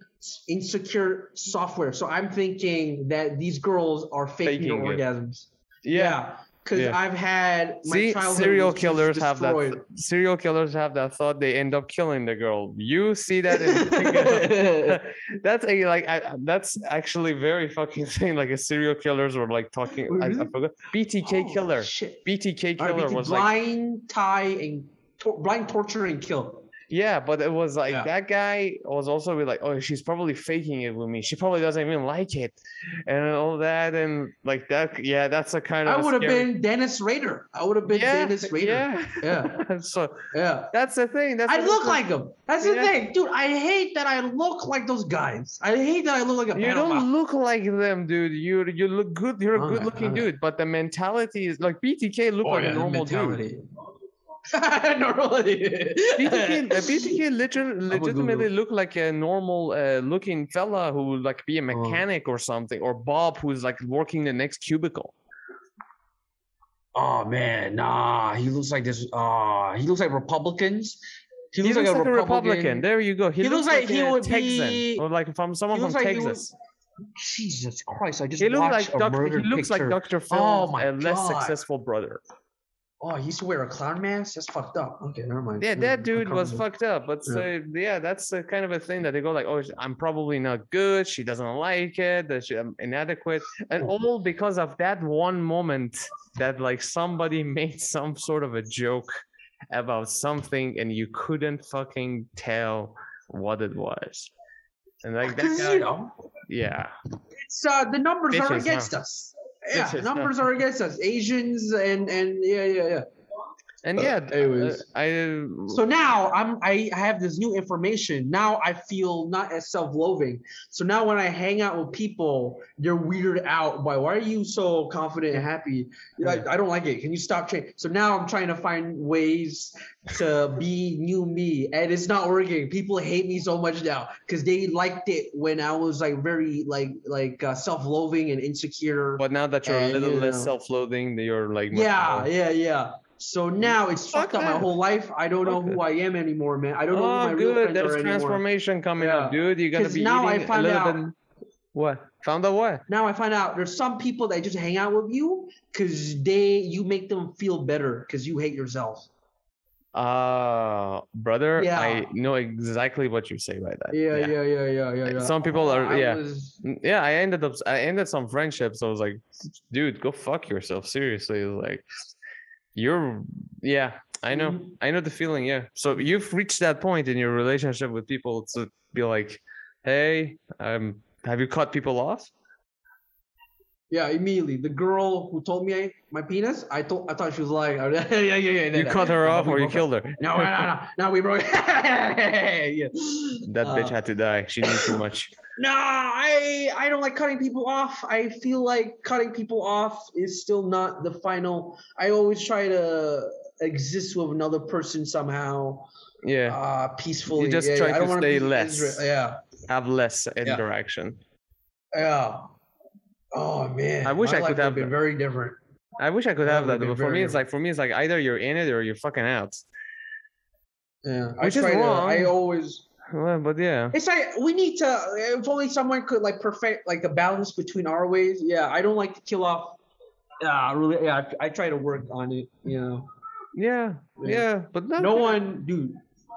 insecure software. So I'm thinking that these girls are faking, their Faking it. orgasms. Yeah. Yeah, because Yeah. I've had my See, childhood serial killers have that. Serial killers have that thought. They end up killing the girl. You see that? In, that's a like. I, that's actually very fucking thing. Like a serial killers were like talking. Wait, I, I mm-hmm. forgot. BTK Oh, killer. Shit. BTK All right, killer we was could like. blind tie and tor- blind torture and kill. Yeah, but it was like Yeah. that guy was also be like, oh, she's probably faking it with me. She probably doesn't even like it, and all that, and like that. Yeah, that's a kind of. I would have scary- been Dennis Rader. I would have been Yeah, Dennis Rader. yeah, Yeah. so Yeah. that's the thing. That's I look like him. That's the Yeah. thing, dude. I hate that I look like those guys. I hate that I look like a You pedophile. don't look like them, dude. You you look good. You're a Okay, good looking okay. dude, but the mentality is like BTK look Oh, like a normal dude. Mentality. Normality. BTK, uh, BTK legit, legitimately it. look like a normal uh, looking fella who would like be a Uh-huh. mechanic or something, or Bob who's like working the next cubicle. Oh man, nah. He looks like this. Uh he looks like Republicans. He He looks, like, a Republican. Republican. There you go. He, He looks, looks like, like he a would Texan, be- or like from someone from like he would- Texas. Jesus Christ! I just He looks watched like a Doctor. murder He looks like. Doctor Phil's Oh my uh, less God. successful brother. Oh, he used to wear a clown mask. That's fucked up. Okay, never mind. Yeah, that dude was remember. fucked up. But Yeah. so, yeah, that's the kind of a thing that they go like, oh, I'm probably not good. She doesn't like it. That she, I'm inadequate, and all because of that one moment that like somebody made some sort of a joke about something, and you couldn't fucking tell what it was. And like that guy, you know, yeah, it's uh the numbers are Bitches, huh? against us. Yeah, numbers are against us. Asians and and yeah yeah yeah. And Uh, yeah, uh, anyways. I So now I'm I have this new information. Now I feel not as self-loathing. So now when I hang out with people, they're weirded out by why are you so confident and happy? I, I don't like it. Can you stop changing? So now I'm trying to find ways to be new me, and it's not working. People hate me so much now because they liked it when I was like very like like uh, self-loathing and insecure. but now that you're a little you less self-loathing, you're like much Yeah, yeah, yeah. So now it's Fuck fucked up my whole life. I don't know Fuck who I am anymore, man. I don't know who my Oh, real good. friends There's are anymore. transformation coming up, dude. You're gonna be now I find out- bit. What? Found out what? Now I find out there's some people that just hang out with you because they you make them feel better because you hate yourself. Uh, brother, Yeah. I know exactly what you say by that. Yeah, yeah, yeah, yeah, yeah. yeah. Some people are- yeah. was- Mm, Yeah, I ended up I ended some friendships. I was like, dude, go fuck yourself. Seriously. Like you're yeah, I know. Mhm. I know the feeling, yeah. So you've reached that point in your relationship with people to be like, hey, um, have you cut people off? Yeah, immediately. The girl who told me I, my penis, I thought I thought she was lying. yeah, yeah, yeah, yeah. You cut her off or you killed her? No, no, no, no. No, we broke. yeah. That bitch Uh, had to die. She knew too much. No, I I don't like cutting people off. I feel like cutting people off is still not the final. I always try to exist with another person somehow, Yeah. uh, peacefully. just Yeah, try yeah, to stay less. Isra- Yeah, Have less interaction. yeah. Oh man, I wish my I could would've been very different. I wish I could have that, but for me, very it's like for me, it's like either you're in it or you're fucking out. Yeah, Which I is try to. I always. Well, but yeah, It's like we need to. If only someone could like perfect like a balance between our ways. Yeah, I don't like to kill off. Yeah, really. Yeah, I, I try to work on it. You know, yeah, Yeah. yeah. But no one, dude.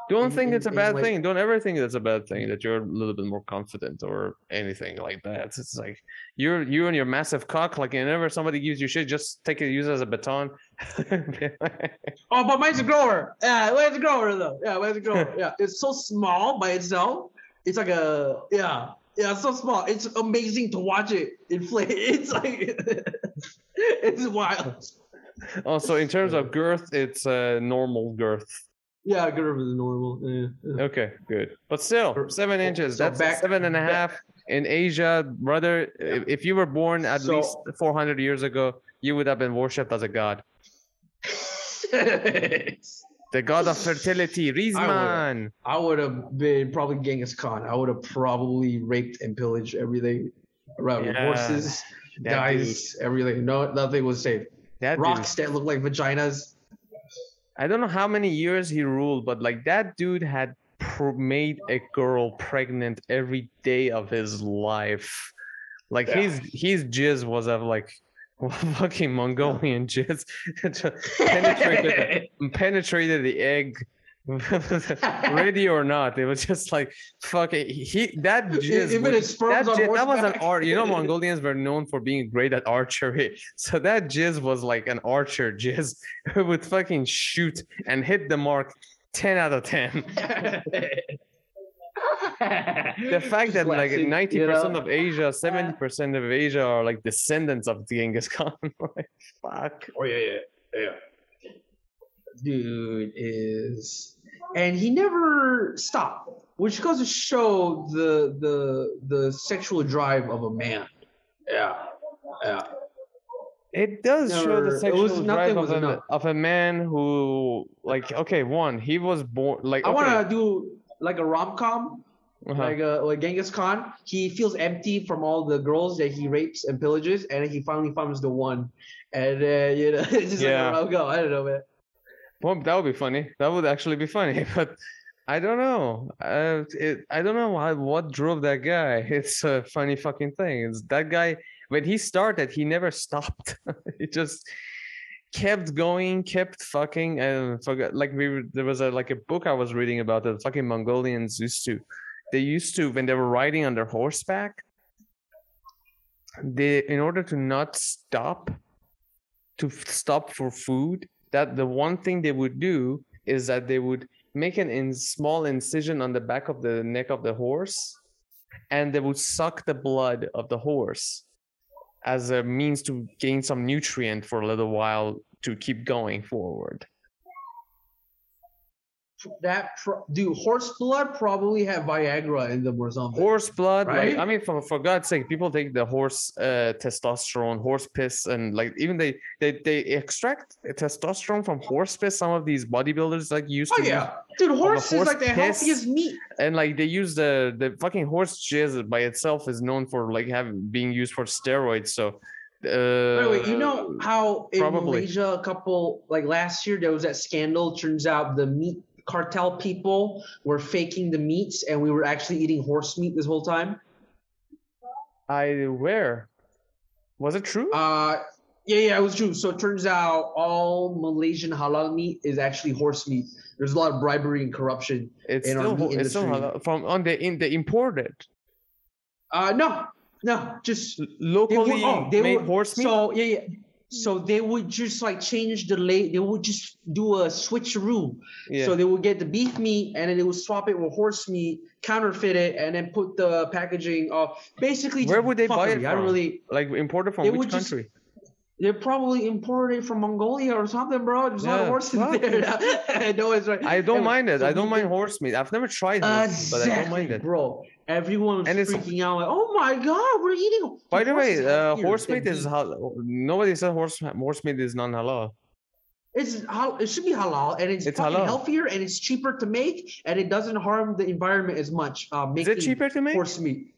Don't in- think it's a in- in, bad like- thing. Don't ever think it's a bad thing that you're a little bit more confident or anything like that. It's like you're you and your massive cock. Like whenever somebody gives you shit, just take it, use it as a baton. Oh, but mine's a grower. Yeah, where's the grower though. Yeah, where's the grower. yeah, it's so small by itself. It's like a yeah, yeah, it's so small. It's amazing to watch it inflate. It's like it's wild. also, in terms of girth, it's a normal girth. Yeah, grower is normal. Yeah, yeah. Okay, good. But still, seven inches. so That's back- seven and a back- in Asia, brother. If, if you were born at So- least 400 years ago, you would have been worshipped as a god. The god of fertility, Rizman. I would have been probably Genghis Khan. I would have probably raped and pillaged everything around. Yeah, horses, That guys, everything. No, nothing was safe. dude, that dude. Rocks that look like vaginas. I don't know how many years he ruled, but like that dude had pr- made a girl pregnant every day of his life. Like Yeah. his his jizz was of like fucking Mongolian jizz. penetrated penetrated the egg ready or not it was just like fuck it he that jizz Even his sperms that, jizz, that was an art you know mongolians were known for being great at archery. So that jizz was like an archer jizz. Who would fucking shoot and hit the mark 10 out of 10 the fact that like 90% of asia 70% of asia are like descendants of genghis khan. Like fuck. Oh yeah, yeah, yeah. Dude is, and he never stopped, which goes to show the the the sexual drive of a man. Yeah, yeah. It does show the sexual was- drive nothing of a, of a man who, like, okay, one, he was born like. I okay, want to do like a rom com, uh-huh. like uh, like Genghis Khan. He feels empty from all the girls that he rapes and pillages, and he finally finds the one, and uh, you know, it's just Yeah. like a rom com. I don't know, man. Well, that would be funny. That would actually be funny, but I don't know. Uh, it, I don't know why, what drove that guy. It's a funny fucking thing. It's that guy when he started, he never stopped. he just kept going, kept fucking, and forgot. Like we, there was a like a book I was reading about the fucking Mongolians used to. They used to when they were riding on their horseback. They, in order to not stop, to stop for food, that the one thing they would do is that they would make an in small incision on the back of the neck of the horse and they would suck the blood of the horse as a means to gain some nutrient for a little while to keep going forward That pro- dude, horse blood probably have Viagra in them or something. horse blood like Right? i mean for, for god's sake people take the horse uh, testosterone horse piss and like even they they, they extract testosterone from horse piss some of these bodybuilders like used Oh to yeah, dude, horse, horse is like the healthiest meat. and like they use the the fucking horse jizz by itself is known for like having being used for steroids so Uh, By the way, you know how in probably. Malaysia a couple like last year there was that scandal. Turns out the meat cartel people were faking the meats, and we were actually eating horse meat this whole time. I where was it true? Uh, yeah, yeah, it was true. So it turns out all Malaysian halal meat is actually horse meat. There's a lot of bribery and corruption. it's in our still ho- meat it's still industry. halal- from on the in the imported Uh, no, no, just L- they locally were, oh, they made were, horse meat. So yeah, yeah. So they would just like change the lay. They would just do a switcheroo. yeah. So they would get the beef meat and then they would swap it with horse meat, counterfeit it, and then put the packaging of basically. Where would they buy it fuckery. I don't really. like imported from which would just- country? They're probably imported from Mongolia or something, bro. There's a lot Yeah, of horses fuck. there. no, it's right. I don't mind it. so I don't mind horse meat. I've never tried horse meat, but I don't mind it. bro. Everyone was And freaking out like, "Oh my god, we're eating." By the way, horse uh, horse meat is beef." halal. Nobody said horse horse meat is non halal. It's it should be halal and it's, It's halal. healthier and it's cheaper to make and it doesn't harm the environment as much. Uh, Is making it cheaper to make? horse meat.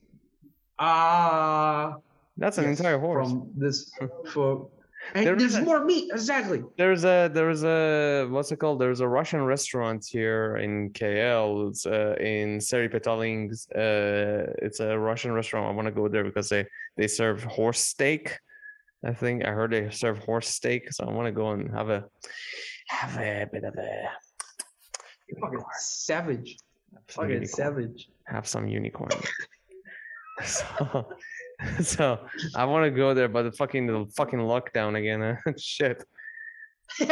Ah, That's an yes, entire horse. from this for. And There there's a- more meat, exactly. There's a there's a what's it called? There's a Russian restaurant here in KL. It's uh, in Seri Petaling's. Uh, it's a Russian restaurant. I want to go there because they they serve horse steak. I think I heard they serve horse steak, so I want to go and have a have a bit of a Fucking savage. Fucking savage. have some unicorn. so, so I want to go there, but the fucking the fucking lockdown again. huh? Shit.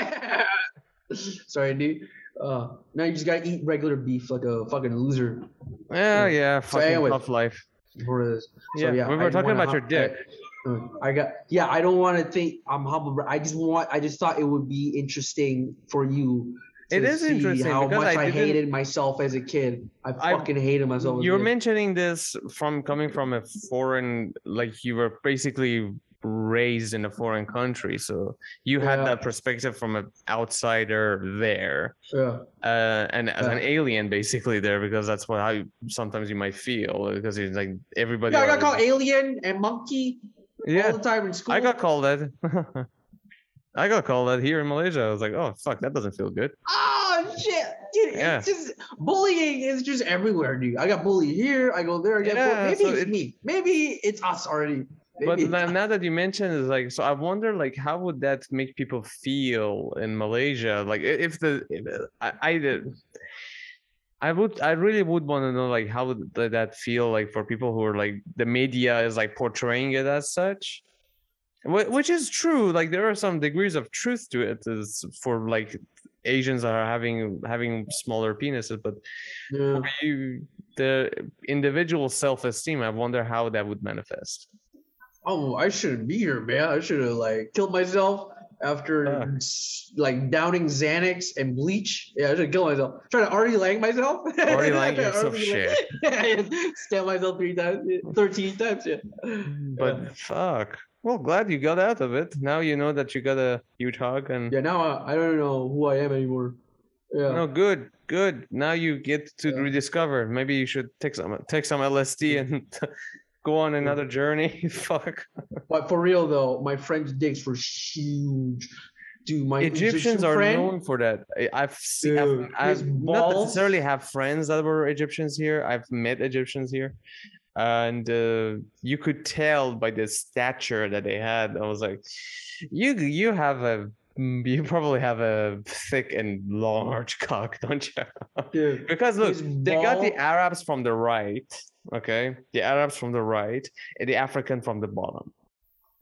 Sorry, dude. Uh, now you just gotta eat regular beef like a fucking loser Yeah, Yeah. yeah. Fucking anyway. tough life. So, Yeah, we I were talking wanna about your dick. I, uh, I got yeah. I don't want to think I'm humble. I just want. I just thought it would be interesting for you. It is interesting how because much I I, hated myself as a kid. I I- fucking hated myself. As You're mentioning this from coming from a foreign, like you were basically raised in a foreign country, so you had Yeah. that perspective from an outsider there, Yeah. uh, and as an alien basically there because that's what how you, sometimes you might feel because it's like everybody. Yeah, I got always- called alien and monkey all the time in school. I got called that. I got called that here in Malaysia. I was like, oh fuck, that doesn't feel good. Oh shit, dude! Yeah. It's just bullying is just everywhere, dude. I got bullied here. I go there. I get Yeah, bullied. Maybe so it's it- me. Maybe it's us already. But Maybe now, now that you mention is like, so I wonder, like, how would that make people feel in Malaysia? Like, if the, if, I, I did, I would, I really would want to know, like, how would that feel like for people who are like, the media is like portraying it as such, which is true. Like, there are some degrees of truth to it, is for like Asians are having having smaller penises, but Yeah. you, the individual self-esteem, I wonder how that would manifest. Oh, I shouldn't be here, man. I should have like killed myself after s- like downing Xanax and bleach. Yeah, I should kill myself. Trying to already lang myself. Already lang yourself, Already shit. yeah, stab myself three times, thirteen times. Yeah. But fuck. Well, glad you got out of it. Now you know that you got a huge hug and yeah, now I, I don't know who I am anymore. Yeah. no good, good. Now you get to Yeah. rediscover. Maybe you should take some take some LSD and go on another journey. Fuck. But for real though, my friend's dicks were huge. Dude, my Egyptians Egyptian are friend, known for that. I've seen. I've, I've not necessarily have friends that were Egyptians here. I've met Egyptians here, and uh, you could tell by the stature that they had. I was like, you you have a mm, you probably have a thick and large cock, don't you? dude, Because look, they got the Arabs from the right, okay? The Arabs from the right, and the African from the bottom,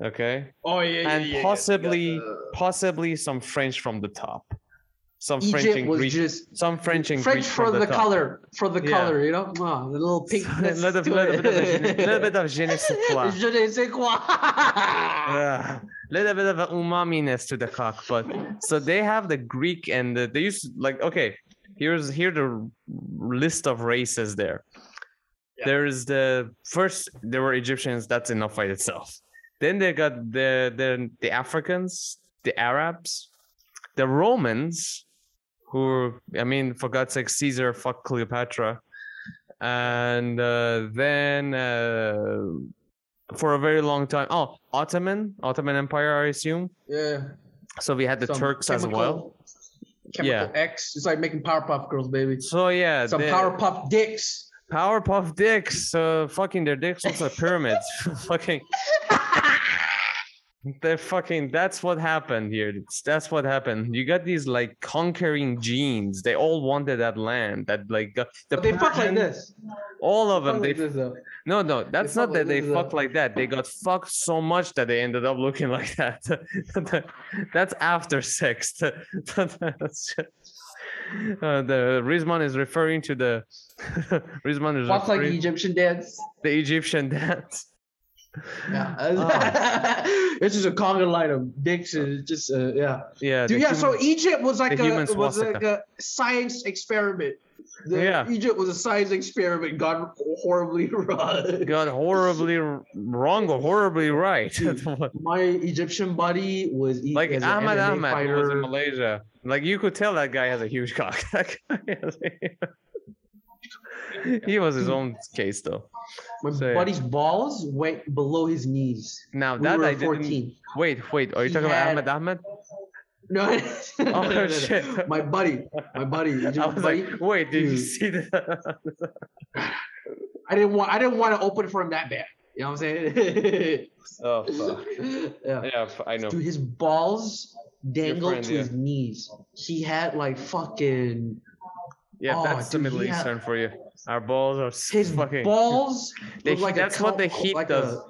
okay? Oh yeah, yeah, and yeah, yeah. possibly- Uh, Possibly some French from the top, some French and Greek, just some French and French Greek for from the, color, for the Yeah. color, you know, ah, the little a pinkness. little, little, bit of a, little bit of je ne sais quoi. Je ne sais quoi. Yeah, little bit of a umaminess to the cock, but so they have the Greek and the, they used like okay. Here's here the list of races there. Yeah. There's the first there were Egyptians. That's enough by itself. Then they got the the the Africans, the Arabs, the Romans, who I mean for God's sake, Caesar fuck Cleopatra, and uh, then uh, for a very long time. Oh, Ottoman, Ottoman Empire, I assume. Yeah. So we had the Some Turks as well. chemical- Chemical Yeah. X. It's like making Powerpuff Girls, baby. So yeah, Some the Powerpuff Dicks. Powerpuff dicks. So fucking their dicks look like pyramids. fucking. They're fucking. That's what happened here. It's, that's what happened. You got these like conquering genes. They all wanted that land. That like the But they fuck like this. All of them. They like this. No, no, that's fuck not that like they fuck like that. They got fucked so much that they ended up looking like that. that's after sex. That's- uh, the Rizman is referring to the Rizman is Fuck like Egyptian dance. the Egyptian dance. Yeah. Oh. it's just a conga line of dicks and it's just uh, yeah. Yeah, Dude, yeah, so Egypt was like a was like a science experiment. The- Yeah. Egypt was a science experiment gone horribly wrong. got horribly wrong or horribly right. My Egyptian buddy was like Ahmad Ahmad was in. Malaysia. Like you could tell that guy has a huge cock. That guy has a- he was his own case though. My So, buddy's balls went below his knees. Now We that were I didn't. 14. Wait, wait. Are you He talking had- about Ahmed Ahmed? No, oh, no, no, no, no, shit. My buddy, my buddy, I was buddy. like, wait, did you hmm. see that? I didn't want, I didn't want to open for him that bad. You know what I'm saying? oh fuck. yeah. Yeah, I know. Dude, his balls dangled friend, to yeah. his knees. He had like fucking Yeah, Oh, that's the Middle he had- Eastern for you. Our balls are his fucking. balls. The looked heat- like that's what the heat like does. A,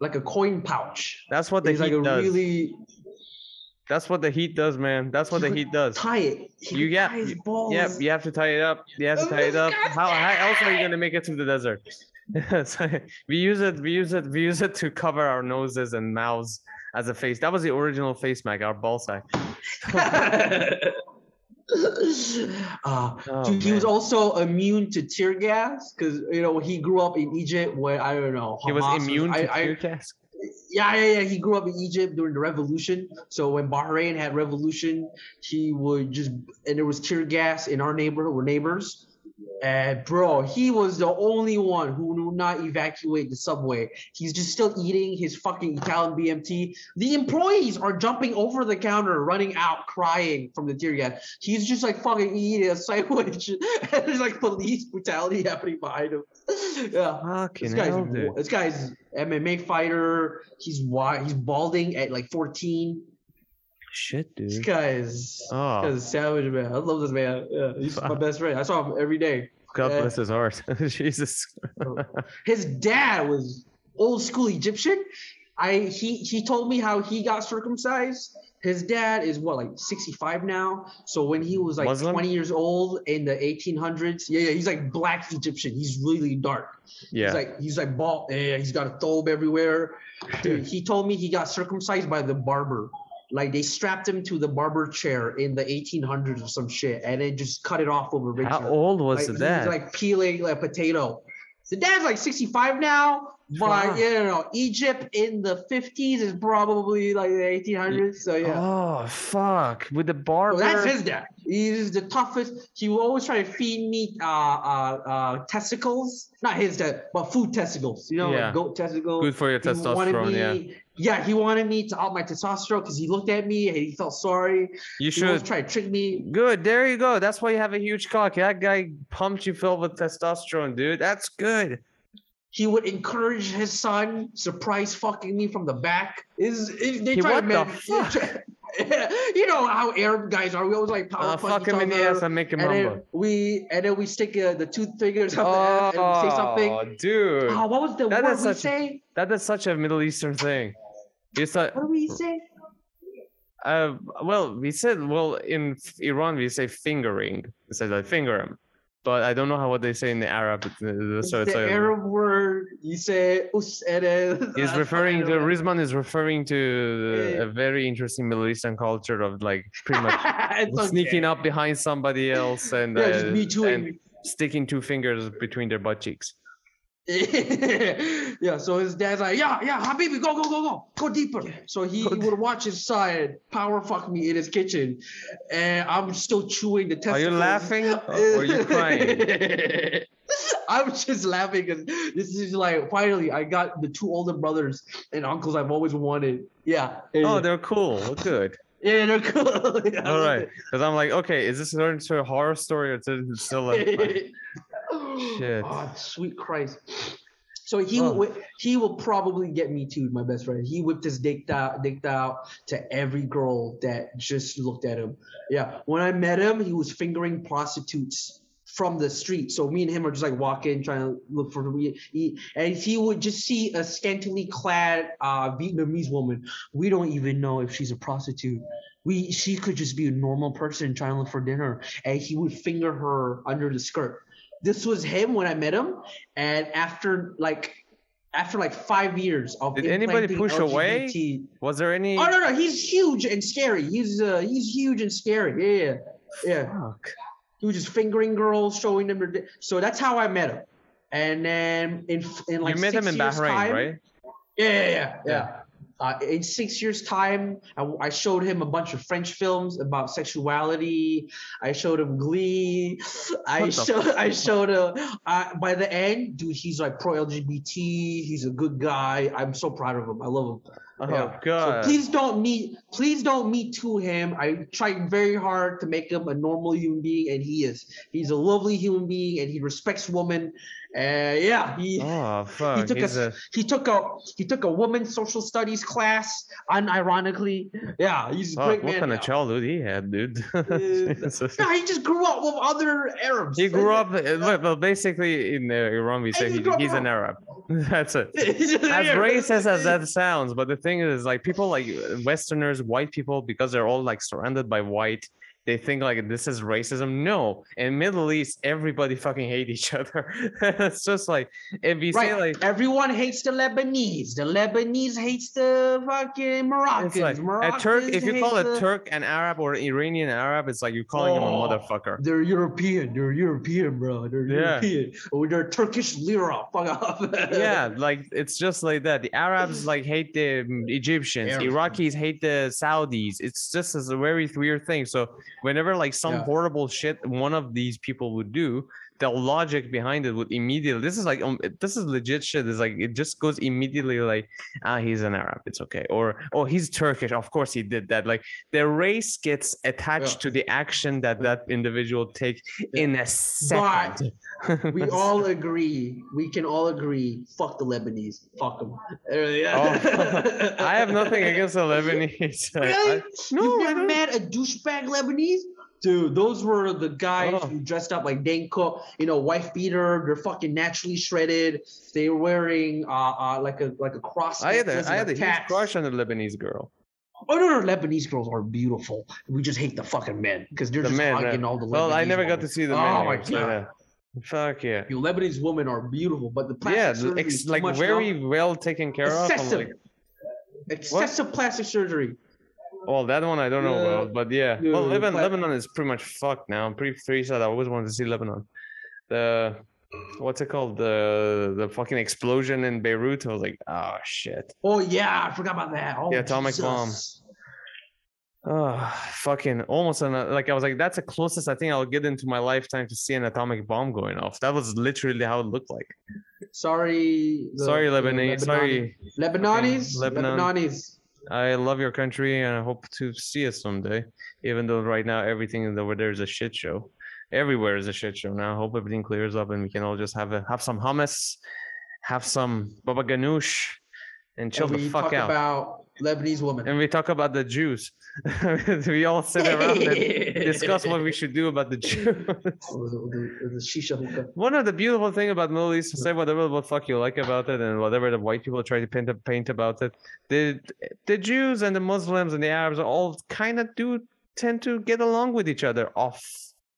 like a coin pouch. That's what the It's like heat a does. really That's what the heat does, man. That's what He the heat does. tie it. He You yeah, tie his you- balls. Yeah, you have to tie it up. You have to tie it up. How, how else are you gonna make it through the desert? So, we use it. We use it. We use it to cover our noses and mouths as a face. That was the original face mask, our ball sack. uh, Oh, dude, he was also immune to tear gas because you know he grew up in Egypt where I don't know. He was immune I, to I- tear gas. Yeah, yeah, yeah. He grew up in Egypt during the revolution. So when Bahrain had revolution, he would just and there was tear gas in our neighborhood. We're neighbors. And bro, he was the only one who would not evacuate the subway. He's just still eating his fucking Italian BMT. The employees are jumping over the counter, running out, crying from the tear gas. He's just like fucking eating a sandwich. and there's like police brutality happening behind him. yeah. Fucking This guy's hell, this guy's MMA fighter. He's wide. He's balding at like 14. Shit, dude. This guy is, this Oh, guy's a savage man. I love this man. Yeah, he's my best friend. I saw him every day. God yeah. bless his heart. Jesus. His dad was old school Egyptian. I he he told me how he got circumcised. His dad is what like 65 now. So when he was like Muslim? 20 years old in the 1800s, yeah, yeah, he's like black Egyptian. He's really dark. Yeah. He's like he's like bald. Yeah, he's got a thobe everywhere. Dude, he told me he got circumcised by the barber. Like they strapped him to the barber chair in the 1800s or some shit, and then just cut it off over How old was like, the dad? like peeling like a potato. The dad's like 65 now, but Wow. you know, Egypt in the 50s is probably like the 1800s. So yeah. Oh fuck! With the So barber. that's his dad. He's the toughest. He will always try to feed me uh, uh, uh, testicles. Not his dad, but food testicles. You know, Yeah. like goat testicles. Good for your He wanted testosterone. Yeah. me, yeah, he wanted me to up my testosterone because he looked at me and he felt sorry. You He should. tried to trick me. Good. There you go. That's why you have a huge cock. That guy pumped you filled with testosterone, dude. That's good. He would encourage his son, surprise fucking me from the back. Is they Hey, try to man- you know how Arab guys are. We always like power Uh, punch fuck him in the ass and make him and then we and then we stick uh, the two fingers up the ass and we say something. Oh, dude. Oh, what was the That word is we such- say? That is such a Middle Eastern thing. It's like, What do we say? uh, well, we said, well, in Iran, we say fingering. We say like finger him. But I don't know how what they say in the Arab. uh, It's So it's the Arab word. You say us He's referring to don't. Rizman is referring to Yeah. a very interesting Middle Eastern culture of like pretty much It's okay. sneaking up behind somebody else and, Yeah, uh, me and sticking two fingers between their butt cheeks. yeah, so his dad's like, yeah, yeah, Habibi, go, go, go, go, go deeper. So he, he would watch his son power fuck me in his kitchen, and I'm still chewing the testicles. Are testicles. you laughing or are you crying? I'm just laughing because this is like finally I got the two older brothers and uncles I've always wanted. Yeah. Oh, they're cool. Well, Good. yeah, they're cool. Yeah, I All love right. Because I'm like, okay, is this turning into a horror story or is it still like it. Shit. Oh, sweet Christ. So he Oh. will he will probably get me too, my best friend. He whipped his dick out, dick out to every girl that just looked at him. Yeah, when I met him, he was fingering prostitutes from the street. So me and him are just like walking, trying to look for we eat, and he would just see a scantily clad uh, Vietnamese woman. We don't even know if she's a prostitute. We she could just be a normal person trying to look for dinner, and he would finger her under the skirt. This was him when I met him, and after like after like five years of Did anybody push away? Was there any? Oh no no, he's huge and scary. He's uh he's huge and scary. Yeah yeah yeah. Fuck. He was just fingering girls, showing them their. So that's how I met him. And then in in like you met him in Bahrain, time, right? Yeah yeah yeah. Yeah. Uh, in six years' time, I, I showed him a bunch of French films about sexuality. I showed him Glee. I showed I showed him. Uh, by the end, dude, he's like pro LGBT. He's a good guy. I'm so proud of him. I love him. Oh Yeah. So god. please don't meet please don't meet to him. I tried very hard to make him a normal human being and he is. He's a lovely human being and he respects women. Uh yeah, he Oh fuck. took a- a, he took a he took a woman's social studies class unironically. Yeah, he's a great what man. kind now. of childhood he had, dude. Jesus. No, he just grew up with other Arabs. he grew up. uh, Well, basically in uh, Iran, we say he he, he's an. Arab. That's it. as as racist as that sounds, but the thing is, like people like Westerners, white people, because they're all like surrounded by white, they think like this is racism. No, in Middle East, everybody fucking hate each other. it's just like if you say like Everyone hates the Lebanese. The Lebanese hates the fucking Moroccans. like a Turk. If you call a Turk an Arab or Iranian Arab, it's like you're calling him a Oh. motherfucker. They're European. They're European, bro. They're Yeah. European. Or they're Turkish lira. Fuck off. yeah, like it's just like that. The Arabs like hate the Egyptians. Arabs. Iraqis hate the Saudis. It's just a very weird thing. So whenever like some Yeah. horrible shit one of these people would do, the logic behind it would immediately. This is like um, this is legit shit. It's like it just goes immediately like ah he's an Arab. It's okay. Or oh he's Turkish. Of course he did that. Like the race gets attached Yeah. to the action that that individual takes Yeah. in a second. we all agree. We can all agree. Fuck the Lebanese. Fuck them. Oh, I have nothing against the Lebanese. Really? I- no, You've never met a douchebag Lebanese? Dude, those were the guys Oh. who dressed up like Dane Cook, you know, wife beater. They're fucking naturally shredded. They were wearing uh, uh like a like a cross. I had a, I had a huge crush on the Lebanese girl. Oh no, no, Lebanese girls are beautiful. We just hate the fucking men because they're The just men, hugging uh, all the. Lebanese well, I never got women. to see the men. Oh men. my so God. yeah. Fuck yeah. You Lebanese women are beautiful, but the plastic Yeah, surgery ex- like very now. well taken care of. Excessive, like, excessive plastic surgery. Well, that one I don't know Yeah. about, but yeah. Yeah, well, Lebanon, Lebanon is pretty much fucked now. I'm pretty pretty sad. I always wanted to see Lebanon. The what's it called? The the fucking explosion in Beirut. I was like, oh shit. Oh yeah, I forgot about that. Oh, The atomic bomb. Oh, fucking almost an, like I was like, that's the closest I think I'll get into my lifetime to see an atomic bomb going off. That was literally how it looked like. Sorry. the- sorry, Lebanese. Lebanese- Sorry, Lebanese. Lebanon. Lebanese. I love your country and I hope to see it someday. Even though right now everything over there is a shit show. Everywhere is a shit show now. Hope everything clears up and we can all just have a have some hummus, have some baba ganoush, and chill And the fuck out. about Lebanese women. and we talk about the Jews. we all sit around and discuss what we should do about the Jews. Oh, shisha. One of the beautiful things about Middle East, is to say whatever the fuck you like about it, and whatever the white people try to paint paint about it, the the Jews and the Muslims and the Arabs all kind of do tend to get along with each other off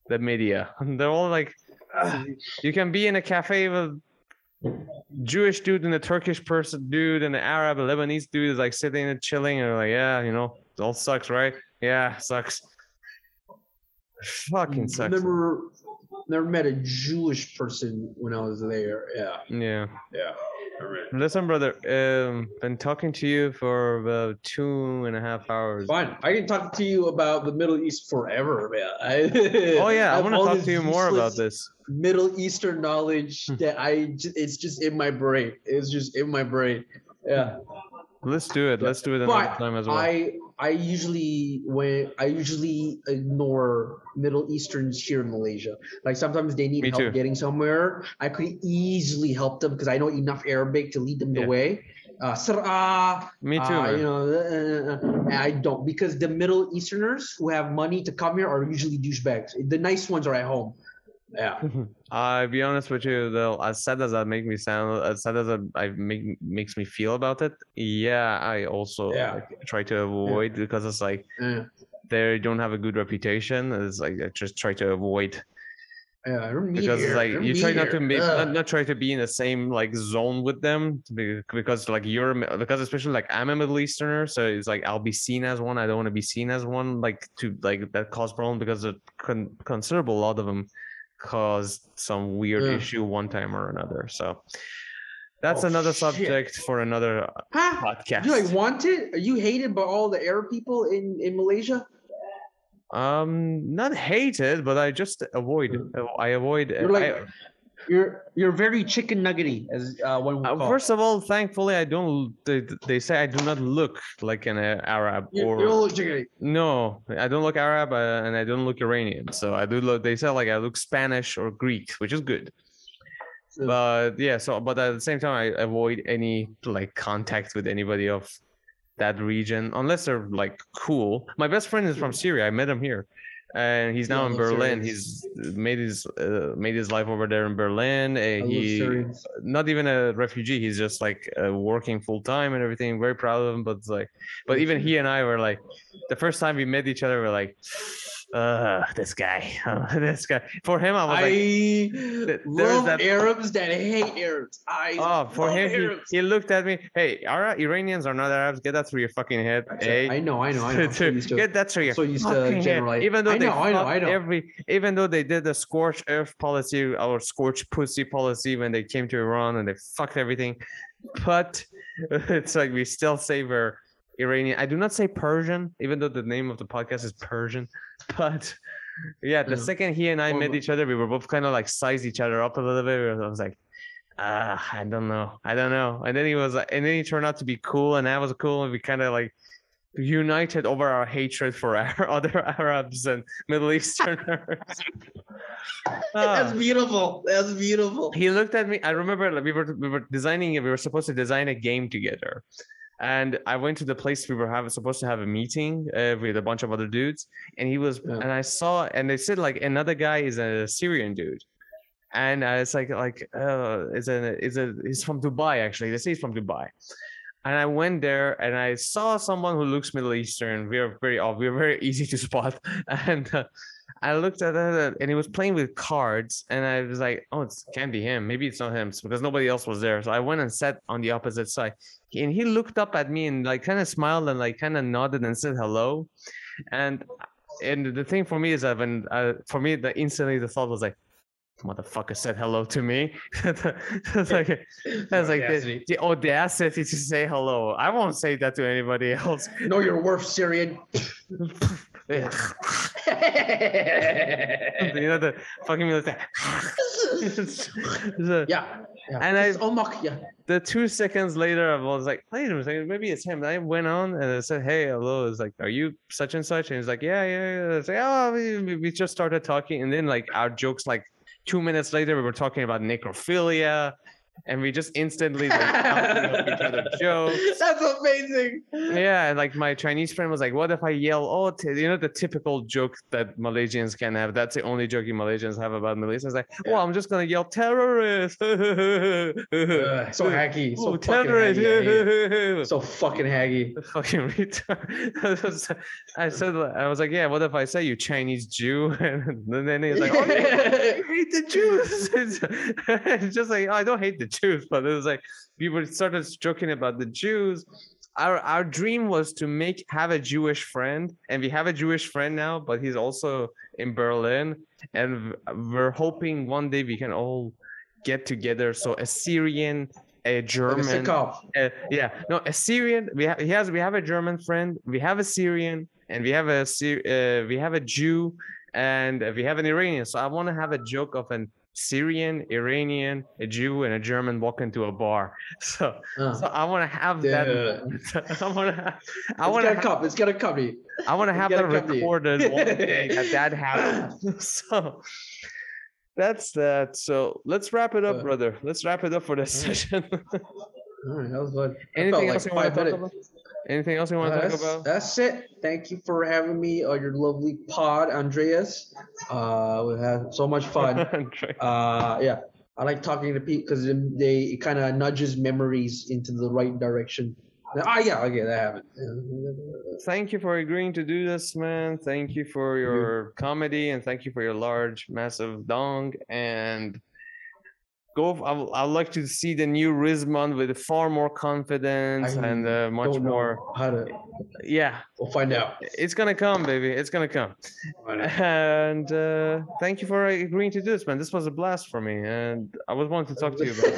the media. They're all like, you can be in a cafe with Jewish dude and a Turkish person dude and an Arab, Lebanese dude is like sitting and chilling and like, yeah, you know, it all sucks, right? Yeah, sucks. Fucking sucks. Never met a Jewish person when I was there. Yeah, Yeah. yeah. Listen, brother. Um, been talking to you for about two and a half hours. Fine. I can talk to you about the Middle East forever, man. I, Oh yeah, I want to talk to you more about this. Middle Eastern knowledge Hmm. that I it's just in my brain. It's just in my brain. Yeah. Let's do it. Let's do it another But time as well. I I usually when I usually ignore Middle Easterns here in Malaysia. Like sometimes they need Me help too. getting somewhere. I could easily help them because I know enough Arabic to lead them the way. Uh, Me too. uh, you know, uh, I don't because the Middle Easterners who have money to come here are usually douchebags. The nice ones are at home. Yeah. I'll be honest with you though, as sad as that make me sound, as sad as that I make makes me feel about it, yeah, I also Yeah. like, try to avoid because it's like Yeah. they don't have a good reputation. It's like I just try to avoid Yeah, because it's like They're you try not to be not, not try to be in the same like zone with them because like you're because especially like I'm a Middle Easterner, so it's like I'll be seen as one. I don't want to be seen as one. Like to like that cause problem because a con- considerable lot of them caused some weird issue one time or another. So that's Oh, another shit. subject for another Huh? podcast. You like wanted? Are you hated by all the Arab people in in Malaysia? um, not hated, but I just avoid. I avoid. You're like I- you're you're very chicken nuggety as uh, one would Uh, call. first of all, thankfully, I don't. They, they say I do not look like an uh, Arab you, or you don't look chickeny. no, I don't look Arab uh, and I don't look Iranian. So I do look. They say like I look Spanish or Greek, which is good. But yeah, so but at the same time, I avoid any like contact with anybody of that region unless they're like cool. My best friend is from Syria. I met him here. And he's now Yeah, in Berlin. Syrians. He's uh, made his uh, made his life over there in Berlin. Uh, I he Syrians. not even a refugee. He's just like uh, working full time and everything. Very proud of him. But like, but even he and I were like, the first time we met each other, we're like, uh, this guy, this guy. For him, I was like, I there's love that- Arabs that hate Arabs. I oh, for him, he, he looked at me. Hey, Ara- Iranians are not Arabs. Get that through your fucking head. Hey, I know, I know, I know. To. Get that through your so used to fucking head. generalize. Even though I they know, I know, I know. every, even though they did the scorch earth policy or scorch pussy policy when they came to Iran and they fucked everything, but it's like we still we're Iranian. I do not say Persian, even though the name of the podcast is Persian, but. Yeah, the Yeah. second he and I Well, met each other, we were both kind of like sized each other up a little bit. I was like, ah, I don't know, I don't know. And then he was, like, and then he turned out to be cool, and I was cool, and we kind of like united over our hatred for our other Arabs and Middle Easterners. That's Ah. beautiful. That's beautiful. he looked at me. I remember like, we were we were designing it. We were supposed to design a game together, and I went to the place we were having supposed to have a meeting uh, with a bunch of other dudes, and he was, Yeah. and I saw, and they said like another guy is a Syrian dude. And uh, it's like like uh, is a is a he's from Dubai actually. They say he's from Dubai, and I went there and I saw someone who looks Middle Eastern. We are very odd. We are very easy to spot. And uh, I looked at it and he was playing with cards. And I was like, oh, it can't be him. Maybe it's not him because nobody else was there. So I went and sat on the opposite side. And he looked up at me and like kind of smiled and like kind of nodded and said hello. And and the thing for me is that when uh, for me the instantly the thought was like motherfucker said hello to me that's like that's like the, Audacity. the audacity to say hello i won't say that to anybody else Know your worth, Syrian. you know the fucking So, yeah. yeah. And I- It's Omak, yeah. the two seconds later I was like wait a second maybe it's him and I went on and I said hey hello it's like are you such and such and he's like yeah yeah, yeah. It's like oh we- we just started talking and then like our jokes like two minutes later we were talking about necrophilia and we just instantly like bouncing each other jokes That's amazing. yeah, and like my Chinese friend was like, "What if I yell? Oh, you know the typical joke that Malaysians can have. That's the only joke you Malaysians have about Malaysians. Like, well, I'm just gonna yell terrorist. Ugh, so hacky. So oh, fucking terrorist. haggy. So fucking haggy. fucking retard. I said, I was like, yeah. What if I say you Chinese Jew? And then he's like, oh, I hate the Jews. Just like oh, I don't hate the Jews, but it was like people started joking about the Jews. Our our dream was to make have a Jewish friend, and we have a Jewish friend now, but he's also in Berlin, and we're hoping one day we can all get together. So a Syrian, a a German. uh, yeah, no, a Syrian. We have he has we have a German friend. We have a Syrian, and we have a uh, we have a Jew, and we have an Iranian. So I want to have a joke of an Syrian, Iranian, a Jew, and a German walk into a bar. So Uh, so I want to have that. I want to. I it's want to. come. It's gonna come. I want to have that recorded one day that that happened. so that's that. So let's wrap it up, Uh, brother. Let's wrap it up for this session. All right, that was fun. Anything else like you want to talk about? Anything else you want Uh, to talk about? that's it. Thank you for having me on your lovely pod, Andreas. Uh, we had so much fun. Uh, yeah, I like talking to people because they it kind of nudges memories into the right direction. Ah, yeah, okay, that happened. thank you for agreeing to do this, man. Thank you for your comedy and thank you for your large, massive dong. And go. I would I'd like to see the new Rizman with far more confidence I and uh, much more. how to. Yeah, We'll find out. it's gonna come, baby. It's gonna come. And uh, thank you for agreeing to do this, man. This was a blast for me, and I was wanting to talk to you about.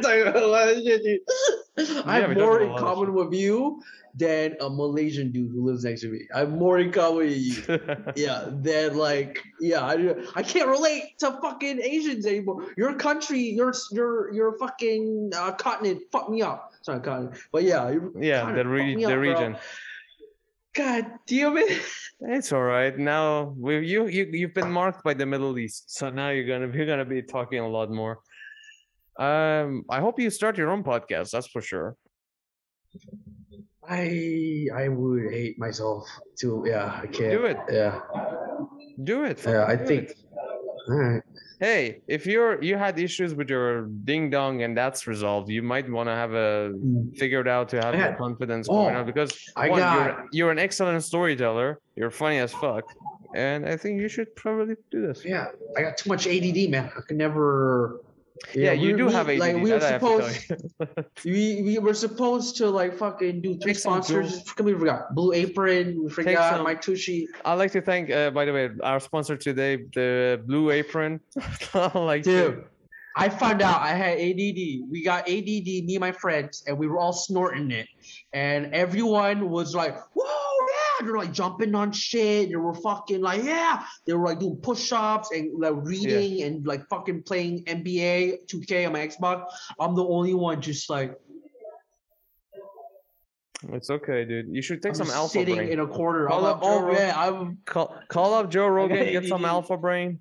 Talking about a lot of shit, dude. I have more in common with you than a Malaysian dude who lives next to me. I have more in common with you. Yeah, than like yeah, I I can't relate to fucking Asians anymore. Your country, your your your fucking uh, continent fucked me up. Sorry, continent, but yeah, yeah, the, re- the up, bro. region. God damn it! It's all right. Now we you you you've been marked by the Middle East, so now you're gonna you're gonna be talking a lot more. Um, I hope you start your own podcast. That's for sure. I I would hate myself to Yeah, I can't. Do it. Yeah, Do it. yeah. I do think. right. Hey, if you're you had issues with your ding dong and that's resolved, you might want to have a figured out to have Yeah. the confidence going Oh, on because I one, got- you're, you're an excellent storyteller. You're funny as fuck, and I think you should probably do this. Yeah, I got too much ADD, man. I could never. Yeah, you we- do we- have ADD. Like we were that I have to tell supposed, we we were supposed to like fucking do three sponsors. We forgot Blue Apron. We forgot some- my Tushy. I'd like to thank, uh, by the way, our sponsor today, the Blue Apron. I like to- Dude, I found out I had ADD. We got ADD, me and my friends, and we were all snorting it. And everyone was like, whoa, yeah. They're like jumping on shit. They were fucking like, yeah. They were like doing push ups and like reading and like fucking playing NBA 2K on my Xbox. I'm the only one just like It's okay, dude. You should take I'm some alpha sitting brain. in a corner. Call I'm up Joe oh, Rogan. yeah, I'm. Call, call up Joe Rogan, get some alpha brain.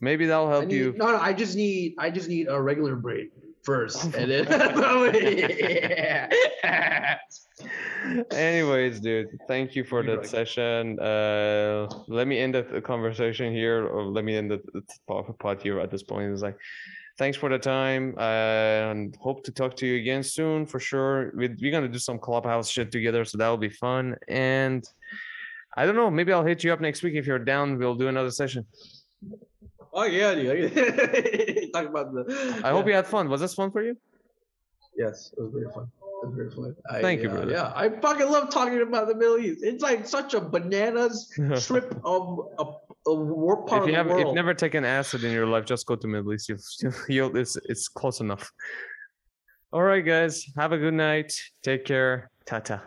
Maybe that'll help need, you. no, no, I just need, I just need a regular brain first, and then. yeah. Anyways, dude, thank you for You're that right. session. Uh, let me end the conversation here, or let me end the, part here at this point. It's like, thanks for the time, uh, and hope to talk to you again soon for sure. We, we're gonna do some clubhouse shit together, so that'll be fun. And I don't know, maybe I'll hit you up next week if you're down. We'll do another session. Oh yeah, dude. Talk about the. I hope you had fun. Was this fun for you? Yes, it was very fun. It was very fun. I, Thank you, uh, brother. Yeah, I fucking love talking about the Middle East. It's like such a bananas trip of a, a war part if you of have the if you've never taken acid in your life, just go to Middle East. You'll, you'll it's it's close enough. All right, guys. Have a good night. Take care. Ta ta.